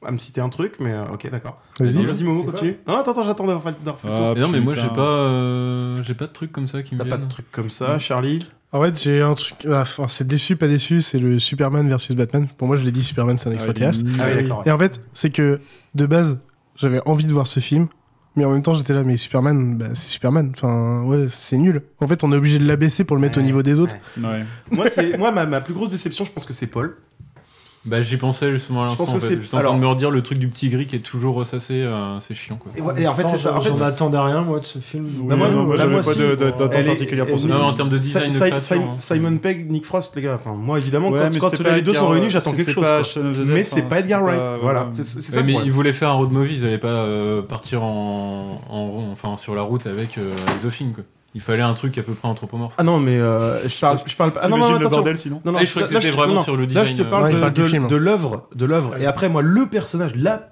à me citer un truc, mais euh, ok, d'accord. Vas-y. Vas-y, Momo, continue. Non, attends, attends, j'attends d'avoir fait d'avoir fait le tour. Ah, Mais non, mais moi j'ai pas, euh, j'ai pas de trucs comme ça qui me T'as pas de truc comme ça, Charlie? En fait, j'ai un truc. ah, Enfin, c'est déçu, pas déçu. C'est le Superman versus Batman. Pour moi, je l'ai dit, Superman, c'est un extraterrestre. Ah oui, d'accord. Et en fait, c'est que de base, j'avais envie de voir ce film, mais en même temps, j'étais là, mais Superman, bah, c'est Superman. Enfin, ouais, c'est nul. En fait, on est obligé de l'abaisser pour le mettre Ouais, au niveau des autres. Ouais. Moi, c'est, moi ma, ma plus grosse déception, je pense que c'est Paul. Bah j'y pensais justement à Je pense l'instant. En que fait. c'est- J'étais en train alors- de me redire le truc du petit gris qui est toujours ressassé, euh, c'est chiant quoi. Et, ouais, et en fait, c'est ça. En fait, j'en rien, moi, de ce film. Bah, moi, non, moi, bah, j'avais moi pas d'attente particulière pour ce Non, film. en termes de design de Si- hein. Simon Pegg, Nick Frost, les gars. Enfin, moi, évidemment, Ouais, quand, les deux sont réunis, j'attends quelque chose. Mais c'est pas Edgar Wright. Voilà, ça. mais ils voulaient faire un road movie, ils allaient pas euh, partir en, enfin sur la route avec euh, les Zofing, quoi. Il fallait un truc à peu près anthropomorphe. Ah non, mais euh, je parle, je parle pas. Ah non, non, T'imagines le bordel sinon Non, non, Ah, je croyais que t'étais vraiment non, sur le Là, je te design, parle euh, Ouais, de, de- de l'œuvre, de l'œuvre. Et après, moi, le personnage, la,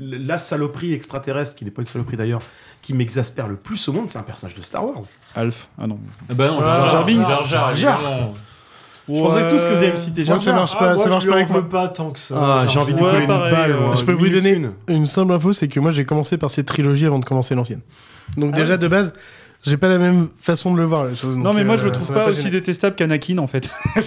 la saloperie extraterrestre, qui n'est pas une saloperie d'ailleurs, qui m'exaspère le plus au monde, c'est un personnage de Star Wars. Alf. Ah non. Ah bah non, Ah, Jar Jar. Je pensais tous que vous allez me citer Moi, ça marche pas, moi, ça marche je pas avec moi. veux pas tant que ça. Ah, j'ai envie de coller une balle. moi. Je peux vous donner une. une simple info, c'est que moi j'ai commencé par cette trilogie avant de commencer l'ancienne. Donc Ah déjà de base, j'ai pas la même façon de le voir. les choses. Non, mais moi euh, je le ça trouve pas aussi détestable qu'Anakin en fait.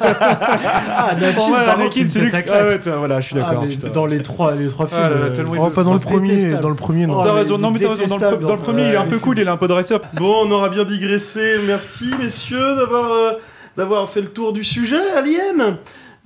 Ah, Anakin, c'est lui. Ah ouais, voilà, je suis Ah, d'accord. putain. dans les trois, les trois films. Ah là là, euh, tellement Oh, pas dans le premier, Détestable. dans le premier non. Oh, T'as mais raison, non mais t'as raison, dans le, dans premier il est un euh, peu cool, il est un peu dresseur. Bon, on aura bien digressé. Merci, messieurs, d'avoir euh, d'avoir fait le tour du sujet. Alien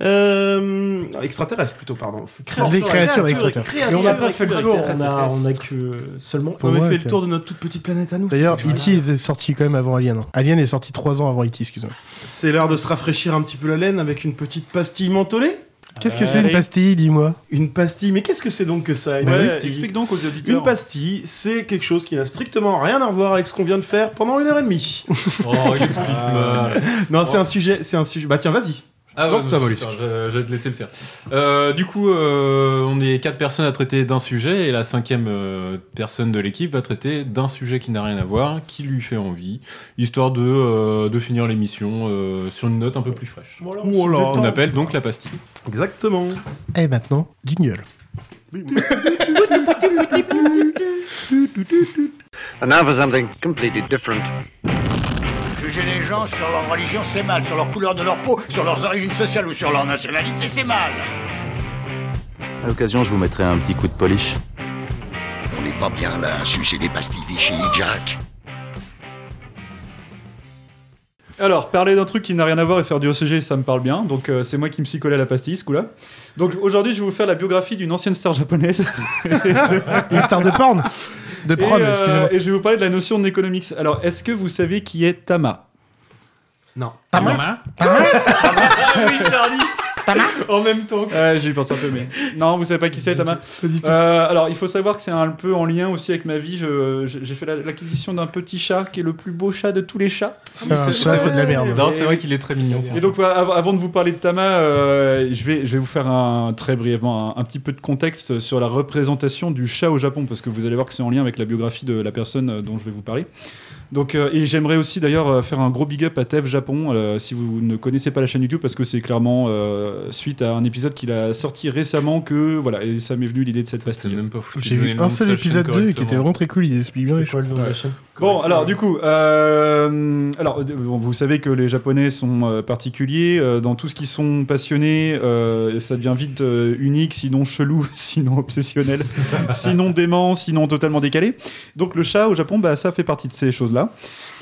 euh, Extraterrestre, plutôt, pardon. Des créatures extraterrestres. Et on n'a pas fait le tour, on a, on a que seulement. On a fait le tour de notre toute petite planète à nous. D'ailleurs. E.T. est sorti quand même avant Alien. hein. Alien est sorti 3 ans avant E.T., excuse-moi. C'est l'heure de se rafraîchir un petit peu la laine avec une petite pastille mentholée. Qu'est-ce que c'est une pastille, dis-moi? Une pastille, mais qu'est-ce que c'est donc que ça une Ouais, pastille? explique donc aux auditeurs. Une pastille, c'est quelque chose qui n'a strictement rien à voir avec ce qu'on vient de faire pendant une heure et demie. Oh, il explique mal. Non, c'est un sujet, c'est un sujet. Bah tiens, vas-y. Ah ouais, Lance-toi, bah, Mollusque. je, je vais te laisser le faire. Euh, du coup, euh, on est quatre personnes à traiter d'un sujet et la cinquième euh, personne de l'équipe va traiter d'un sujet qui n'a rien à voir, qui lui fait envie, histoire de, euh, de finir l'émission euh, sur une note un peu plus fraîche. Voilà, là, se On appelle donc la pastille. Exactement. Et maintenant, jingle. And now for something completely different. Juger les gens sur leur religion, c'est mal. Sur leur couleur de leur peau, sur leurs origines sociales ou sur leur nationalité, c'est mal. À l'occasion, je vous mettrai un petit coup de polish. On n'est pas bien là à sucer des pastilles Vichy, Jack. Alors, parler d'un truc qui n'a rien à voir et faire du OCG, ça me parle bien. Donc, euh, c'est moi qui me suis collé à la pastille, ce coup-là. Donc, aujourd'hui, je vais vous faire la biographie d'une ancienne star japonaise. Une star de porn De prom, et, euh, excusez-moi. et je vais vous parler de la notion d'economics. Alors, est-ce que vous savez qui est Tama? Non. Tama? Ah oui, Charlie En même temps. Ouais, j'y pense un peu, mais. Non, vous savez pas qui c'est, Tama Euh, Alors, il faut savoir que c'est un peu en lien aussi avec ma vie. J'ai fait la- l'acquisition d'un petit chat qui est le plus beau chat de tous les chats. C'est un chat, c'est de la merde. Non, c'est vrai qu'il est très mignon. Et donc, avant de vous parler de Tama, euh, je, vais, je vais vous faire un, très brièvement un, un petit peu de contexte sur la représentation du chat au Japon, parce que vous allez voir que c'est en lien avec la biographie de la personne euh, dont je vais vous parler. Donc, euh, et j'aimerais aussi d'ailleurs euh, faire un gros big up à Tev Japon, euh, si vous ne connaissez pas la chaîne YouTube, parce que c'est clairement euh, suite à un épisode qu'il a sorti récemment que voilà, et ça m'est venu l'idée de cette pastille. J'ai vu un seul épisode 2 qui était vraiment très cool, il explique bien les choses. Bon, alors du coup, euh, alors euh, bon, vous savez que les Japonais sont euh, particuliers euh, dans tout ce qu'ils sont passionnés. euh, ça devient vite unique, sinon chelou, sinon obsessionnel, sinon dément, sinon totalement décalé. Donc le chat au Japon, bah ça fait partie de ces choses-là.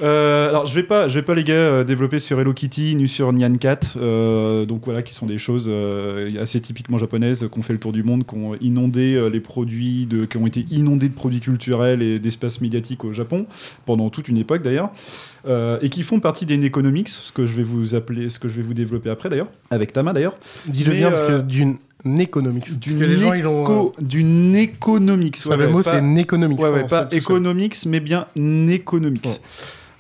Euh, alors je vais pas, je vais pas les gars développer sur Hello Kitty ni sur Nyan Cat, euh, donc voilà qui sont des choses euh, assez typiquement japonaises qui ont fait le tour du monde, qui ont inondé les produits, de, qui ont été inondés de produits culturels et d'espaces médiatiques au Japon pendant toute une époque d'ailleurs, euh, et qui font partie des Neconomics, ce que je vais vous appeler, ce que je vais vous développer après d'ailleurs, avec Tama d'ailleurs. Dis-le bien parce euh, que d'une. Parce d'une que les gens, ils ont. éco- d'une économics. Ça, le mot, c'est néconomics, Ouais, ouais, pas économics, mais bien néconomics.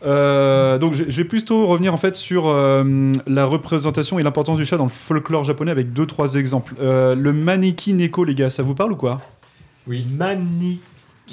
Euh, donc je vais plutôt revenir en fait sur euh, la représentation et l'importance du chat dans le folklore japonais avec deux trois exemples. Euh, le maneki neko les gars, ça vous parle ou quoi? Oui. Mani.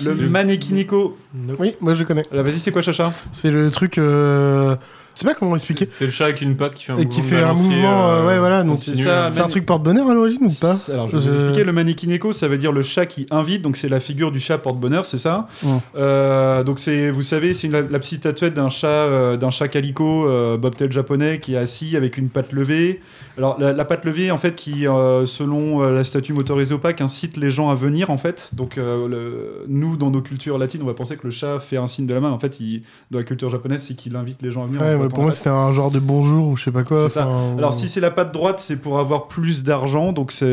Le maneki neko. Oui, moi je connais. Là, vas-y, c'est quoi Chacha C'est le truc. euh, Je sais pas comment expliquer. C'est le chat avec une patte qui fait un Et mouvement. qui fait un mouvement, euh, euh, ouais, voilà. Donc c'est ça, c'est un mani- truc porte-bonheur à l'origine ou pas Alors, je vais vous expliquer. Le maneki neko, ça veut dire le chat qui invite. Donc, c'est la figure du chat porte-bonheur, c'est ça Ouais. Euh, Donc, c'est, vous savez, c'est la, la petite statuette d'un chat, euh, d'un chat calico, euh, bobtail japonais, qui est assis avec une patte levée. Alors, la, la patte levée, en fait, qui, euh, selon euh, la statue motorisée opaque, incite les gens à venir, en fait. Donc, euh, le- nous, dans nos cultures latines, on va penser que le chat fait un signe de la main. En fait, il- dans la culture japonaise, c'est qu'il invite les gens à venir. en Ouais, pour moi c'était un genre de bonjour ou je sais pas quoi. Ça. Alors si c'est la patte droite, c'est pour avoir plus d'argent, donc c'est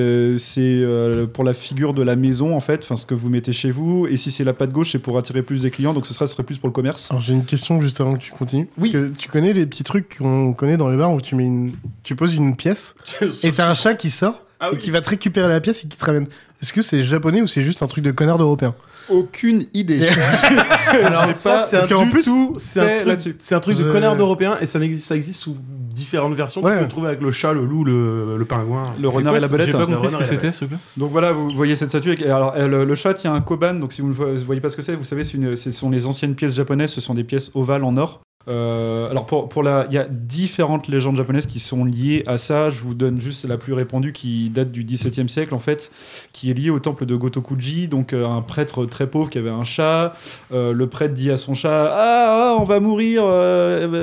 euh, pour la figure de la maison en fait, enfin ce que vous mettez chez vous. Et si c'est la patte gauche, c'est pour attirer plus des clients, donc ce serait, ce serait plus pour le commerce. Alors j'ai une question juste avant que tu continues. Oui. tu connais les petits trucs qu'on connaît dans les bars où tu mets une, tu poses une pièce et t'as un chat qui sort et qui va te récupérer la pièce et qui te ramène. Est-ce que c'est japonais ou c'est juste un truc de connard d'européen? Aucune idée. Alors ça, pas c'est un c'est un truc, là-dessus. c'est un truc de connard d'européen et ça existe, ça existe sous différentes versions. Ouais. Tu peux le trouver avec le chat, le loup, le, le pingouin. Le C'est renard quoi et la belette. j'ai pas hein. compris Le ce que c'était, ce. Donc voilà, vous voyez cette statue. avec- Alors le, le chat tient un koban. Donc si vous ne vo- voyez pas ce que c'est, vous savez, c'est une- ce sont les anciennes pièces japonaises. Ce sont des pièces ovales en or. Euh, alors pour, pour la, il y a différentes légendes japonaises qui sont liées à ça. Je vous donne juste la plus répandue qui date du XVIIe siècle en fait, qui est liée au temple de Gotokuji, donc euh, un prêtre très pauvre qui avait un chat. Euh, le prêtre dit à son chat ah, ah, on va mourir,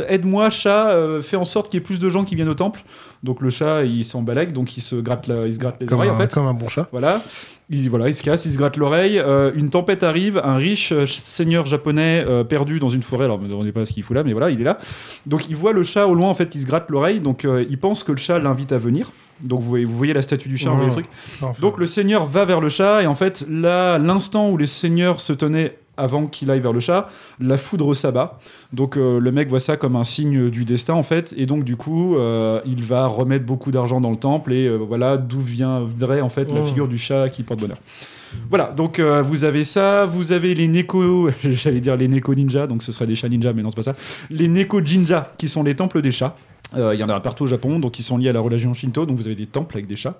aide-moi chat, fais en sorte qu'il y ait plus de gens qui viennent au temple. Donc le chat il s'en balèque, donc il se gratte, la- il se gratte les comme oreilles un, en fait. comme un bon chat. Voilà. Il, voilà, il se casse, il se gratte l'oreille. euh, une tempête arrive, un riche euh, seigneur japonais euh, perdu dans une forêt. Alors, ne me demandez pas ce qu'il fout là, mais voilà, il est là. Donc, il voit le chat au loin, en fait, qui se gratte l'oreille. Donc, euh, il pense que le chat l'invite à venir. Donc, vous voyez, vous voyez la statue du chat, voyez le truc. Enfin. Donc, le seigneur va vers le chat, et en fait, là, l'instant où les seigneurs se tenaient avant qu'il aille vers le chat, la foudre s'abat. Donc euh, le mec voit ça comme un signe du destin en fait, et donc du coup euh, il va remettre beaucoup d'argent dans le temple et euh, voilà d'où viendrait en fait la Oh. figure du chat qui porte bonheur. Voilà, donc euh, vous avez ça, vous avez les Neko, j'allais dire les Neko ninja, donc ce serait des chats ninja, mais non, c'est pas ça. Les Neko jinja, qui sont les temples des chats. Euh, Il y en a partout au Japon, donc ils sont liés à la religion Shinto, donc vous avez des temples avec des chats.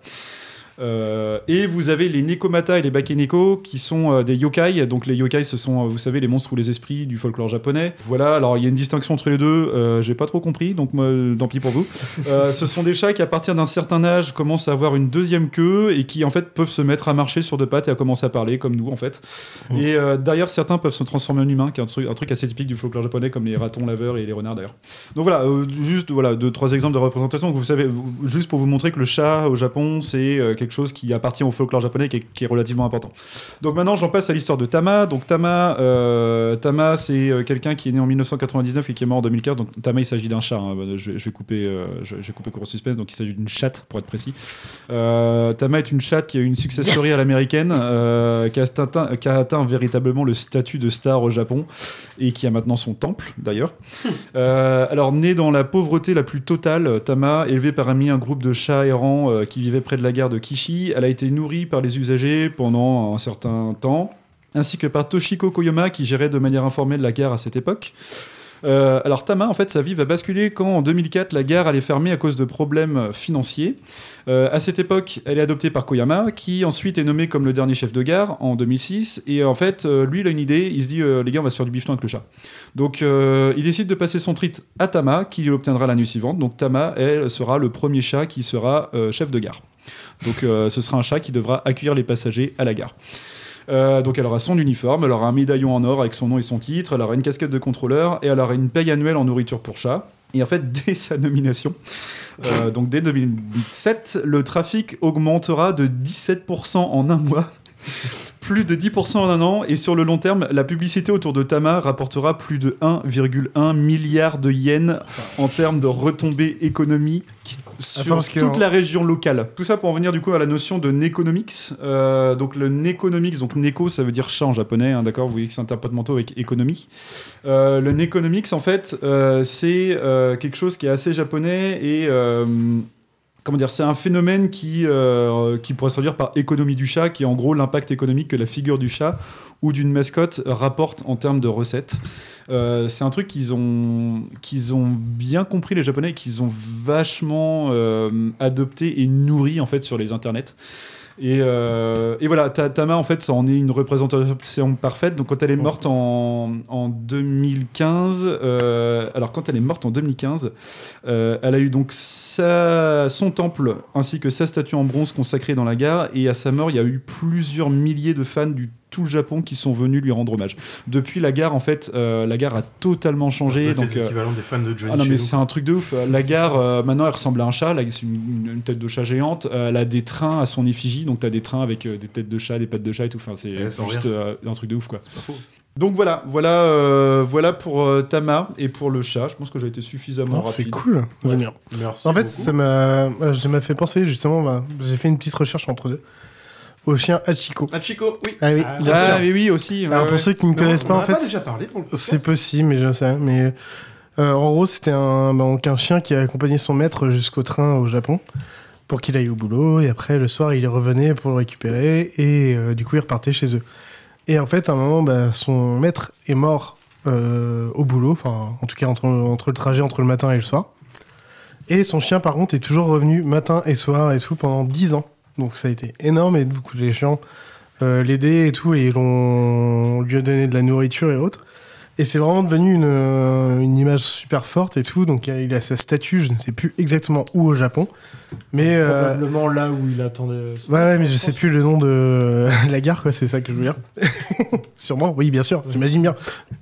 Euh, et vous avez les Nekomata et les Bakeneko qui sont euh, des yokai. Donc les yokai, ce sont, euh, vous savez, les monstres ou les esprits du folklore japonais. Voilà, alors il y a une distinction entre les deux, euh, j'ai pas trop compris, donc tant pis pour vous. Ce sont des chats qui, à partir d'un certain âge, commencent à avoir une deuxième queue et qui, en fait, peuvent se mettre à marcher sur deux pattes et à commencer à parler, comme nous, en fait. Et euh, d'ailleurs, certains peuvent se transformer en humains, qui est un truc, un truc assez typique du folklore japonais, comme les ratons laveurs et les renards, d'ailleurs. Donc voilà, juste voilà, deux, trois exemples de représentation. Donc, vous savez, juste pour vous montrer que le chat au Japon, c'est quelque quelque chose qui appartient au folklore japonais qui est, qui est relativement important. Donc maintenant, j'en passe à l'histoire de Tama. Donc Tama, euh, Tama, c'est euh, quelqu'un qui est né en 1999 et qui est mort en 2015. Donc Tama, il s'agit d'un chat. hein. Je, vais- je vais couper, euh, je, je vais couper court suspense. Donc il s'agit d'une chatte, pour être précis. Euh, Tama est une chatte qui a eu une success Yes story à l'américaine, qui, a atteint, qui a atteint véritablement le statut de star au Japon et qui a maintenant son temple d'ailleurs. Alors, né dans la pauvreté la plus totale, Tama, élevée par ami un groupe de chats errants qui vivaient près de la gare de Kishi, elle a été nourrie par les usagers pendant un certain temps, ainsi que par Toshiko Koyama qui gérait de manière informelle la gare à cette époque. Euh, alors Tama, en fait, sa vie va basculer quand en 2004 la gare allait fermer à cause de problèmes financiers. Euh, à cette époque, elle est adoptée par Koyama, qui ensuite est nommé comme le dernier chef de gare en 2006. Et en fait, euh, lui, il a une idée. Il se dit, euh, les gars, on va se faire du bifton avec le chat. Donc, il décide de passer son treat à Tama, qui l'obtiendra l'année suivante. Donc, Tama, elle, sera le premier chat qui sera chef de gare. Donc, euh, ce sera un chat qui devra accueillir les passagers à la gare. Euh, donc elle aura son uniforme, elle aura un médaillon en or avec son nom et son titre, elle aura une casquette de contrôleur et elle aura une paye annuelle en nourriture pour chat. Et en fait, dès sa nomination, euh, donc dès 2007, le trafic augmentera de 17% en un mois. Plus de 10% en un an, et sur le long terme, la publicité autour de Tama rapportera plus de 1,1 milliard de yens en termes de retombées économiques sur Attends, parce que- toute la région locale. Tout ça pour en venir du coup à la notion de Neconomics. Euh, donc le Neconomics, donc Neko ça veut dire chat en japonais, hein, d'accord? Vous voyez que c'est un porte-manteau avec économie. Euh, le Neconomics en fait, euh, c'est quelque chose qui est assez japonais et comment dire, c'est un phénomène qui, euh, qui pourrait se traduire par économie du chat, qui est en gros l'impact économique que la figure du chat ou d'une mascotte rapporte en termes de recettes. Euh, c'est un truc qu'ils ont, qu'ils ont bien compris les Japonais, et qu'ils ont vachement euh, adopté et nourri en fait sur les internets. Et, euh, et voilà, Ta- Tama, en fait, ça en est une représentation parfaite. Donc, quand elle est morte en, en 2015, euh, alors quand elle est morte en 2015, euh, elle a eu donc sa, son temple ainsi que sa statue en bronze consacrée dans la gare. Et à sa mort, il y a eu plusieurs milliers de fans du tout le Japon qui sont venus lui rendre hommage. Depuis la gare, en fait, euh, la gare a totalement changé. Donc, les euh, équivalents des fans de Johnny ah non, mais c'est un truc de ouf. La gare, euh, maintenant, elle ressemble à un chat. C'est une, une tête de chat géante. Euh, elle a des trains à son effigie. Donc, tu as des trains avec euh, des têtes de chat, des pattes de chat et tout. Enfin, c'est juste euh, un truc de ouf, quoi. pas faux. Donc voilà, voilà, euh, voilà pour euh, Tama et pour le chat. Je pense que j'ai été suffisamment Non, c'est cool, Ouais. j'aime bien. Merci en fait, beaucoup. ça m'a, euh, ça m'a fait penser justement. bah, j'ai fait une petite recherche entre deux au chien Hachiko. Hachiko, oui. Ah oui, Ah, bien Ah, sûr. oui, oui, aussi. ouais, Alors ouais. pour ceux qui ne connaissent on pas, en fait, c'est possible, mais je sais. Mais euh, en gros, c'était un, donc un chien qui a accompagné son maître jusqu'au train au Japon pour qu'il aille au boulot. Et après, le soir, il revenait pour le récupérer et euh, du coup, il repartait chez eux. Et en fait, à un moment, bah, son maître est mort euh, au boulot, enfin, en tout cas entre, entre le trajet entre le matin et le soir. Et son chien, par contre, est toujours revenu matin et soir et tout pendant 10 ans. Donc ça a été énorme et du coup, les chiens euh, l'aidaient et tout et ils l'ont- lui a donné de la nourriture et autres. Et c'est vraiment devenu une, euh, une image super forte et tout. Donc il a sa statue, je ne sais plus exactement où au Japon. Mais. euh, Probablement là où il attendait. Ouais, ouais, mais je sais plus le nom de la gare, quoi, c'est ça que je veux dire. Sûrement, oui, bien sûr, j'imagine bien.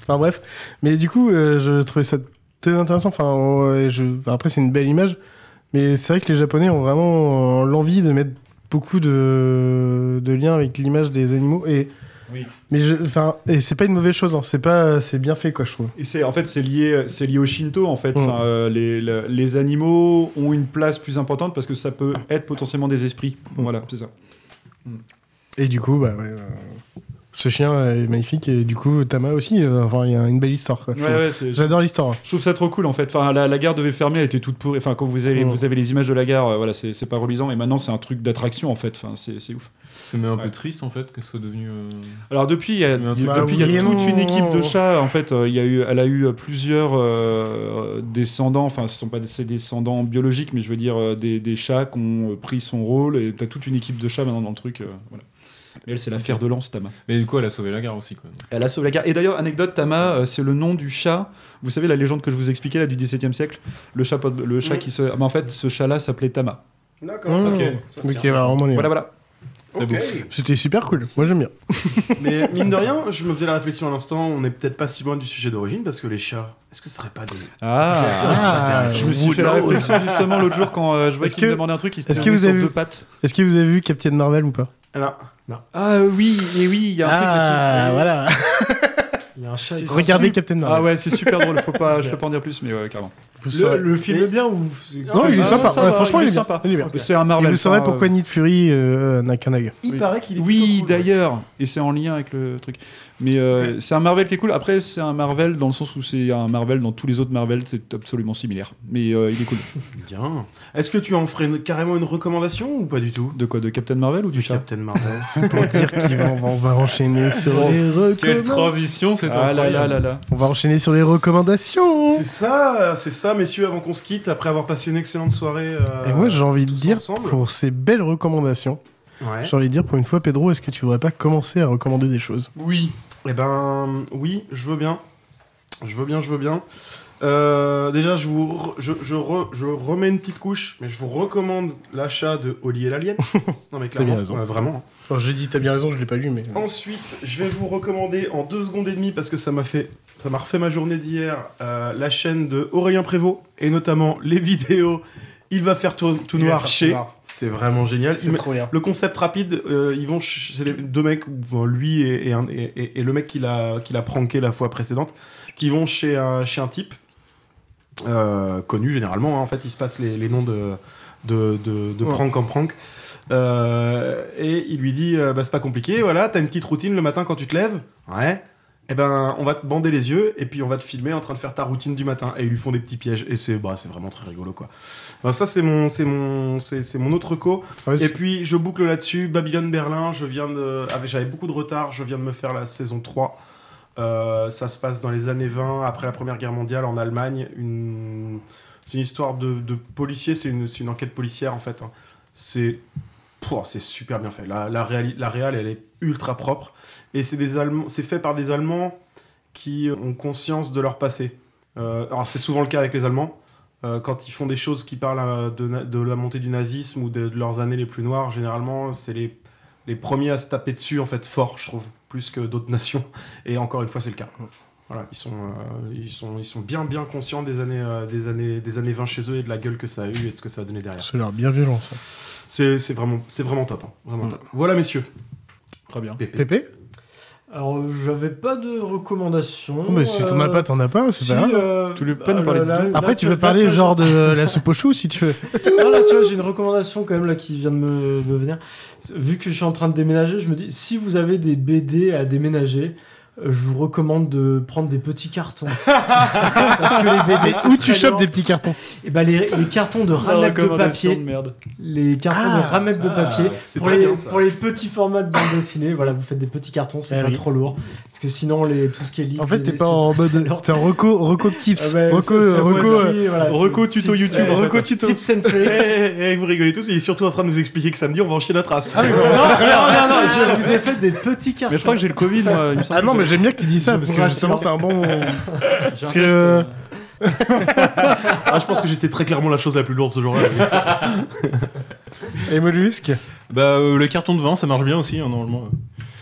Enfin bref. Mais du coup, euh, je trouvais ça très intéressant. Enfin, je... après, c'est une belle image. Mais c'est vrai que les Japonais ont vraiment l'envie de mettre beaucoup de, de liens avec l'image des animaux. Et... Oui. Mais enfin, et c'est pas une mauvaise chose, hein. c'est pas, c'est bien fait, quoi, je trouve. Et c'est en fait c'est lié c'est lié au Shinto en fait. Mm. Euh, les, le- les animaux ont une place plus importante parce que ça peut être potentiellement des esprits. Voilà, c'est ça. Et du coup, bah ouais. euh, Ce chien est magnifique et du coup, Tama aussi. euh, enfin, il y a une belle histoire, quoi. je Ouais, c'est- J'adore l'histoire. Je trouve ça trop cool en fait. Enfin, la, la gare devait fermer, elle était toute pourrie. Enfin, quand vous avez, Mm. vous avez les images de la gare, euh, voilà, c'est c'est pas reluisant. Et maintenant, c'est un truc d'attraction en fait. Enfin, c'est c'est ouf. Ça met un Ouais. peu triste en fait que ce soit devenu. euh, Alors depuis, il y a, Bah depuis, y toute une équipe de chats. En fait, euh, il y a eu, elle a eu plusieurs euh, descendants. Enfin, ce sont pas ses descendants biologiques, mais je veux dire euh, des, des chats qui ont pris son rôle. Et t'as toute une équipe de chats maintenant dans le truc. euh, voilà. Mais elle, c'est la fière de lance, Tama. Mais du coup, elle a sauvé la gare aussi quoi. Elle a sauvé la gare. Et d'ailleurs, anecdote, Tama, euh, c'est le nom du chat. Vous savez la légende que je vous expliquais là du XVIIe siècle, le chat, le chat qui se. ah, bah, en fait, ce chat-là s'appelait Tama. D'accord, Mmh. ok. Ça se Ok, tient. bah, vraiment, Voilà, voilà. C'était super cool. Moi, j'aime bien. Mais mine de rien, je me faisais la réflexion à l'instant, on n'est peut-être pas si loin du sujet d'origine parce que les chats, est-ce que ce serait pas des. Ah, Ah, je me suis fait la réflexion justement l'autre jour quand euh, je vois Est-ce qu'il me que- demandait un truc, il se Est-ce que vous sur avez deux vu pattes. Est-ce que vous avez vu Captain Marvel ou pas? Alors, non. Ah oui, et oui, il y a un truc Ah, voilà. Il y a un chat. C'est Regardez su- Captain Marvel. Ah ouais, c'est super drôle. Faut pas, je peux pas en dire plus, mais ouais, carrément. Vous saurez- Le, le film est bien ou Non, il est Ah, sympa. Ouais, franchement, il est il est bien. sympa. C'est un Et Marvel. vous saurez pourquoi euh, Nick Fury euh, n'a qu'un œil. Il paraît qu'il est. Oui, d'ailleurs, et c'est en lien avec le truc. Mais euh, c'est un Marvel qui est cool. Après, c'est un Marvel dans le sens où c'est un Marvel dans tous les autres Marvel, c'est absolument similaire. Mais euh, il est cool. Bien. Est-ce que tu en ferais une- carrément une recommandation ou pas du tout? De quoi? De Captain Marvel ou du chat? Captain Marvel. C'est pour dire qu'on va enchaîner sur les Quelle recommandations. transition, c'est Ah là incroyable. là là là. On va enchaîner sur les recommandations. C'est ça, c'est ça, messieurs, avant qu'on se quitte, après avoir passé une excellente soirée. euh, Et moi, j'ai envie de tous dire, ensemble. pour ces belles recommandations, Ouais. j'ai envie de dire, pour une fois, Pedro, est-ce que tu voudrais pas commencer à recommander des choses? Oui. Eh ben, oui, je veux bien. Je veux bien, je veux bien. Euh, déjà, je vous re- je, je, re- je remets une petite couche, mais je vous recommande l'achat de Oli et l'Alien. non, mais clairement, bien raison. euh, vraiment. Alors, j'ai dit, t'as bien raison, je l'ai pas lu, mais. Ensuite, je vais vous recommander en deux secondes et demie, parce que ça m'a fait, ça m'a refait ma journée d'hier, euh, la chaîne de Aurélien Prévost, et notamment les vidéos. Il va faire tout, noir faire chez. C'est vraiment génial. C'est trop bien. Le concept rapide, euh, ils vont, c'est deux mecs, lui et, et, un- et- et- et le mec qui l'a, qui l'a pranké la fois précédente, qui vont chez un, chez un type euh, connu généralement. hein. En fait, il se passe les, les noms de de, de, de Ouais. prank en prank. Euh, et il lui dit, euh, bah, c'est pas compliqué. Voilà, t'as une petite routine le matin quand tu te lèves. Ouais. Eh ben, on va te bander les yeux et puis on va te filmer en train de faire ta routine du matin. Et ils lui font des petits pièges et c'est, bah, c'est vraiment très rigolo quoi. Alors ça c'est mon, c'est mon, c'est, c'est mon autre co. Ouais, Et puis je boucle là-dessus, Babylone Berlin, je viens de. J'avais beaucoup de retard, je viens de me faire la saison 3. Euh, ça se passe dans les années 20, après la Première Guerre mondiale, en Allemagne. Une... C'est une histoire de, de policier, c'est une, c'est une enquête policière en fait. hein. C'est. C'est super bien fait. La, la, la réal, elle est ultra propre. Et c'est des Allemands, c'est fait par des Allemands qui ont conscience de leur passé. Euh, alors c'est souvent le cas avec les Allemands. Euh, quand ils font des choses qui parlent euh, de, la montée du nazisme ou de, de leurs années les plus noires, généralement, c'est les, les premiers à se taper dessus, en fait, fort, je trouve, plus que d'autres nations. Et encore une fois, c'est le cas. Voilà, ils sont, euh, ils sont, ils sont bien, bien conscients des années, euh, des, années, des années 20 chez eux et de la gueule que ça a eu et de ce que ça a donné derrière. A l'air bien violent, ça. C'est c'est vraiment, c'est vraiment top. hein, vraiment Mm. top. Voilà, messieurs. Très bien. Pépé. Pépé? Alors, euh, j'avais pas de recommandation. Oh, mais si t'en as pas, t'en as pas, c'est si, pas grave. euh, Tu peux nous ah, parler là, de là, tout. là, Après, tu là, peux parler là, genre de la soupe au chou si tu veux. Non, là, tu vois, j'ai une recommandation quand même là qui vient de me, me venir. Vu que je suis en train de déménager, je me dis si vous avez des BD à déménager, euh, je vous recommande de prendre des petits cartons. Parce que les BD, où tu chopes lent. des petits cartons Et ben les, les cartons de ramettes de papier. de merde. Les cartons Ah. de ramettes de Ah, papier. c'est pour, très les, bien, pour les petits formats de bande dessinée, voilà, vous faites des petits cartons, c'est Ah pas oui. trop lourd. Parce que sinon, les, tout ce qui est livre. En fait, t'es pas en mode. T'es en reco, reco tips. Ah ouais, reco, ça, reco, moi euh, aussi, voilà, reco tuto tips, YouTube, euh, reco tuto. Tips and tricks. Eh, eh, vous rigolez tous, il est surtout en train de nous expliquer que samedi on va en chier notre race. Ah oui, non, non, non, non, je vous ai fait des petits cartons. Mais je crois que j'ai le Covid, moi. il me semble Ah non, mais j'aime bien qu'il dise ça Je parce que justement, c'est un bon. Parce que. euh, Ah, je pense que j'étais très clairement la chose la plus lourde ce jour-là. Et mollusque Bah, euh, le carton de vin, ça marche bien aussi, hein, normalement.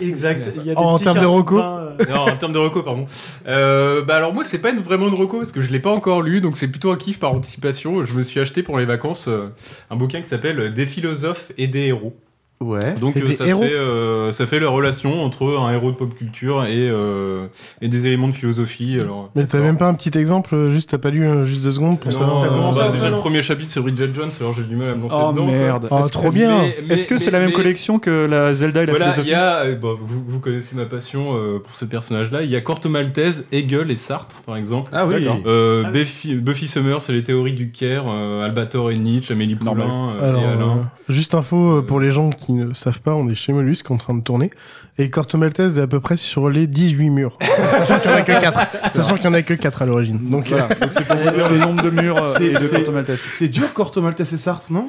Exact. Il y a des En termes de reco euh, non, en termes de reco, pardon. Euh, bah alors moi, c'est pas une- vraiment une reco parce que je l'ai pas encore lu, donc c'est plutôt un kiff par anticipation. Je me suis acheté pour les vacances euh, un bouquin qui s'appelle Des philosophes et des héros. Ouais. Donc euh, ça, fait, euh, ça fait la relation entre un héros de pop culture et, euh, et des éléments de philosophie. Alors, Mais t'as même pas un petit exemple, juste t'as pas lu juste deux secondes pour Non, savoir. T'as euh, commencé bah, peu, déjà le premier chapitre c'est Bridget Jones, alors j'ai du mal à me lancer Oh dedans. merde. Oh, Est-ce trop que- bien. Est-ce que c'est la même mais- collection que la Zelda et la Voilà, il philosophie y a, bon, vous, vous connaissez ma passion euh, pour ce personnage-là. Il y a Corto Maltese, Hegel et Sartre, par exemple. Ah oui. Euh, Ah. Buffy, Buffy Summers, c'est les théories du Caire, euh, Albator et Nietzsche, Amélie Poulain euh, Alors, et Alain. euh, juste info pour les gens qui ne savent pas, on est chez Mollusque en train de tourner. Et Corto Maltese est à peu près sur les 18 murs. Sachant qu'il y en a que 4. Sachant qu'il y en a que 4 à l'origine. Donc, Voilà, donc c'est pour vous dire le nombre de murs euh, et de Corto Maltese. C'est dur Corto Maltese et Sartre, non?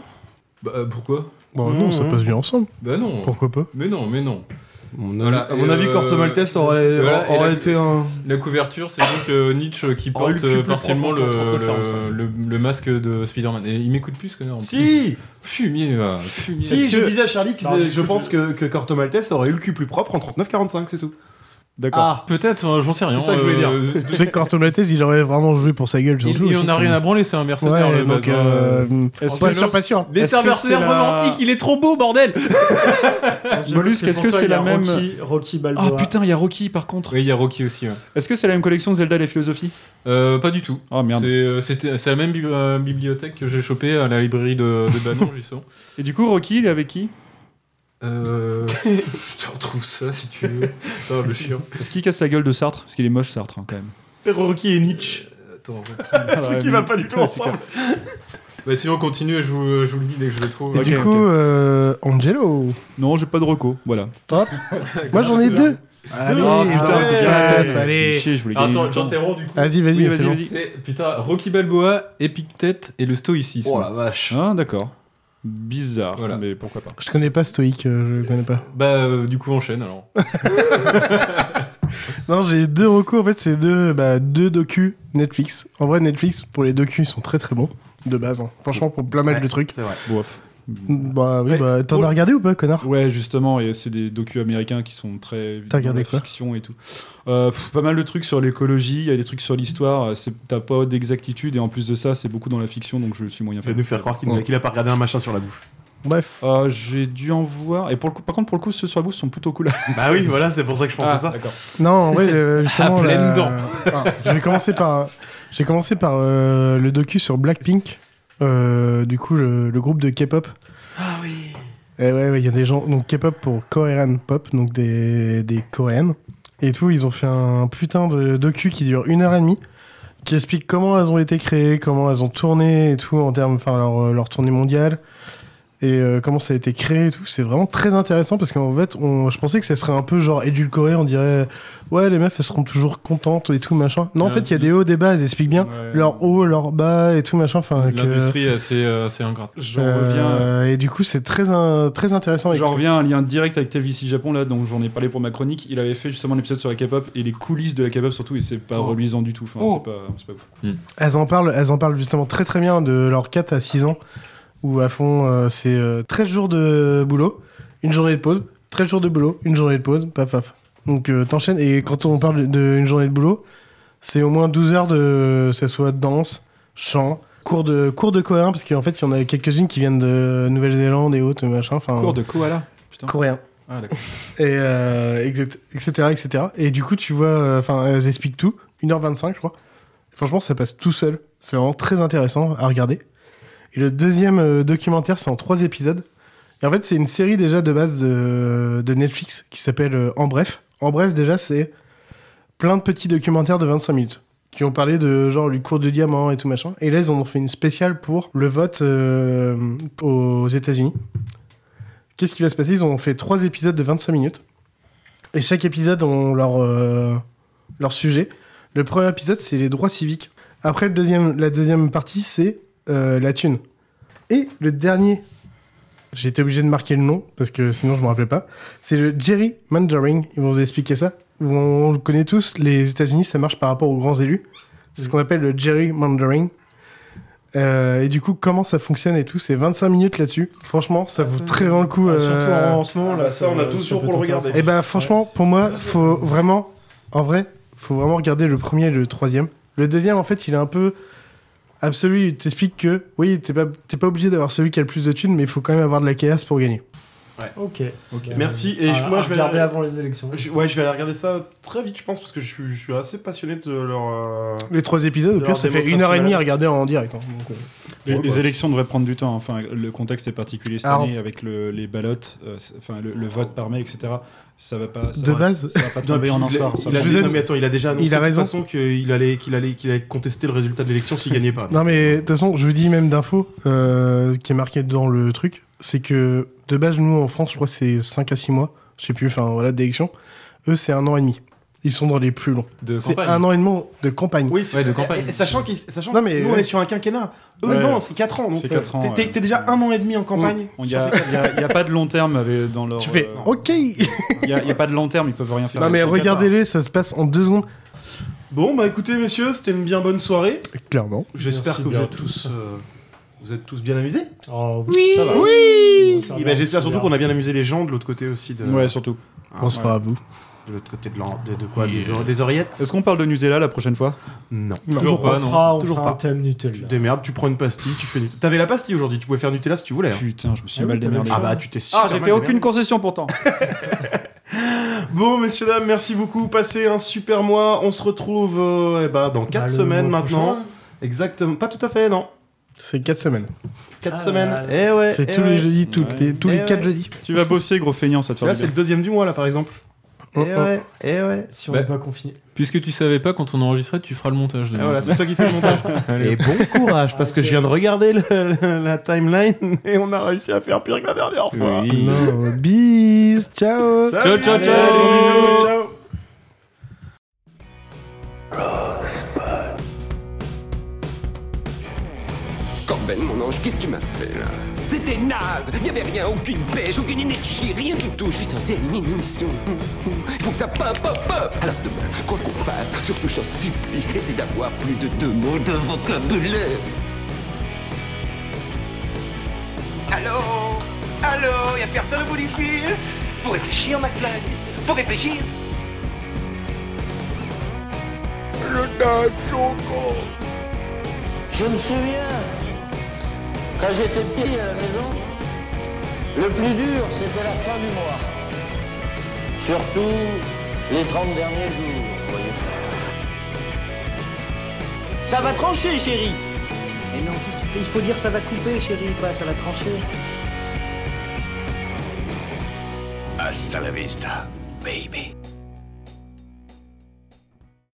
Bah, euh, pourquoi? Bon, non, ça Mmh. passe bien ensemble. Bah non. Pourquoi pas? Mais non, mais non. Mon Voilà, à mon avis, euh, Corto Maltese aurait, voilà, et aurait la- été un. La couverture, c'est donc euh, Nietzsche qui Oh, porte euh, partiellement le, propre qu'en 39, le, le- le masque de Spider-Man. Et il m'écoute plus ce connard. en plus. Si Fumier, va, fumier. Si, je que- disais à Charlie que Non, je pense que, que Corto Maltese aurait eu le cul plus propre en 39-45, c'est tout. D'accord. Ah, peut-être, euh, j'en sais rien. C'est ça que je voulais dire. euh, Tu sais que il aurait vraiment joué pour sa gueule. Il, surtout, il en a rien à branler, c'est un mercenaire. Ouais, le donc, euh, Est-ce pas sûr, pas sûr. Mais Est-ce c'est que la- romantique, il est trop beau, bordel Mollusque, est-ce que c'est la même. Rocky, Rocky Balboa. Ah putain, il y a Rocky par contre. Oui, il y a Rocky aussi. ouais. Est-ce que c'est la même collection Zelda les philosophies Euh, pas du tout. Ah merde. C'est euh, c'était- c'est la même euh, bibliothèque que j'ai chopé à la librairie de, de Banon, justement. Et du coup, Rocky, il est avec qui Euh, je te retrouve ça si tu veux. Oh, le chien. Est-ce qu'il casse la gueule de Sartre? Parce qu'il est moche, Sartre, hein, quand même. Rocky et Nietzsche. Attends, Rocky. Un truc qui va pas du tout ensemble. Bah, sinon, continue et je vous, je vous le dis dès que je le trouve. Et du coup, euh, Angelo. Non, j'ai pas de reco, voilà. Hop. Moi, j'en ai deux. Allez, Oh, putain, putain, c'est c'est classe, bien. allez. Chier, je voulais gagner Attends, du temps. j'interromps du coup. Vas-y, vas-y, Oui, c'est vas-y, bon. vas-y. C'est- Putain, Rocky Balboa, Épictète et le stoïcisme. Oh la vache. Ah, d'accord. Bizarre, Voilà. mais pourquoi pas. Je connais pas Stoïque, euh, je connais pas. Bah, euh, du coup, enchaîne alors. Non, j'ai deux recours. En fait, c'est deux, bah, deux docus Netflix. En vrai, Netflix, pour les docus, ils sont très très bons. De base. hein. Franchement, pour plein mal de trucs. C'est vrai. Bof. Bah oui, Ouais. bah t'en as regardé ou pas, connard? Ouais, justement, et c'est des docus américains qui sont très. T'as regardé la quoi? Fiction et tout. Euh, pff, pas mal de trucs sur l'écologie, il y a des trucs sur l'histoire. euh, c'est- T'as pas d'exactitude, et en plus de ça, c'est beaucoup dans la fiction, donc je suis moyen Il va nous faire croire qu'il qu'il a pas regardé un machin sur la bouffe. Bref. Euh, J'ai dû en voir. Et pour le coup, par contre, pour le coup, ceux sur la bouffe sont plutôt cool. Bah oui, voilà, c'est pour ça que je pensais Ah, ça. D'accord. Non, en vrai, euh, justement. À pleines la- dents. Ah, je vais commencer par. J'ai commencé par euh, le docu sur Blackpink. Euh, du coup, le, le groupe de K-pop. Ah oui. Et ouais, ouais, il y a des gens. Donc K-pop pour Korean Pop, donc des, des coréennes. Et tout, ils ont fait un putain de docu qui dure une heure et demie. Qui explique comment elles ont été créées, comment elles ont tourné et tout, en termes. Enfin, leur, leur tournée mondiale. Et euh, comment ça a été créé et tout. C'est vraiment très intéressant parce qu'en fait, on, je pensais que ça serait un peu genre édulcoré. On dirait, ouais, les meufs, elles seront toujours contentes et tout, machin. Non, en fait, il y a des hauts, des bas. Elles expliquent bien Ouais. leur haut, leur bas et tout, machin. Enfin, L'industrie euh, assez ingrate. J'en euh, reviens. et du coup, c'est très, très intéressant. J'en reviens à un lien direct avec TLVC Japon, là, donc j'en ai parlé pour ma chronique. Il avait fait justement l'épisode sur la K-pop et les coulisses de la K-pop surtout, et c'est pas Oh. reluisant du tout. Enfin, Oh. c'est pas, c'est pas ouf. Elles en parlent, elles en parlent justement très très bien de leurs 4 à 6 ans, où à fond, euh, c'est euh, 13 jours de boulot, une journée de pause, 13 jours de boulot, une journée de pause, paf paf. Donc euh, t'enchaînes, et quand on parle d'une journée de boulot, c'est au moins 12 heures de, ce soit danse, chant, cours de, cours de coréen, parce qu'en fait il y en a quelques-unes qui viennent de Nouvelle-Zélande et autres, machin. enfin Cours de koala. Putain. Coréen. Ah, d'accord. Et euh, etc., etc. Et du coup, tu vois, euh, enfin, elles expliquent tout. 1h25, je crois. Franchement, ça passe tout seul. C'est vraiment très intéressant à regarder. Et le deuxième euh, documentaire, c'est en trois épisodes. Et en fait, c'est une série déjà de base de, Netflix qui s'appelle euh, En Bref. En Bref, déjà, c'est plein de petits documentaires de 25 minutes qui ont parlé de genre le cours du diamant et tout machin. Et là, ils en ont fait une spéciale pour le vote euh, aux États-Unis. Qu'est-ce qui va se passer? Ils ont fait trois épisodes de 25 minutes. Et chaque épisode ont leur, leur sujet. Le premier épisode, c'est les droits civiques. Après, la deuxième partie, c'est euh, la thune. Et le dernier, j'ai été obligé de marquer le nom, parce que sinon je me rappelais pas, c'est le Jerry Mandaring. Ils vont vous expliquer ça. On le connaît tous, les États-Unis, ça marche par rapport aux grands élus. C'est ce qu'on appelle le Jerry Mandaring. Euh, et du coup, comment ça fonctionne et tout, c'est 25 minutes là-dessus. Franchement, ça vaut très vraiment le coup. Ah, surtout euh, en, en ce moment, là. bah ça, on a tous jours pour le regarder. et ben franchement, pour moi, faut vraiment, en vrai, faut vraiment regarder le premier et le troisième. Le deuxième, en fait, il est un peu absolu. Il t'explique que, oui, t'es pas, pas obligé d'avoir celui qui a le plus de thunes, mais il faut quand même avoir de la chaos pour gagner. Ok. Ok. Merci. Et moi, à je vais regarder aller- avant les élections. Je- ouais, je vais aller regarder ça très vite, je pense, parce que je suis, je suis assez passionné de leur. euh, Les trois épisodes, au pire, ça fait une heure et demie à regarder en direct. hein. Donc, euh, Les, Ouais, les bah. élections devraient prendre du temps. Enfin, le contexte est particulier cette Alors- année avec le- les ballottes, euh, enfin le, le vote par mail, etc. Ça va pas. ça De va- base- ça va pas Non, tomber en un il a- soir. ça Il a, vous non, mais attends, il a déjà annoncé Il a de toute raison. façon qu'il allait, qu'il allait, qu'il allait contester le résultat de l'élection s'il gagnait pas. Non mais de toute façon, je vous dis même d'info euh, qui est marqué dans le truc, c'est que de base nous en France, je crois que c'est 5 à 6 mois, je sais plus, enfin voilà, d'élection. Eux c'est un an et demi. Ils sont dans les plus longs. De C'est campagne. un an et demi de campagne. Oui, c'est- Ouais, de campagne. et- et Sachant, qu'ils- sachant Non, que mais nous, on est sur un quinquennat. Eux, Ouais. non, c'est 4 ans. donc, C'est euh, quatre ans, t'es- ouais. T'es t'es déjà un an et demi en campagne. Il n'y a, pas de long terme avec- dans leur. Tu fais euh, OK Il n'y a, y a pas de long terme, ils peuvent rien faire. Non, mais regardez-les, ça se passe en deux secondes. Bon, bah écoutez, messieurs, c'était une bien bonne soirée. Clairement. J'espère Merci que vous êtes tous, euh, vous êtes tous bien amusés. Oh, Oui, ça va. oui. Ça Et va, ben, J'espère surtout qu'on a bien amusé les gens de l'autre côté aussi. De... Ouais, surtout. Ah, Bonsoir ouais. à vous. De l'autre côté de, l'an- de, de quoi? Des, or- des oreillettes Est-ce qu'on parle de Nutella la prochaine fois? Non. Toujours pas, On non. fera, on Toujours fera un pas. thème Nutella. Tu te démerdes, tu prends une pastille, tu fais Nutella. T'avais la pastille aujourd'hui, tu pouvais faire Nutella si tu voulais. hein. Putain, je me suis Ah mal démerdé. Ah bah tu t'es super Ah, j'ai mal fait aucune concession pourtant. Bon, messieurs, dames, merci beaucoup. Passez un super mois. On se retrouve euh, eh ben, dans 4 Bah, semaines maintenant. prochain. Exactement. Pas tout à fait, non. C'est quatre semaines. 4 Ah, semaines. là. Eh ouais. C'est eh tous ouais. les jeudis, toutes Ouais. les, tous Eh les quatre ouais. jeudis. tu vas bosser, gros feignant, ça te fait Là, c'est le deuxième du mois, là, par exemple. Oh, eh oh. ouais. Eh ouais. Si on Bah, n'est pas confiné. Puisque tu savais pas, quand on enregistrait, tu feras le montage. Et voilà, c'est toi qui fais le montage. et bon courage, parce que je viens de regarder le- le- la timeline et on a réussi à faire pire que la dernière fois. Non, bis, ciao. Salut, Ciao, ciao, ciao. bisous, ciao. Corben, mon ange, qu'est-ce que tu m'as fait là? C'était naze! Il y avait rien, aucune pêche, aucune énergie, rien du tout. Je suis censé éliminer une mission. Il faut que ça pop, pop, pop! Alors demain, quoi qu'on fasse, surtout je t'en supplie, essaie d'avoir plus de deux mots de vocabulaire. Allô? Allô? Y'a personne au bout du Faut réfléchir, McFly Faut réfléchir. Le dame. Je me souviens, quand j'étais petit à la maison, le plus dur, c'était la fin du mois. Surtout les 30 derniers jours, vous voyez. Ça va trancher, chérie Mais non, qu'est-ce que tu fais? Il faut dire ça va couper, chérie, pas ça va trancher. Hasta la vista, baby.